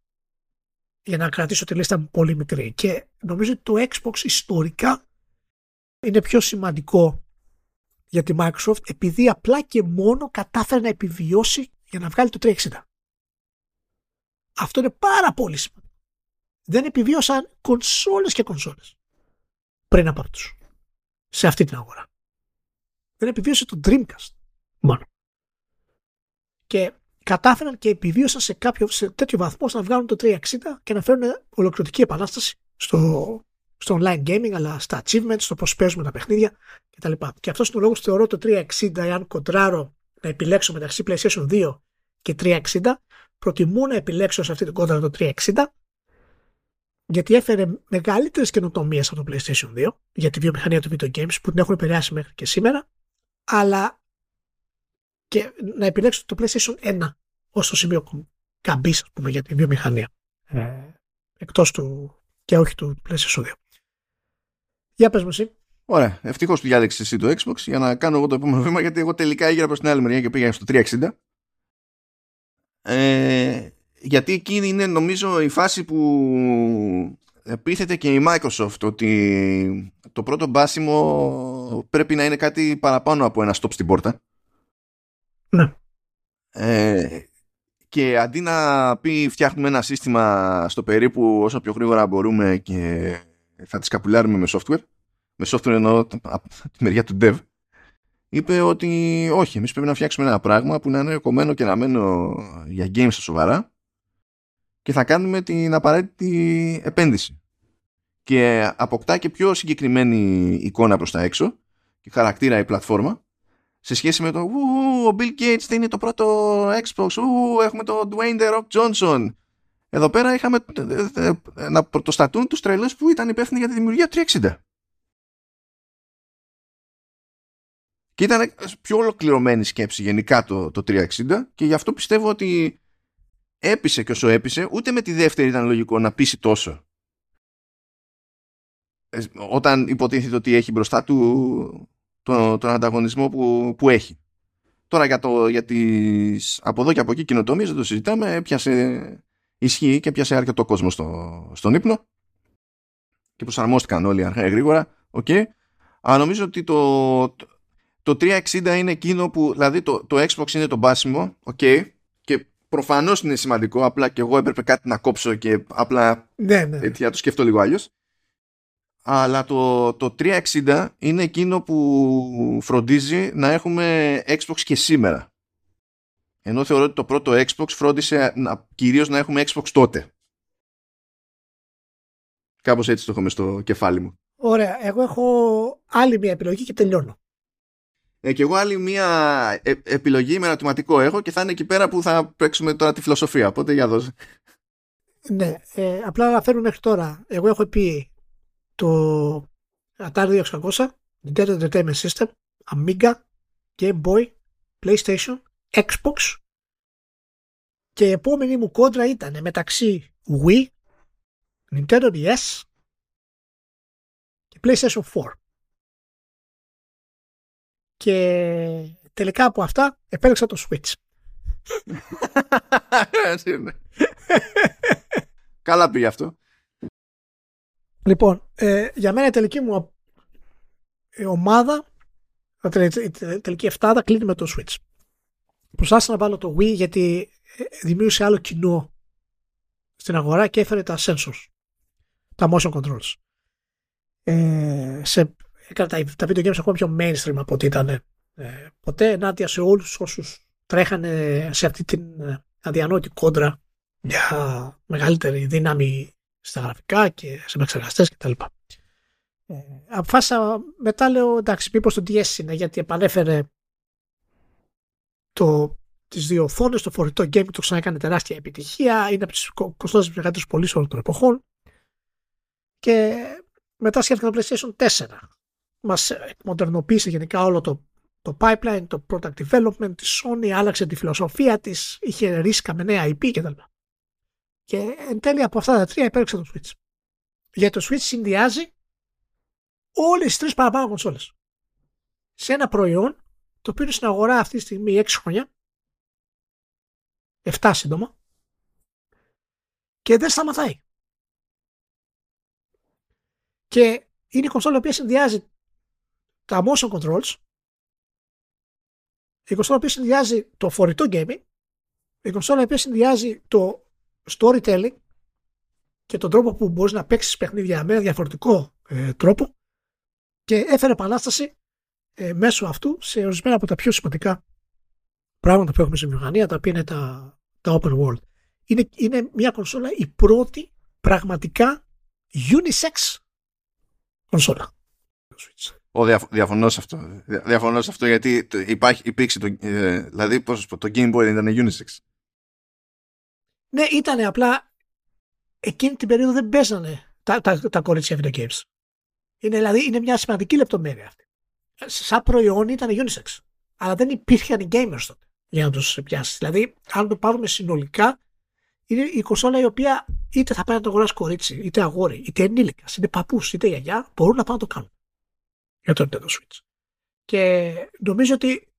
Για να κρατήσω τη λίστα μου πολύ μικρή. Και νομίζω ότι το Xbox ιστορικά είναι πιο σημαντικό για τη Microsoft επειδή απλά και μόνο κατάφερε να επιβιώσει για να βγάλει το 360. Αυτό είναι πάρα πολύ σημαντικό. Δεν επιβίωσαν κονσόλες και κονσόλες πριν από αυτούς σε αυτή την αγορά. Δεν επιβίωσε το Dreamcast μόνο. Και κατάφεραν και επιβίωσαν σε, κάποιο, σε τέτοιο βαθμό να βγάλουν το 360 και να φέρουν ολοκληρωτική επανάσταση στο, στο online gaming, αλλά στα achievements, στο πώς παίζουμε τα παιχνίδια κτλ. Και αυτό είναι ο λόγος που θεωρώ το 360, εάν κοντράρω να επιλέξω μεταξύ PlayStation 2 και 360, προτιμώ να επιλέξω σε αυτή την κόντρα το 360 γιατί έφερε μεγαλύτερες καινοτομίες από το PlayStation 2 για τη βιομηχανία του video games που την έχουν επηρεάσει μέχρι και σήμερα, αλλά και να επιλέξω το PlayStation 1 ως το σημείο καμπής, ας πούμε, για τη βιομηχανία. Ε, Εκτός του και όχι του PlayStation 2. Για πες μου εσύ. Ωραία. Ευτυχώς του διάλεξες εσύ το Xbox για να κάνω εγώ το επόμενο βήμα, γιατί εγώ τελικά έγινα προς την άλλη μεριά και πήγα στο 360. Ε, γιατί εκείνη είναι νομίζω η φάση που επίθεται και η Microsoft ότι το πρώτο μπάσιμο πρέπει να είναι κάτι παραπάνω από ένα stop στην πόρτα. Ναι. Ε, και αντί να πει φτιάχνουμε ένα σύστημα στο περίπου όσο πιο γρήγορα μπορούμε και θα τις καπουλάρουμε με software, με software εννοώ από τη μεριά του dev, είπε ότι όχι, εμείς πρέπει να φτιάξουμε ένα πράγμα που να είναι κομμένο και μένω για games στα σοβαρά και θα κάνουμε την απαραίτητη επένδυση. Και αποκτά και πιο συγκεκριμένη εικόνα προς τα έξω και χαρακτήρα η πλατφόρμα σε σχέση με το ο Bill Gates θα είναι το πρώτο Xbox, ου, έχουμε το Dwayne The Rock Johnson. Εδώ πέρα είχαμε ε, ε, ε, να πρωτοστατούν τους τρελούς που ήταν υπεύθυνοι για τη δημιουργία του 360. Και ήταν πιο ολοκληρωμένη σκέψη γενικά το, το 360 και γι' αυτό πιστεύω ότι έπεισε και όσο έπεισε, ούτε με τη δεύτερη ήταν λογικό να πείσει τόσο. Όταν υποτίθεται ότι έχει μπροστά του τον, τον ανταγωνισμό που, που έχει. Τώρα για, το, για τις από εδώ και από εκεί κοινοτομίες δεν το συζητάμε, πιάσε ισχύει και πιάσε αρκετό κόσμο στο, στον ύπνο και προσαρμόστηκαν όλοι αργά γρήγορα, okay. αλλά νομίζω ότι το, το 360 είναι εκείνο που, δηλαδή το, το Xbox είναι το μπάσιμο, okay, και προφανώς είναι σημαντικό, απλά και εγώ έπρεπε κάτι να κόψω και απλά ναι, ναι. Έτσι, το σκεφτώ λίγο αλλιώς αλλά το, το 360 είναι εκείνο που φροντίζει να έχουμε Xbox και σήμερα. Ενώ θεωρώ ότι το πρώτο Xbox φρόντισε να, κυρίως να έχουμε Xbox τότε. Κάπως έτσι το έχουμε στο κεφάλι μου. Ωραία. Εγώ έχω άλλη μια επιλογή και τελειώνω. Ε, και εγώ άλλη μια ε, επιλογή με ερωτηματικό έχω και θα είναι εκεί πέρα που θα παίξουμε τώρα τη φιλοσοφία. Οπότε για δώσε. Ναι. Ε, απλά αναφέρουμε μέχρι τώρα. Εγώ έχω πει το Atari 2600, Nintendo Entertainment System, Amiga, Game Boy, PlayStation, Xbox και η επόμενη μου κόντρα ήταν μεταξύ Wii, Nintendo DS και PlayStation 4. Και τελικά από αυτά επέλεξα το Switch. Καλά πήγε αυτό. Λοιπόν, ε, για μένα η τελική μου η ομάδα, η τελική εφτάδα κλείνει με το Switch. Προσπάθησα να βάλω το Wii γιατί ε, δημιούργησε άλλο κοινό στην αγορά και έφερε τα sensors, τα motion controls. Ε, σε, έκανε τα, τα video games ακόμα πιο mainstream από ό,τι ήταν ε, ποτέ ενάντια σε όλους όσους τρέχανε σε αυτή την ε, αδιανόητη κόντρα για μεγαλύτερη δύναμη στα γραφικά και σε επεξεργαστές κτλ. Ε, αποφάσισα μετά λέω εντάξει μήπως το DS είναι γιατί επανέφερε το, τις δύο οθόνες, το φορητό game το ξανά έκανε τεράστια επιτυχία είναι από τις κοστώσεις μεγαλύτερους πωλήσει όλων των εποχών και μετά σκέφτηκα το PlayStation 4 μας μοντερνοποίησε γενικά όλο το, το pipeline, το product development της Sony άλλαξε τη φιλοσοφία της, είχε ρίσκα με νέα IP κτλ. Και εν τέλει από αυτά τα τρία υπέρξε το Switch. Γιατί το Switch συνδυάζει όλες τις τρεις παραπάνω κονσόλες. Σε ένα προϊόν το οποίο είναι στην αγορά αυτή τη στιγμή 6 χρόνια. 7 σύντομα. Και δεν σταματάει. Και είναι η κονσόλα η οποία συνδυάζει τα motion controls, η κονσόλα η οποία συνδυάζει το φορητό gaming, η κονσόλα η οποία συνδυάζει το storytelling και τον τρόπο που μπορείς να παίξεις παιχνίδια με διαφορετικό ε, τρόπο και έφερε επανάσταση ε, μέσω αυτού σε ορισμένα από τα πιο σημαντικά πράγματα που έχουμε στην βιομηχανία, τα οποία είναι τα, τα open world. Είναι, είναι μια κονσόλα η πρώτη πραγματικά unisex κονσόλα. Ο, διαφωνώ σε αυτό. Διαφωνώ σε αυτό γιατί υπάρχει, υπήρξε το, ε, δηλαδή πώς το Game Boy ήταν unisex. Ναι, ήταν απλά εκείνη την περίοδο δεν παίζανε τα, τα, τα κορίτσια video games. Είναι, δηλαδή, είναι μια σημαντική λεπτομέρεια αυτή. Σαν προϊόν ήταν unisex. Αλλά δεν υπήρχαν οι gamers τότε για να τους πιάσεις. Δηλαδή, αν το πάρουμε συνολικά, είναι η κονσόλα η οποία είτε θα πάει να το αγοράσει κορίτσι, είτε αγόρι, είτε ενήλικας, είτε παππούς, είτε γιαγιά, μπορούν να πάνε να το κάνουν. Για το Nintendo Switch. Και νομίζω ότι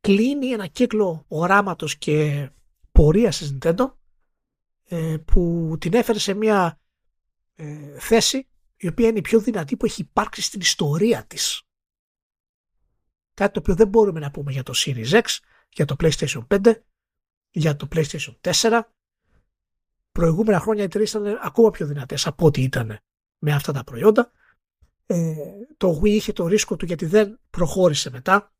κλείνει ένα κύκλο οράματος και πορείας της Nintendo ε, που την έφερε σε μια ε, θέση η οποία είναι η πιο δυνατή που έχει υπάρξει στην ιστορία της. Κάτι το οποίο δεν μπορούμε να πούμε για το Series X, για το PlayStation 5, για το PlayStation 4. Προηγούμενα χρόνια οι εταιρείε ήταν ακόμα πιο δυνατές από ό,τι ήταν με αυτά τα προϊόντα. Ε, το Wii είχε το ρίσκο του γιατί δεν προχώρησε μετά.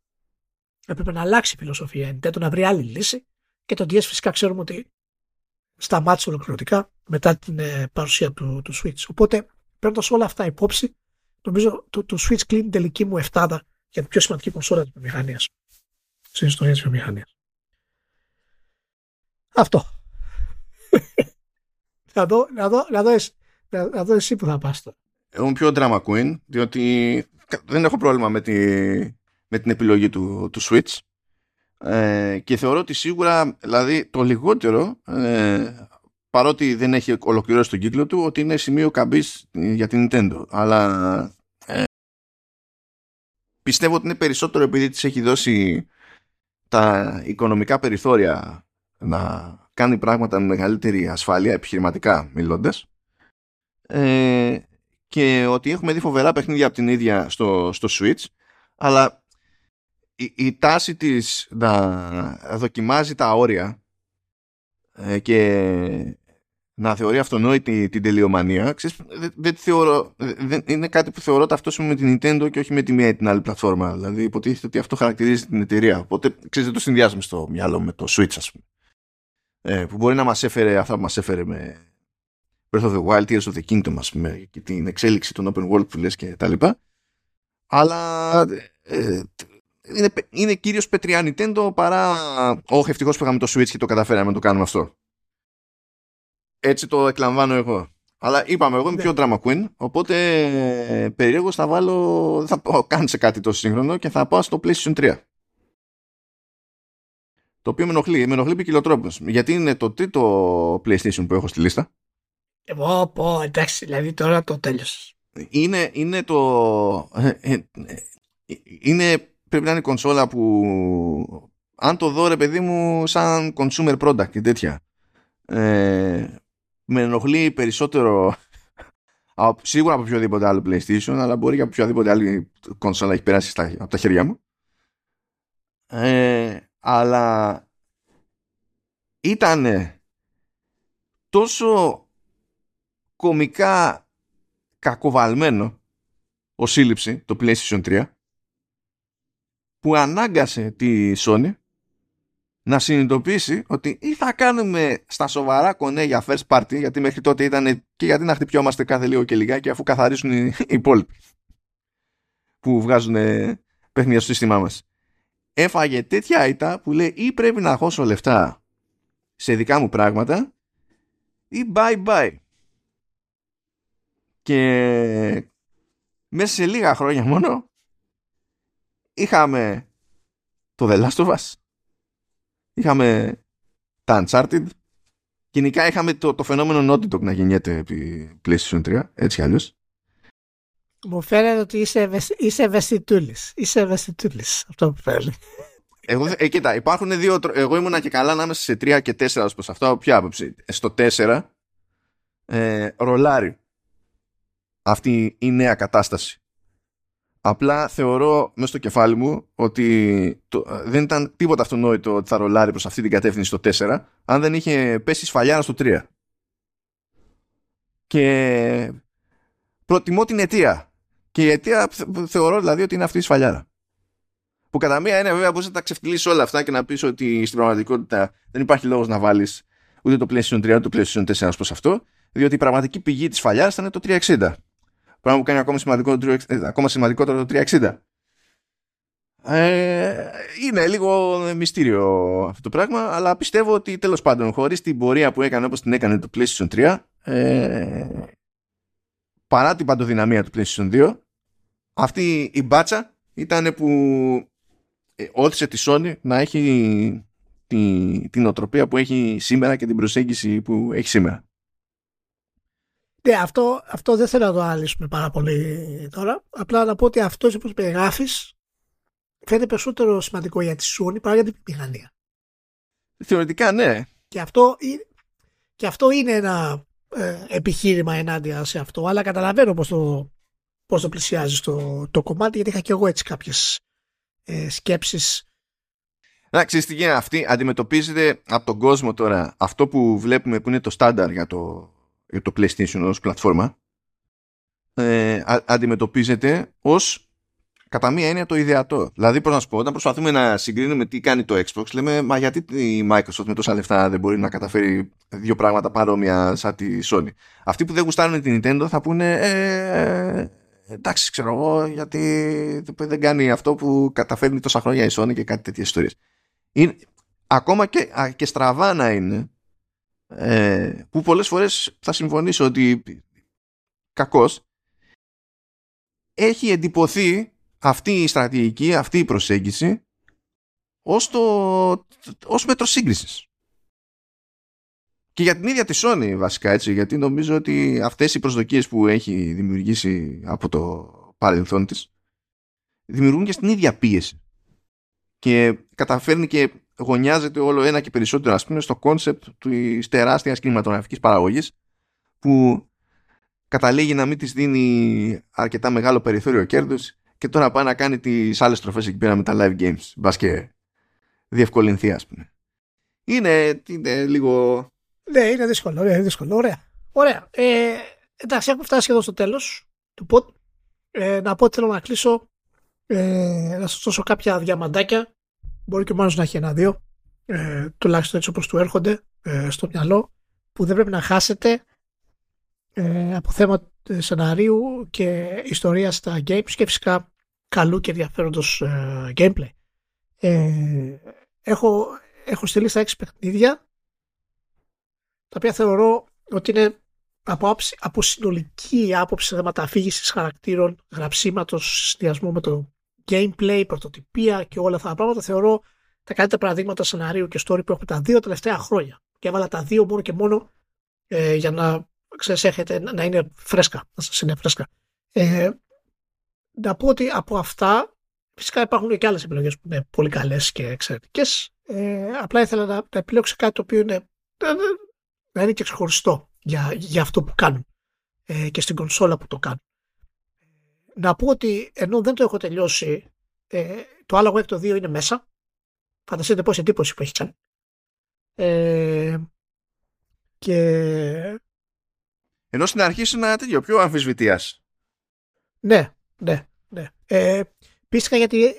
Έπρεπε να αλλάξει η φιλοσοφία Nintendo, να βρει άλλη λύση. Και το DS φυσικά ξέρουμε ότι σταμάτησε ολοκληρωτικά μετά την ε, παρουσία του, του Switch. Οπότε παίρνοντας όλα αυτά υπόψη, νομίζω το, το Switch κλείνει την τελική μου εφτάδα για την πιο σημαντική κονσόλα της βιομηχανίας. Στην ιστορία της βιομηχανίας. Αυτό. [LAUGHS] να, δω, να, δω, να, δω, να, να δω εσύ που θα πας τώρα. Εγώ είμαι πιο drama queen, διότι δεν έχω πρόβλημα με, τη, με την επιλογή του, του Switch. Ε, και θεωρώ ότι σίγουρα, δηλαδή το λιγότερο, ε, παρότι δεν έχει ολοκληρώσει τον κύκλο του, ότι είναι σημείο καμπής για την Nintendo. Αλλά ε, πιστεύω ότι είναι περισσότερο επειδή της έχει δώσει τα οικονομικά περιθώρια να κάνει πράγματα με μεγαλύτερη ασφάλεια επιχειρηματικά μιλώντας ε, και ότι έχουμε δει φοβερά παιχνίδια από την ίδια στο, στο Switch αλλά η, η τάση της να δοκιμάζει τα όρια ε, και να θεωρεί αυτονόητη την τελειομανία ξέρεις, δεν, δεν, θεωρώ, δεν, είναι κάτι που θεωρώ ταυτόσιμο με την Nintendo και όχι με τη μία ή την άλλη πλατφόρμα. Δηλαδή υποτίθεται ότι αυτό χαρακτηρίζει την εταιρεία. Οπότε ξέρεις δεν το συνδυάζουμε στο μυαλό με το Switch ας πούμε. Ε, που μπορεί να μας έφερε αυτά που μας έφερε με Breath of the Wild, Tears of the Kingdom ας πούμε και την εξέλιξη των open world που λες και τα λοιπά αλλά ε, είναι, είναι κυρίως πετριά Nintendo παρά όχι ευτυχώς που είχαμε το Switch και το καταφέραμε να το κάνουμε αυτό έτσι το εκλαμβάνω εγώ αλλά είπαμε, εγώ είμαι ναι. πιο drama queen, οπότε ε, περίεργος θα βάλω, θα πω καν σε κάτι τόσο σύγχρονο και θα πάω στο PlayStation 3. Το οποίο με ενοχλεί, με ενοχλεί ποικιλοτρόπως. Γιατί είναι το τρίτο PlayStation που έχω στη λίστα. Εγώ πω, εντάξει, δηλαδή τώρα το τέλειωσες. Είναι, είναι το... Ε, ε, είναι, πρέπει να είναι κονσόλα που αν το δω ρε παιδί μου σαν consumer product και τέτοια ε, με ενοχλεί περισσότερο [LAUGHS] σίγουρα από οποιοδήποτε άλλο PlayStation αλλά μπορεί και από οποιαδήποτε άλλη κονσόλα έχει περάσει στα, από τα χέρια μου ε, αλλά ήταν τόσο κομικά κακοβαλμένο ο σύλληψη το PlayStation 3 που ανάγκασε τη Sony να συνειδητοποιήσει ότι ή θα κάνουμε στα σοβαρά κονέ για first party γιατί μέχρι τότε ήταν και γιατί να χτυπιόμαστε κάθε λίγο και λιγάκι αφού καθαρίσουν οι υπόλοιποι που βγάζουν παιχνίδια στο σύστημά μας έφαγε τέτοια ήττα που λέει ή πρέπει να χώσω λεφτά σε δικά μου πράγματα ή bye bye. Και μέσα σε λίγα χρόνια μόνο είχαμε το The Last of Us, είχαμε τα Uncharted, γενικά είχαμε το, το φαινόμενο Naughty Dog να γεννιέται επί PlayStation 3, έτσι αλλιώς. Μου φαίνεται ότι είσαι, είσαι ευαισθητούλης. Είσαι ευαισθητούλης. Αυτό που φαίνεται. Εγώ, ε, κοίτα, υπάρχουν δύο. Εγώ ήμουνα και καλά ανάμεσα σε 3 και 4 ως προς αυτό. Ποια άποψη; Στο 4 ε, ρολάρι αυτή η νέα κατάσταση. Απλά θεωρώ μέσα στο κεφάλι μου ότι το, δεν ήταν τίποτα αυτονόητο ότι θα ρολάρει προς αυτή την κατεύθυνση στο 4 αν δεν είχε πέσει σφαλιάρα στο 3. Και προτιμώ την αιτία. Και η αιτία θεωρώ δηλαδή ότι είναι αυτή η σφαλιάρα. Που κατά μία είναι βέβαια μπορείς να τα ξεφτυλίσεις όλα αυτά και να πεις ότι στην πραγματικότητα δεν υπάρχει λόγος να βάλεις ούτε το PlayStation 3 ούτε το PlayStation 4 ως προς αυτό, διότι η πραγματική πηγή της φαλιά ήταν το 360. Πράγμα που κάνει ακόμα, σημαντικό, ε, ακόμα σημαντικότερο το 360. Ε, είναι λίγο μυστήριο αυτό το πράγμα, αλλά πιστεύω ότι τέλος πάντων, χωρίς την πορεία που έκανε όπως την έκανε το PlayStation 3, ε, παρά την παντοδυναμία του PlayStation 2 αυτή η μπάτσα ήταν που ε, όθησε τη Sony να έχει την, την οτροπία που έχει σήμερα και την προσέγγιση που έχει σήμερα. Ναι, αυτό, αυτό δεν θέλω να το αναλύσουμε πάρα πολύ τώρα. Απλά να πω ότι αυτό όπω περιγράφεις φαίνεται περισσότερο σημαντικό για τη Sony παρά για την μηχανία. Θεωρητικά ναι. Και αυτό, και αυτό είναι ένα ε, επιχείρημα ενάντια σε αυτό. Αλλά καταλαβαίνω πώς το, πώς το πλησιάζεις το, το κομμάτι, γιατί είχα και εγώ έτσι κάποιες ε, σκέψεις. Να ξέρεις τι γίνεται, αυτή αντιμετωπίζεται από τον κόσμο τώρα αυτό που βλέπουμε που είναι το στάνταρ για το, για το PlayStation ως πλατφόρμα ε, αντιμετωπίζεται ως κατά μία έννοια το ιδεατό. Δηλαδή, πώς να σου πω, όταν προσπαθούμε να συγκρίνουμε τι κάνει το Xbox, λέμε, μα γιατί η Microsoft με τόσα λεφτά δεν μπορεί να καταφέρει δύο πράγματα παρόμοια σαν τη Sony. Αυτοί που δεν γουστάρουν την Nintendo θα πούνε, ε, εντάξει, ξέρω εγώ, γιατί δεν κάνει αυτό που καταφέρνει τόσα χρόνια η Sony και κάτι τέτοιες ιστορίες. Είναι, ακόμα και, και στραβά να είναι, ε, που πολλές φορές θα συμφωνήσω ότι κακός, έχει εντυπωθεί αυτή η στρατηγική, αυτή η προσέγγιση ως, το, ως μέτρο σύγκρισης. Και για την ίδια τη Sony βασικά έτσι, γιατί νομίζω ότι αυτές οι προσδοκίες που έχει δημιουργήσει από το παρελθόν της δημιουργούν και στην ίδια πίεση. Και καταφέρνει και γωνιάζεται όλο ένα και περισσότερο ας πούμε στο κόνσεπτ της τεράστιας κινηματογραφικής παραγωγής που καταλήγει να μην της δίνει αρκετά μεγάλο περιθώριο κέρδους και τώρα πάει να κάνει τις άλλες στροφές εκεί πέρα με τα live games. Μπας και διευκολυνθεί ας πούμε. Είναι, είναι λίγο... Ναι, είναι δύσκολο, είναι δύσκολο. Ωραία. Ωραία. Ε, εντάξει, έχουμε φτάσει σχεδόν στο τέλος του pod. Ε, να πω ότι θέλω να κλείσω ε, να σας δώσω κάποια διαμαντάκια μπορεί και ο να έχει ένα-δύο ε, τουλάχιστον έτσι όπως του έρχονται ε, στο μυαλό που δεν πρέπει να χάσετε ε, από θέμα σεναρίου και ιστορίας στα games και φυσικά καλού και ενδιαφέροντος ε, gameplay. Ε, έχω, έχω στείλει στα έξι παιχνίδια τα οποία θεωρώ ότι είναι από, άψη, από συνολική άποψη θέματα αφήγησης χαρακτήρων, γραψίματος, συνδυασμό με το gameplay, πρωτοτυπία και όλα αυτά τα πράγματα, θεωρώ τα καλύτερα παραδείγματα σενάριου και story που έχουμε τα δύο τελευταία χρόνια. Και έβαλα τα δύο μόνο και μόνο ε, για να ξέρεις, έχετε, να είναι φρέσκα, να σας είναι φρέσκα. Ε, να πω ότι από αυτά φυσικά υπάρχουν και άλλες επιλογές που είναι πολύ καλές και εξαιρετικές. Ε, απλά ήθελα να, να επιλέξω κάτι το οποίο είναι, να είναι και ξεχωριστό για, για αυτό που κάνουν ε, και στην κονσόλα που το κάνουν. Να πω ότι ενώ δεν το έχω τελειώσει, ε, το άλλο web το 2 είναι μέσα. Φανταστείτε πόση εντύπωση που έχει κάνει. Ε, και ενώ στην αρχή είναι ένα τέτοιο πιο αμφισβητίας. Ναι, ναι, ναι. Ε, πίστηκα γιατί,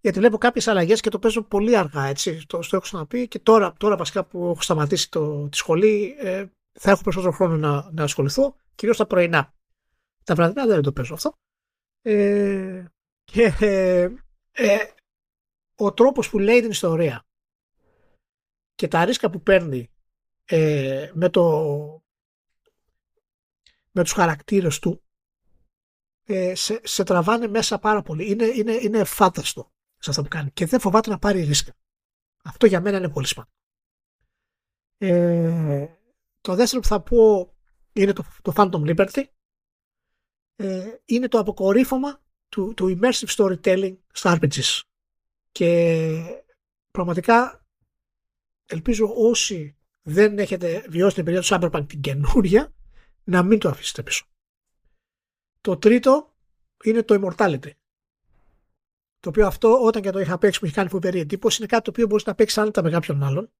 γιατί βλέπω κάποιες αλλαγές και το παίζω πολύ αργά. Έτσι. Το, το έχω ξαναπεί και τώρα, τώρα βασικά που έχω σταματήσει το, τη σχολή ε, θα έχω περισσότερο χρόνο να, να ασχοληθώ, κυρίως τα πρωινά. Τα βραδινά δεν το παίζω αυτό. Ε, και ε, ε, ο τρόπος που λέει την ιστορία και τα ρίσκα που παίρνει ε, με το με τους χαρακτήρες του ε, σε, σε τραβάνε μέσα πάρα πολύ. Είναι, είναι, είναι φάνταστο σε αυτό που κάνει και δεν φοβάται να πάρει ρίσκα. Αυτό για μένα είναι πολύ σημαντικό. Ε, το δεύτερο που θα πω είναι το, το Phantom Liberty. Ε, είναι το αποκορύφωμα του, του immersive storytelling στα RPGs. Και πραγματικά ελπίζω όσοι δεν έχετε βιώσει την περίοδο του Cyberpunk την καινούρια να μην το αφήσετε πίσω. Το τρίτο είναι το Immortality. Το οποίο αυτό όταν και το είχα παίξει μου έχει κάνει φοβερή εντύπωση είναι κάτι το οποίο μπορείς να παίξεις άνετα με κάποιον άλλον.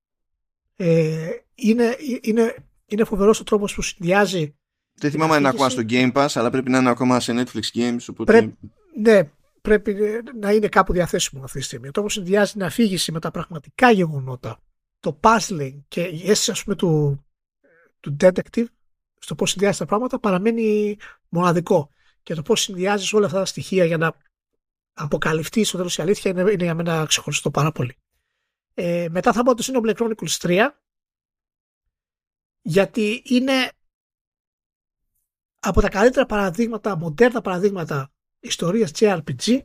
Ε, είναι, είναι, είναι φοβερός ο τρόπος που συνδυάζει. Δεν θυμάμαι αν είναι ακόμα στο Game Pass, αλλά πρέπει να είναι ακόμα σε Netflix Games. Οπότε... Πρέ... Ναι, πρέπει να είναι κάπου διαθέσιμο αυτή τη στιγμή. Το συνδυάζει την αφήγηση με τα πραγματικά γεγονότα, το puzzling και η αίσθηση ας πούμε του, του detective στο πώς συνδυάζει τα πράγματα παραμένει μοναδικό. Και το πώς συνδυάζεις όλα αυτά τα στοιχεία για να αποκαλυφθείς στο τέλο η αλήθεια είναι, είναι για μένα ξεχωριστό πάρα πολύ. Ε, μετά θα πω το Xenoblade Chronicles 3 γιατί είναι από τα καλύτερα παραδείγματα, μοντέρνα παραδείγματα ιστορίας JRPG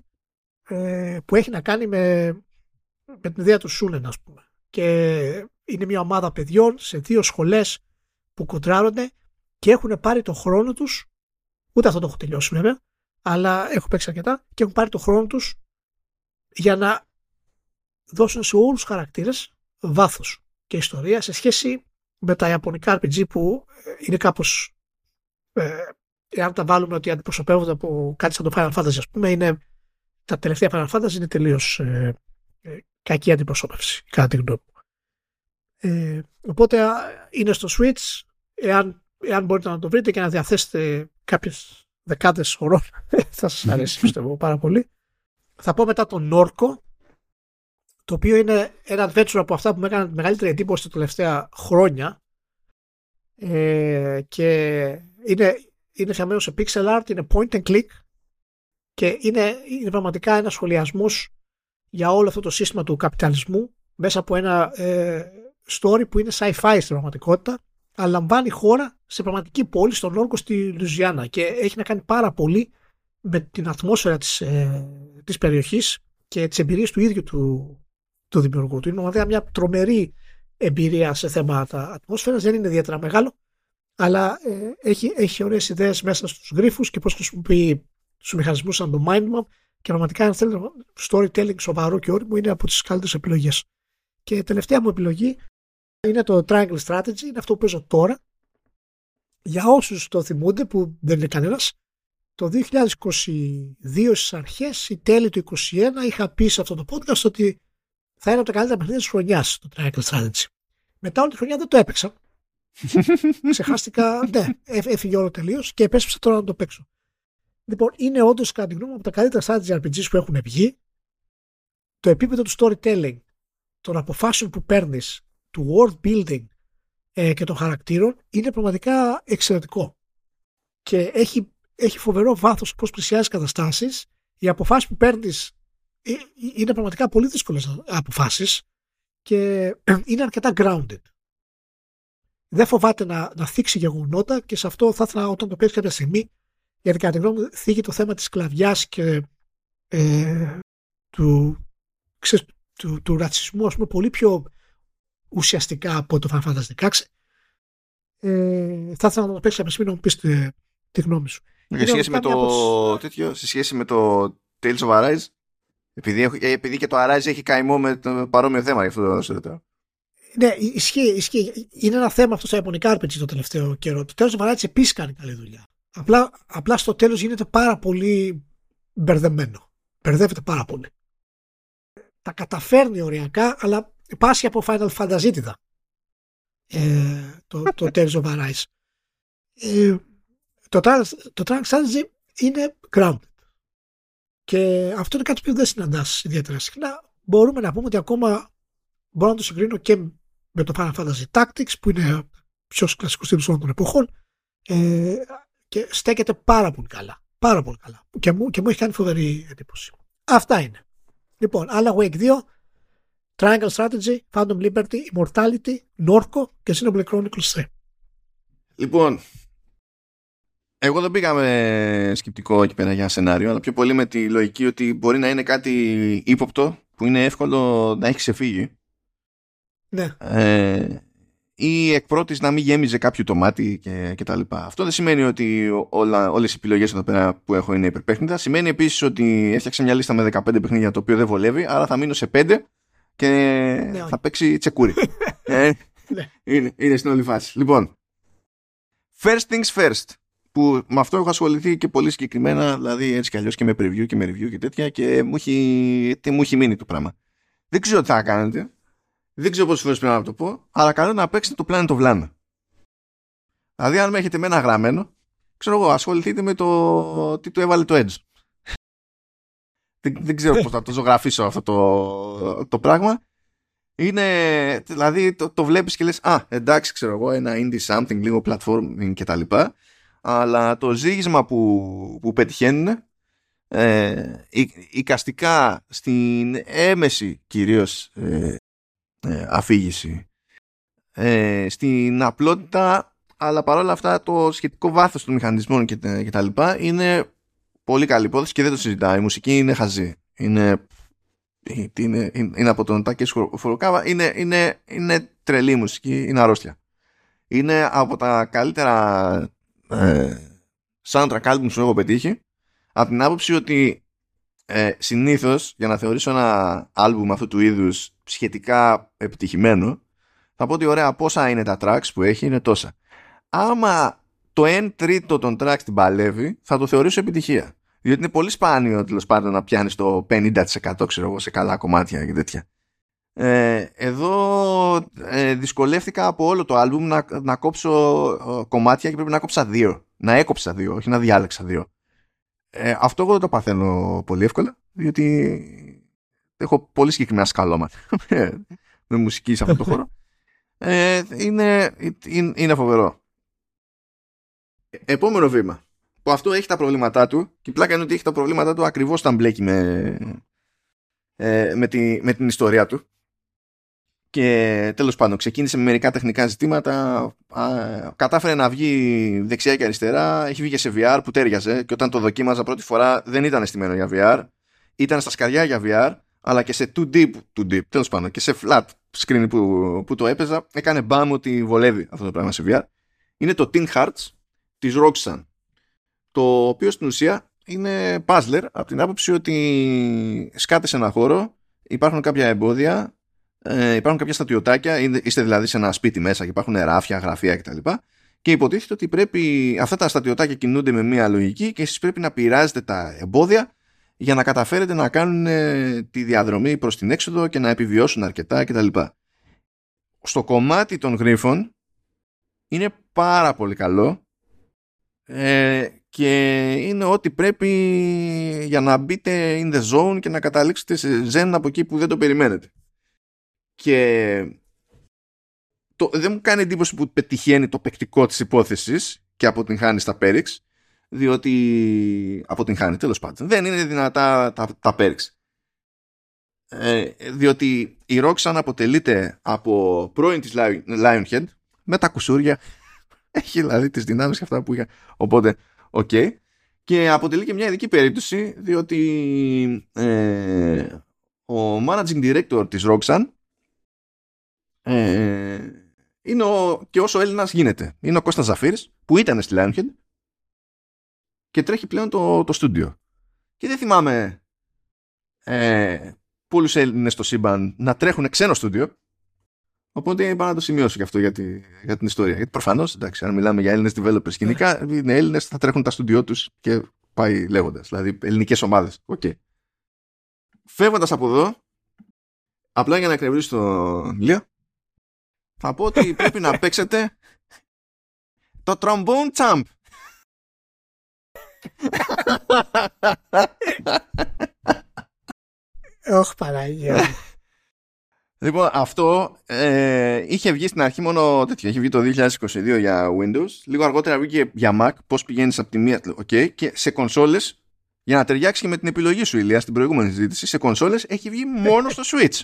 ε, που έχει να κάνει με, με την ιδέα του Σούλεν ας πούμε. Και είναι μια ομάδα παιδιών σε δύο σχολές που κοντράρονται και έχουν πάρει το χρόνο τους ούτε αυτό το έχω τελειώσει βέβαια αλλά έχω παίξει αρκετά και έχουν πάρει το χρόνο τους για να δώσουν σε όλους τους χαρακτήρες βάθος και ιστορία σε σχέση με τα ιαπωνικά RPG που είναι κάπως ε, εάν τα βάλουμε ότι αντιπροσωπεύονται από κάτι σαν το Final Fantasy ας πούμε είναι τα τελευταία Final Fantasy είναι τελείως ε, ε, κακή αντιπροσώπευση κατά τη γνώμη μου. Ε, οπότε είναι στο Switch εάν, εάν μπορείτε να το βρείτε και να διαθέσετε κάποιες δεκάδες ωρών [LAUGHS] θα σας αρέσει πιστεύω πάρα πολύ. Θα πω μετά τον Νόρκο το οποίο είναι ένα adventure από αυτά που με έκανε μεγαλύτερη εντύπωση τα τελευταία χρόνια ε, και είναι, είναι φτιαγμένο σε pixel art, είναι point and click και είναι, είναι πραγματικά ένας σχολιασμός για όλο αυτό το σύστημα του καπιταλισμού μέσα από ένα ε, story που είναι sci-fi στην πραγματικότητα αλλά λαμβάνει χώρα σε πραγματική πόλη στον όρκο στη Λουζιάννα και έχει να κάνει πάρα πολύ με την ατμόσφαιρα της, ε, της περιοχής και τις εμπειρίες του ίδιου του, του δημιουργού του. Είναι μια τρομερή εμπειρία σε θέματα ατμόσφαιρας, δεν είναι ιδιαίτερα μεγάλο, αλλά ε, έχει, έχει ωραίες ιδέες μέσα στους γρίφους και πώς χρησιμοποιεί στους μηχανισμούς σαν το mind map και πραγματικά αν θέλετε storytelling σοβαρό και όριμο είναι από τις καλύτερες επιλογές. Και η τελευταία μου επιλογή είναι το Triangle Strategy, είναι αυτό που παίζω τώρα. Για όσους το θυμούνται που δεν είναι κανένας, το 2022 στις αρχές ή τέλη του 2021 είχα πει σε αυτό το podcast ότι θα είναι από τα καλύτερα παιχνίδια της χρονιάς το Triangle Strategy. Μετά όλη τη χρονιά δεν το έπαιξα. [LAUGHS] Ξεχάστηκα, ναι, έφυγε όλο τελείως και επέστρεψα τώρα να το παίξω. Λοιπόν, είναι όντως κατά τη γνώμη μου από τα καλύτερα strategy RPGs που έχουν βγει. Το επίπεδο του storytelling, των αποφάσεων που παίρνεις, του world building ε, και των χαρακτήρων είναι πραγματικά εξαιρετικό. Και έχει, έχει φοβερό βάθος πώς πλησιάζει καταστάσεις. Οι αποφάσεις που παίρνεις ε, είναι πραγματικά πολύ δύσκολες αποφάσεις και είναι αρκετά grounded. Δεν φοβάται να, να θίξει γεγονότα και σε αυτό θα ήθελα όταν το παίξει κάποια στιγμή γιατί κατά τη γνώμη μου θίγει το θέμα της σκλαβιάς και ε, του, ξέρεις, του, του, ρατσισμού ας πούμε πολύ πιο ουσιαστικά από το Final Fantasy 16 ε, θα ήθελα να το παίξει από να μου πεις τη, τη γνώμη σου. Σε σχέση, με το, τέτοιο, σε σχέση με το Tales of Arise επειδή, επειδή και το Arise έχει καημό με το παρόμοιο θέμα γι' αυτό το ρωτάω. Ναι, ισχύει, ισχύει. Είναι ένα θέμα αυτό στα Ιαπωνικά RPG το τελευταίο καιρό. Το τέλος of Arise επίσης κάνει καλή δουλειά. Απλά, απλά στο τέλος γίνεται πάρα πολύ μπερδεμένο. Μπερδεύεται πάρα πολύ. Τα καταφέρνει οριακά, αλλά πάσχει από Final Fantasy ε, το, το Tales of Arise. Ε, το, το Trunk Strategy είναι grounded. Και αυτό είναι κάτι που δεν συναντάς ιδιαίτερα συχνά. Μπορούμε να πούμε ότι ακόμα μπορώ να το συγκρίνω και με το Final Fantasy Tactics που είναι πιο κλασικός στήλο όλων των εποχών. Ε, και στέκεται πάρα πολύ καλά. Πάρα πολύ καλά. Και μου, και μου έχει κάνει φοβερή εντύπωση. Αυτά είναι. Λοιπόν, άλλα Wake 2, Triangle Strategy, Phantom Liberty, Immortality, Norco και Xenoblade Chronicles 3. Λοιπόν, εγώ δεν πήγα με σκεπτικό εκεί πέρα για σενάριο, αλλά πιο πολύ με τη λογική ότι μπορεί να είναι κάτι ύποπτο που είναι εύκολο να έχει ξεφύγει. Ναι. Ε, ή εκ πρώτης να μην γέμιζε κάποιο το μάτι και, και τα λοιπά. Αυτό δεν σημαίνει ότι όλα, όλες οι επιλογές εδώ πέρα που έχω είναι υπερπέχνητα. Σημαίνει επίσης ότι έφτιαξα μια λίστα με 15 παιχνίδια το οποίο δεν βολεύει, άρα θα μείνω σε 5 και ναι, θα παίξει τσεκούρι. [LAUGHS] ε, ναι. είναι, είναι στην όλη φάση. Λοιπόν, first things first, που με αυτό έχω ασχοληθεί και πολύ συγκεκριμένα, δηλαδή έτσι κι αλλιώς και με preview και με review και τέτοια και μου έχει, τι, μου έχει μείνει το πράγμα. Δεν ξέρω τι θα κάνετε, δεν ξέρω πόσες φορές πρέπει να το πω, αλλά καλό να παίξετε το Planet of Lana. Δηλαδή, αν με έχετε με ένα γραμμένο, ξέρω εγώ, ασχοληθείτε με το τι του έβαλε το Edge. δεν, δεν ξέρω πώς θα το ζωγραφίσω αυτό το, το πράγμα. Είναι, δηλαδή, το, το βλέπεις και λες, α, εντάξει, ξέρω εγώ, ένα indie something, λίγο platforming και τα λοιπά, αλλά το ζήγισμα που, που πετυχαίνουν ε, οικαστικά στην έμεση κυρίως ε, ε, αφήγηση. Ε, στην απλότητα αλλά παρόλα αυτά το σχετικό βάθος των μηχανισμών και, και τα λοιπά είναι πολύ καλή υπόθεση και δεν το συζητάει. Η μουσική είναι χαζή. Είναι, είναι, είναι από τον Τάκη Φουροκάβα. Είναι, είναι, είναι τρελή μουσική, είναι αρρώστια. Είναι από τα καλύτερα ε, soundtrack albums που έχω πετύχει από την άποψη ότι ε, συνήθως για να θεωρήσω ένα album αυτού του είδους σχετικά επιτυχημένο θα πω ότι ωραία πόσα είναι τα tracks που έχει είναι τόσα. Άμα το 1 τρίτο των tracks την παλεύει θα το θεωρήσω επιτυχία. Διότι είναι πολύ σπάνιο τέλος πάντων να πιάνεις το 50% ξέρω εγώ σε καλά κομμάτια και τέτοια. Ε, εδώ ε, δυσκολεύτηκα από όλο το άλμπουμ να, να κόψω ε, κομμάτια και πρέπει να κόψα δύο. Να έκοψα δύο, όχι να διάλεξα δύο. Ε, αυτό εγώ δεν το παθαίνω πολύ εύκολα, διότι έχω πολύ συγκεκριμένα σκαλώματα με μουσική σε αυτό το χώρο. Ε, είναι, είναι, είναι φοβερό. Επόμενο βήμα. Που αυτό έχει τα προβλήματά του και η πλάκα είναι ότι έχει τα προβλήματά του ακριβώς όταν μπλέκει με, ε, με, τη, με την ιστορία του. Και τέλος πάντων ξεκίνησε με μερικά τεχνικά ζητήματα, α, κατάφερε να βγει δεξιά και αριστερά, έχει βγει και σε VR που τέριαζε. Και όταν το δοκίμαζα πρώτη φορά δεν ήταν στημένο για VR, ήταν στα σκαριά για VR, αλλά και σε 2D, 2D τέλος πάντων, και σε flat screen που, που το έπαιζα, έκανε μπαμ ότι βολεύει αυτό το πράγμα σε VR. Είναι το Teen Hearts της Roxanne, το οποίο στην ουσία είναι puzzler από την άποψη ότι σκάτε σε ένα χώρο, υπάρχουν κάποια εμπόδια, ε, υπάρχουν κάποια στατιωτάκια, είστε δηλαδή σε ένα σπίτι μέσα και υπάρχουν ράφια, γραφεία κτλ. Και υποτίθεται ότι πρέπει αυτά τα στατιωτάκια κινούνται με μία λογική και εσείς πρέπει να πειράζετε τα εμπόδια για να καταφέρετε να κάνουν ε, τη διαδρομή προς την έξοδο και να επιβιώσουν αρκετά κτλ. Στο κομμάτι των γρίφων είναι πάρα πολύ καλό ε, και είναι ό,τι πρέπει για να μπείτε in the zone και να καταλήξετε σε zen από εκεί που δεν το περιμένετε. Και το, δεν μου κάνει εντύπωση που πετυχαίνει το παικτικό της υπόθεσης και αποτυγχάνει στα πέριξ, διότι αποτυγχάνει τέλος πάντων. Δεν είναι δυνατά τα, τα πέριξ. Ε, διότι η Roxanne αποτελείται από πρώην της Lionhead με τα κουσούρια [LAUGHS] έχει δηλαδή τις δυνάμεις και αυτά που είχα οπότε OK okay. και αποτελεί και μια ειδική περίπτωση διότι ε, ο managing director της Rogue Sun ε, είναι ο, και όσο Έλληνας γίνεται. Είναι ο Κώστας Ζαρίφης που ήταν στη Lionhead και τρέχει πλέον το, το στούντιο. Και δεν θυμάμαι ε, πολλούς Έλληνες στο σύμπαν να τρέχουν ξένο στούντιο. Οπότε είπα να το σημειώσω και αυτό για, τη, για την ιστορία. Γιατί προφανώς, εντάξει, αν μιλάμε για Έλληνες developers γενικά, είναι Έλληνες, θα τρέχουν τα στούντιό τους και πάει λέγοντας. Δηλαδή, ελληνικές ομάδες. Okay. Φεύγοντας από εδώ, απλά για να εκνευρίσω τον Λία, θα πω ότι πρέπει να παίξετε το Trombone Champ. Όχι Παναγία. Λοιπόν, αυτό ε, είχε βγει στην αρχή μόνο τέτοιο. Είχε βγει το 2022 για Windows. Λίγο αργότερα βγήκε για Mac. Πώς πηγαίνεις από τη μία. Okay, και σε κονσόλες, για να ταιριάξεις και με την επιλογή σου, Ηλία, στην προηγούμενη συζήτηση, σε κονσόλες έχει βγει μόνο στο Switch.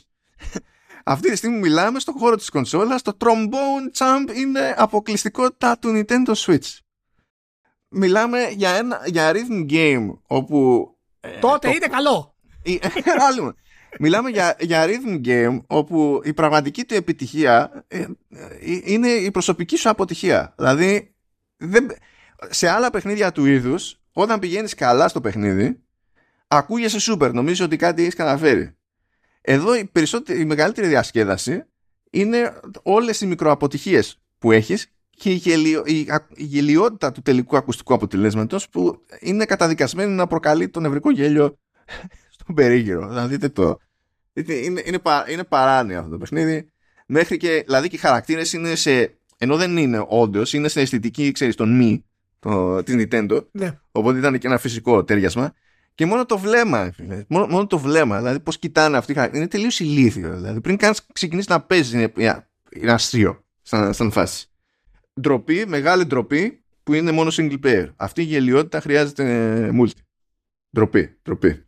Αυτή τη στιγμή μιλάμε στον χώρο της κονσόλας, το Trombone Champ είναι αποκλειστικότητα του Nintendo Switch. Μιλάμε για ένα για rhythm game όπου... Ε, Τότε το... είναι καλό. [LAUGHS] Μιλάμε για, για rhythm game όπου η πραγματική του επιτυχία ε, ε, είναι η προσωπική σου αποτυχία. Δηλαδή, δεν, σε άλλα παιχνίδια του είδους, όταν πηγαίνεις καλά στο παιχνίδι, ακούγεσαι super, νομίζω ότι κάτι έχεις καταφέρει. Εδώ η, περισσότερη, η μεγαλύτερη διασκέδαση είναι όλες οι μικροαποτυχίες που έχεις και η, γελιο, η, η γελιότητα του τελικού ακουστικού αποτελέσματος που είναι καταδικασμένη να προκαλεί το νευρικό γέλιο [LAUGHS] στον περίγυρο. Να δείτε το. Είναι, είναι, είναι, είναι παράνοια αυτό το παιχνίδι. Μέχρι και, δηλαδή και οι χαρακτήρες είναι σε, ενώ δεν είναι όντω, είναι σε αισθητική, ξέρεις, τον μη, το, της Nintendo. Ναι. Οπότε ήταν και ένα φυσικό τέριασμα. Και μόνο το βλέμμα, Μόνο, μόνο το βλέμμα. Δηλαδή, πώς κοιτάνε αυτοί. Είναι τελείως ηλίθιο. Δηλαδή, πριν καν ξεκινήσει να παίζει, είναι, είναι αστείο σαν, σαν φάση. Ντροπή, μεγάλη ντροπή που είναι μόνο single player. Αυτή η γελιότητα χρειάζεται multi. Ντροπή, ντροπή.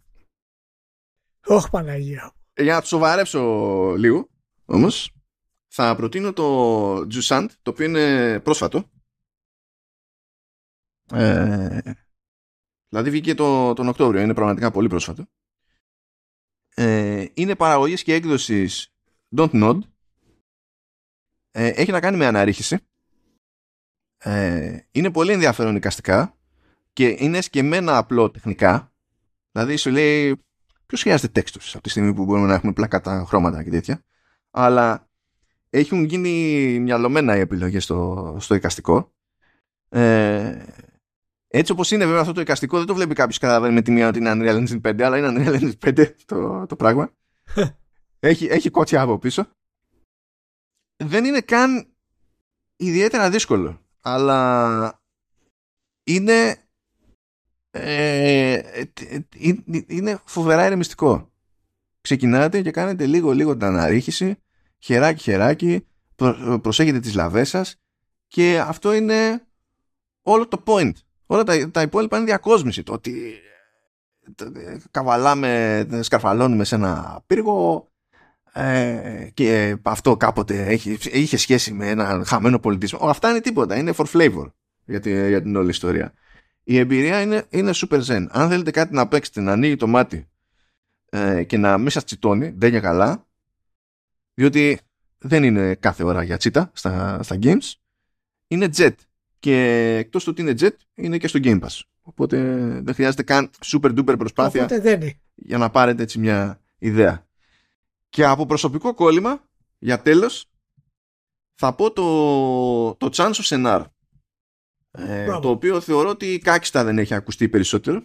Όχι Παναγία. Για να το σοβαρέψω λίγο, όμως, θα προτείνω το Jusant, το οποίο είναι πρόσφατο Ε, δηλαδή βγήκε το, τον Οκτώβριο, είναι πραγματικά πολύ πρόσφατο. Ε, είναι παραγωγής και έκδοσης Don't Nod. Ε, έχει να κάνει με αναρρίχηση. Ε, είναι πολύ ενδιαφέρον εικαστικά και είναι σκεμμένα απλό τεχνικά. Δηλαδή σου λέει ποιος χρειάζεται textures από τη στιγμή που μπορούμε να έχουμε πλακάτα χρώματα και τέτοια. Αλλά έχουν γίνει μυαλωμένα οι επιλογές στο, στο εικαστικό. Ε, έτσι όπως είναι βέβαια αυτό το εικαστικό δεν το βλέπει κάποιος καταλαβαίνει με τη μία ότι είναι Unreal Engine 5 αλλά είναι Unreal Engine 5 το, το πράγμα. [LAUGHS] έχει, έχει κότσια από πίσω. Δεν είναι καν ιδιαίτερα δύσκολο αλλά είναι ε, είναι φοβερά ηρεμιστικό. Ξεκινάτε και κάνετε λίγο λίγο την αναρρίχηση χεράκι χεράκι προσέχετε τις λαβές σας και αυτό είναι όλο το point. Όλα τα, τα υπόλοιπα είναι διακόσμηση. Το ότι ε, καβαλάμε, σκαρφαλώνουμε σε ένα πύργο ε, και αυτό κάποτε έχει, είχε σχέση με ένα χαμένο πολιτισμό. Αυτά είναι τίποτα. Είναι for flavor για, τη, για την όλη ιστορία. Η εμπειρία είναι, είναι super zen. Αν θέλετε κάτι να παίξετε, να ανοίγει το μάτι ε, και να μην σας τσιτώνει, δεν για καλά, διότι δεν είναι κάθε ώρα για τσίτα στα, στα games, είναι jet. Και εκτός του ότι είναι jet, είναι και στο Game Pass. Οπότε δεν χρειάζεται καν super duper προσπάθεια για να πάρετε έτσι μια ιδέα. Και από προσωπικό κόλλημα, για τέλος, θα πω το, το Chants of Sennaar. Ε, το οποίο θεωρώ ότι κάκιστα δεν έχει ακουστεί περισσότερο.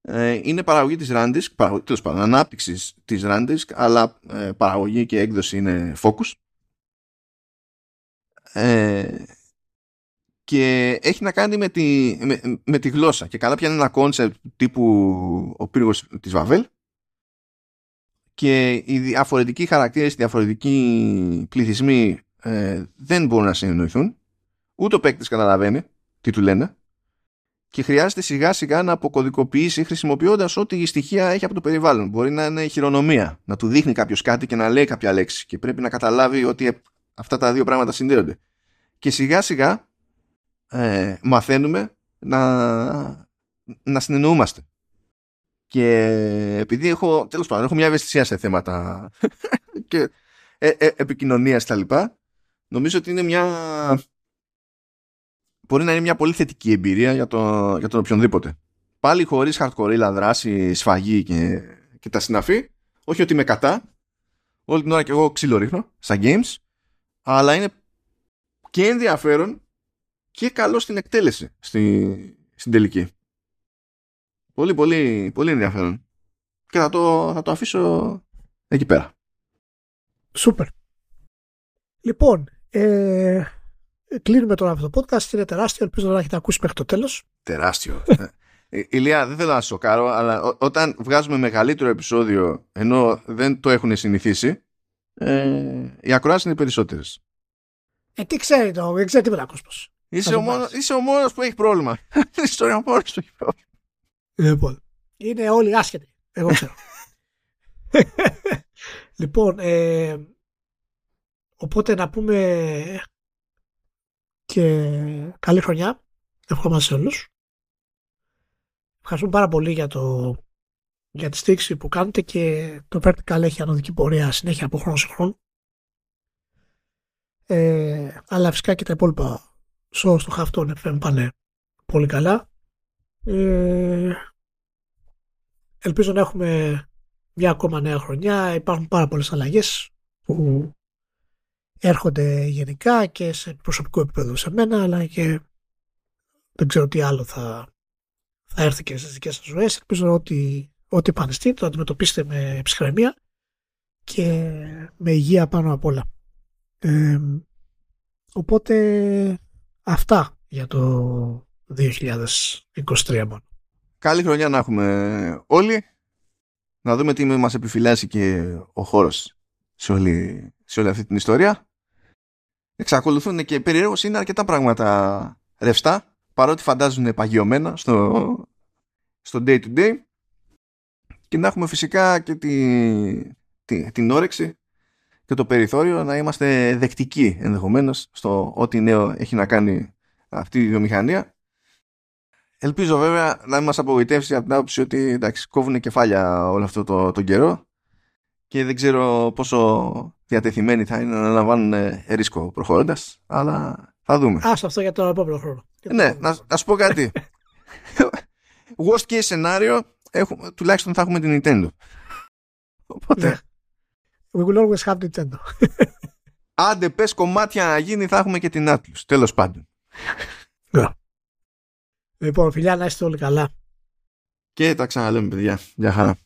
Ε, είναι παραγωγή της Rundisc, παραγωγή, τέλος πάντων, ανάπτυξη της Rundisc, αλλά ε, παραγωγή και έκδοση είναι Focus. Ε, και έχει να κάνει με τη, με, με τη γλώσσα. Και καλά πιάνει ένα κόνσεπτ τύπου ο πύργος της Βαβέλ και οι διαφορετικοί χαρακτήρες, οι διαφορετικοί πληθυσμοί ε, δεν μπορούν να συνεννοηθούν. Ούτε ο παίκτης καταλαβαίνει τι του λένε και χρειάζεται σιγά σιγά να αποκωδικοποιήσει χρησιμοποιώντας ό,τι η στοιχεία έχει από το περιβάλλον. Μπορεί να είναι χειρονομία, να του δείχνει κάποιος κάτι και να λέει κάποια λέξη και πρέπει να καταλάβει ότι αυτά τα δύο πράγματα συνδέονται. Και σιγά σιγά ε, μαθαίνουμε να, να συνεννοούμαστε. Και επειδή έχω, τέλος πάντων, έχω μια ευαισθησία σε θέματα [LAUGHS] και ε, ε, επικοινωνίας τα λοιπά, νομίζω ότι είναι μια μπορεί να είναι μια πολύ θετική εμπειρία για, το, για τον οποιονδήποτε. Πάλι χωρίς hardcore δράση, σφαγή και, και τα συναφή. Όχι ότι είμαι κατά. Όλη την ώρα και εγώ ξύλο ρίχνω στα games. Αλλά είναι και ενδιαφέρον και καλό στην εκτέλεση στη, στην τελική. Πολύ πολύ πολύ ενδιαφέρον. Και θα το, θα το αφήσω εκεί πέρα. Σούπερ. Λοιπόν, ε, κλείνουμε τώρα αυτό το podcast. Είναι τεράστιο. Ελπίζω να έχετε ακούσει μέχρι το τέλος. Τεράστιο. Ε, Ηλία, δεν θέλω να σου σοκάρω, αλλά όταν βγάζουμε μεγαλύτερο επεισόδιο ενώ δεν το έχουν συνηθίσει, ε, οι ακροάσεις είναι περισσότερες. Ε, τι ξέρει το, δεν ξέρει τίποτα κόσμος. Είσαι, ο μόνος, είσαι ο μόνος που έχει πρόβλημα. [LAUGHS] Είσαι ο μόνος που έχει πρόβλημα. Λοιπόν, είναι όλοι άσχετοι. Εγώ ξέρω. [LAUGHS] λοιπόν, ε, οπότε να πούμε και καλή χρονιά. Ευχόμαστε σε όλους. Ευχαριστούμε πάρα πολύ για, το, για τη στήριξη που κάνετε και το Vertical έχει ανωδική πορεία συνέχεια από χρόνο σε χρόνο. Ε, αλλά φυσικά και τα υπόλοιπα show στο Χαυτόν FM πάνε πολύ καλά. Ε, ελπίζω να έχουμε μια ακόμα νέα χρονιά. Υπάρχουν πάρα πολλές αλλαγές που έρχονται γενικά και σε προσωπικό επίπεδο σε μένα αλλά και δεν ξέρω τι άλλο θα, θα έρθει και στις δικές σας ζωές. Ελπίζω ότι ό,τι πανεστεί το αντιμετωπίσετε με ψυχραιμία και με υγεία πάνω απ' όλα. Ε, οπότε αυτά για το 2023 μόνο. Καλή χρονιά να έχουμε όλοι. Να δούμε τι μας επιφυλάσσει και ο χώρος σε όλη, σε όλη αυτή την ιστορία εξακολουθούν και περίεργως είναι αρκετά πράγματα ρευστά παρότι φαντάζουν παγιωμένα στο, στο day to day και να έχουμε φυσικά και τη, την όρεξη και το περιθώριο να είμαστε δεκτικοί ενδεχομένως στο ό,τι νέο έχει να κάνει αυτή η βιομηχανία Ελπίζω βέβαια να μην μας απογοητεύσει από την άποψη ότι εντάξει, κόβουν κεφάλια όλο αυτό το, τον καιρό και δεν ξέρω πόσο διατεθειμένοι θα είναι να αναλαμβάνουν ε, ρίσκο προχωρώντας, αλλά θα δούμε. Άστο αυτό για τον επόμενο χρόνο. Ναι, να, να σου πω κάτι. [LAUGHS] Worst case scenario, έχουμε, τουλάχιστον θα έχουμε την Nintendo. Οπότε, Ναι. We will always have Nintendo. [LAUGHS] άντε πες κομμάτια να γίνει, θα έχουμε και την Atlus. Τέλος πάντων. Λοιπόν, φιλιά, να είστε όλοι καλά. Και τα ξαναλέμε, παιδιά. Γεια χαρά.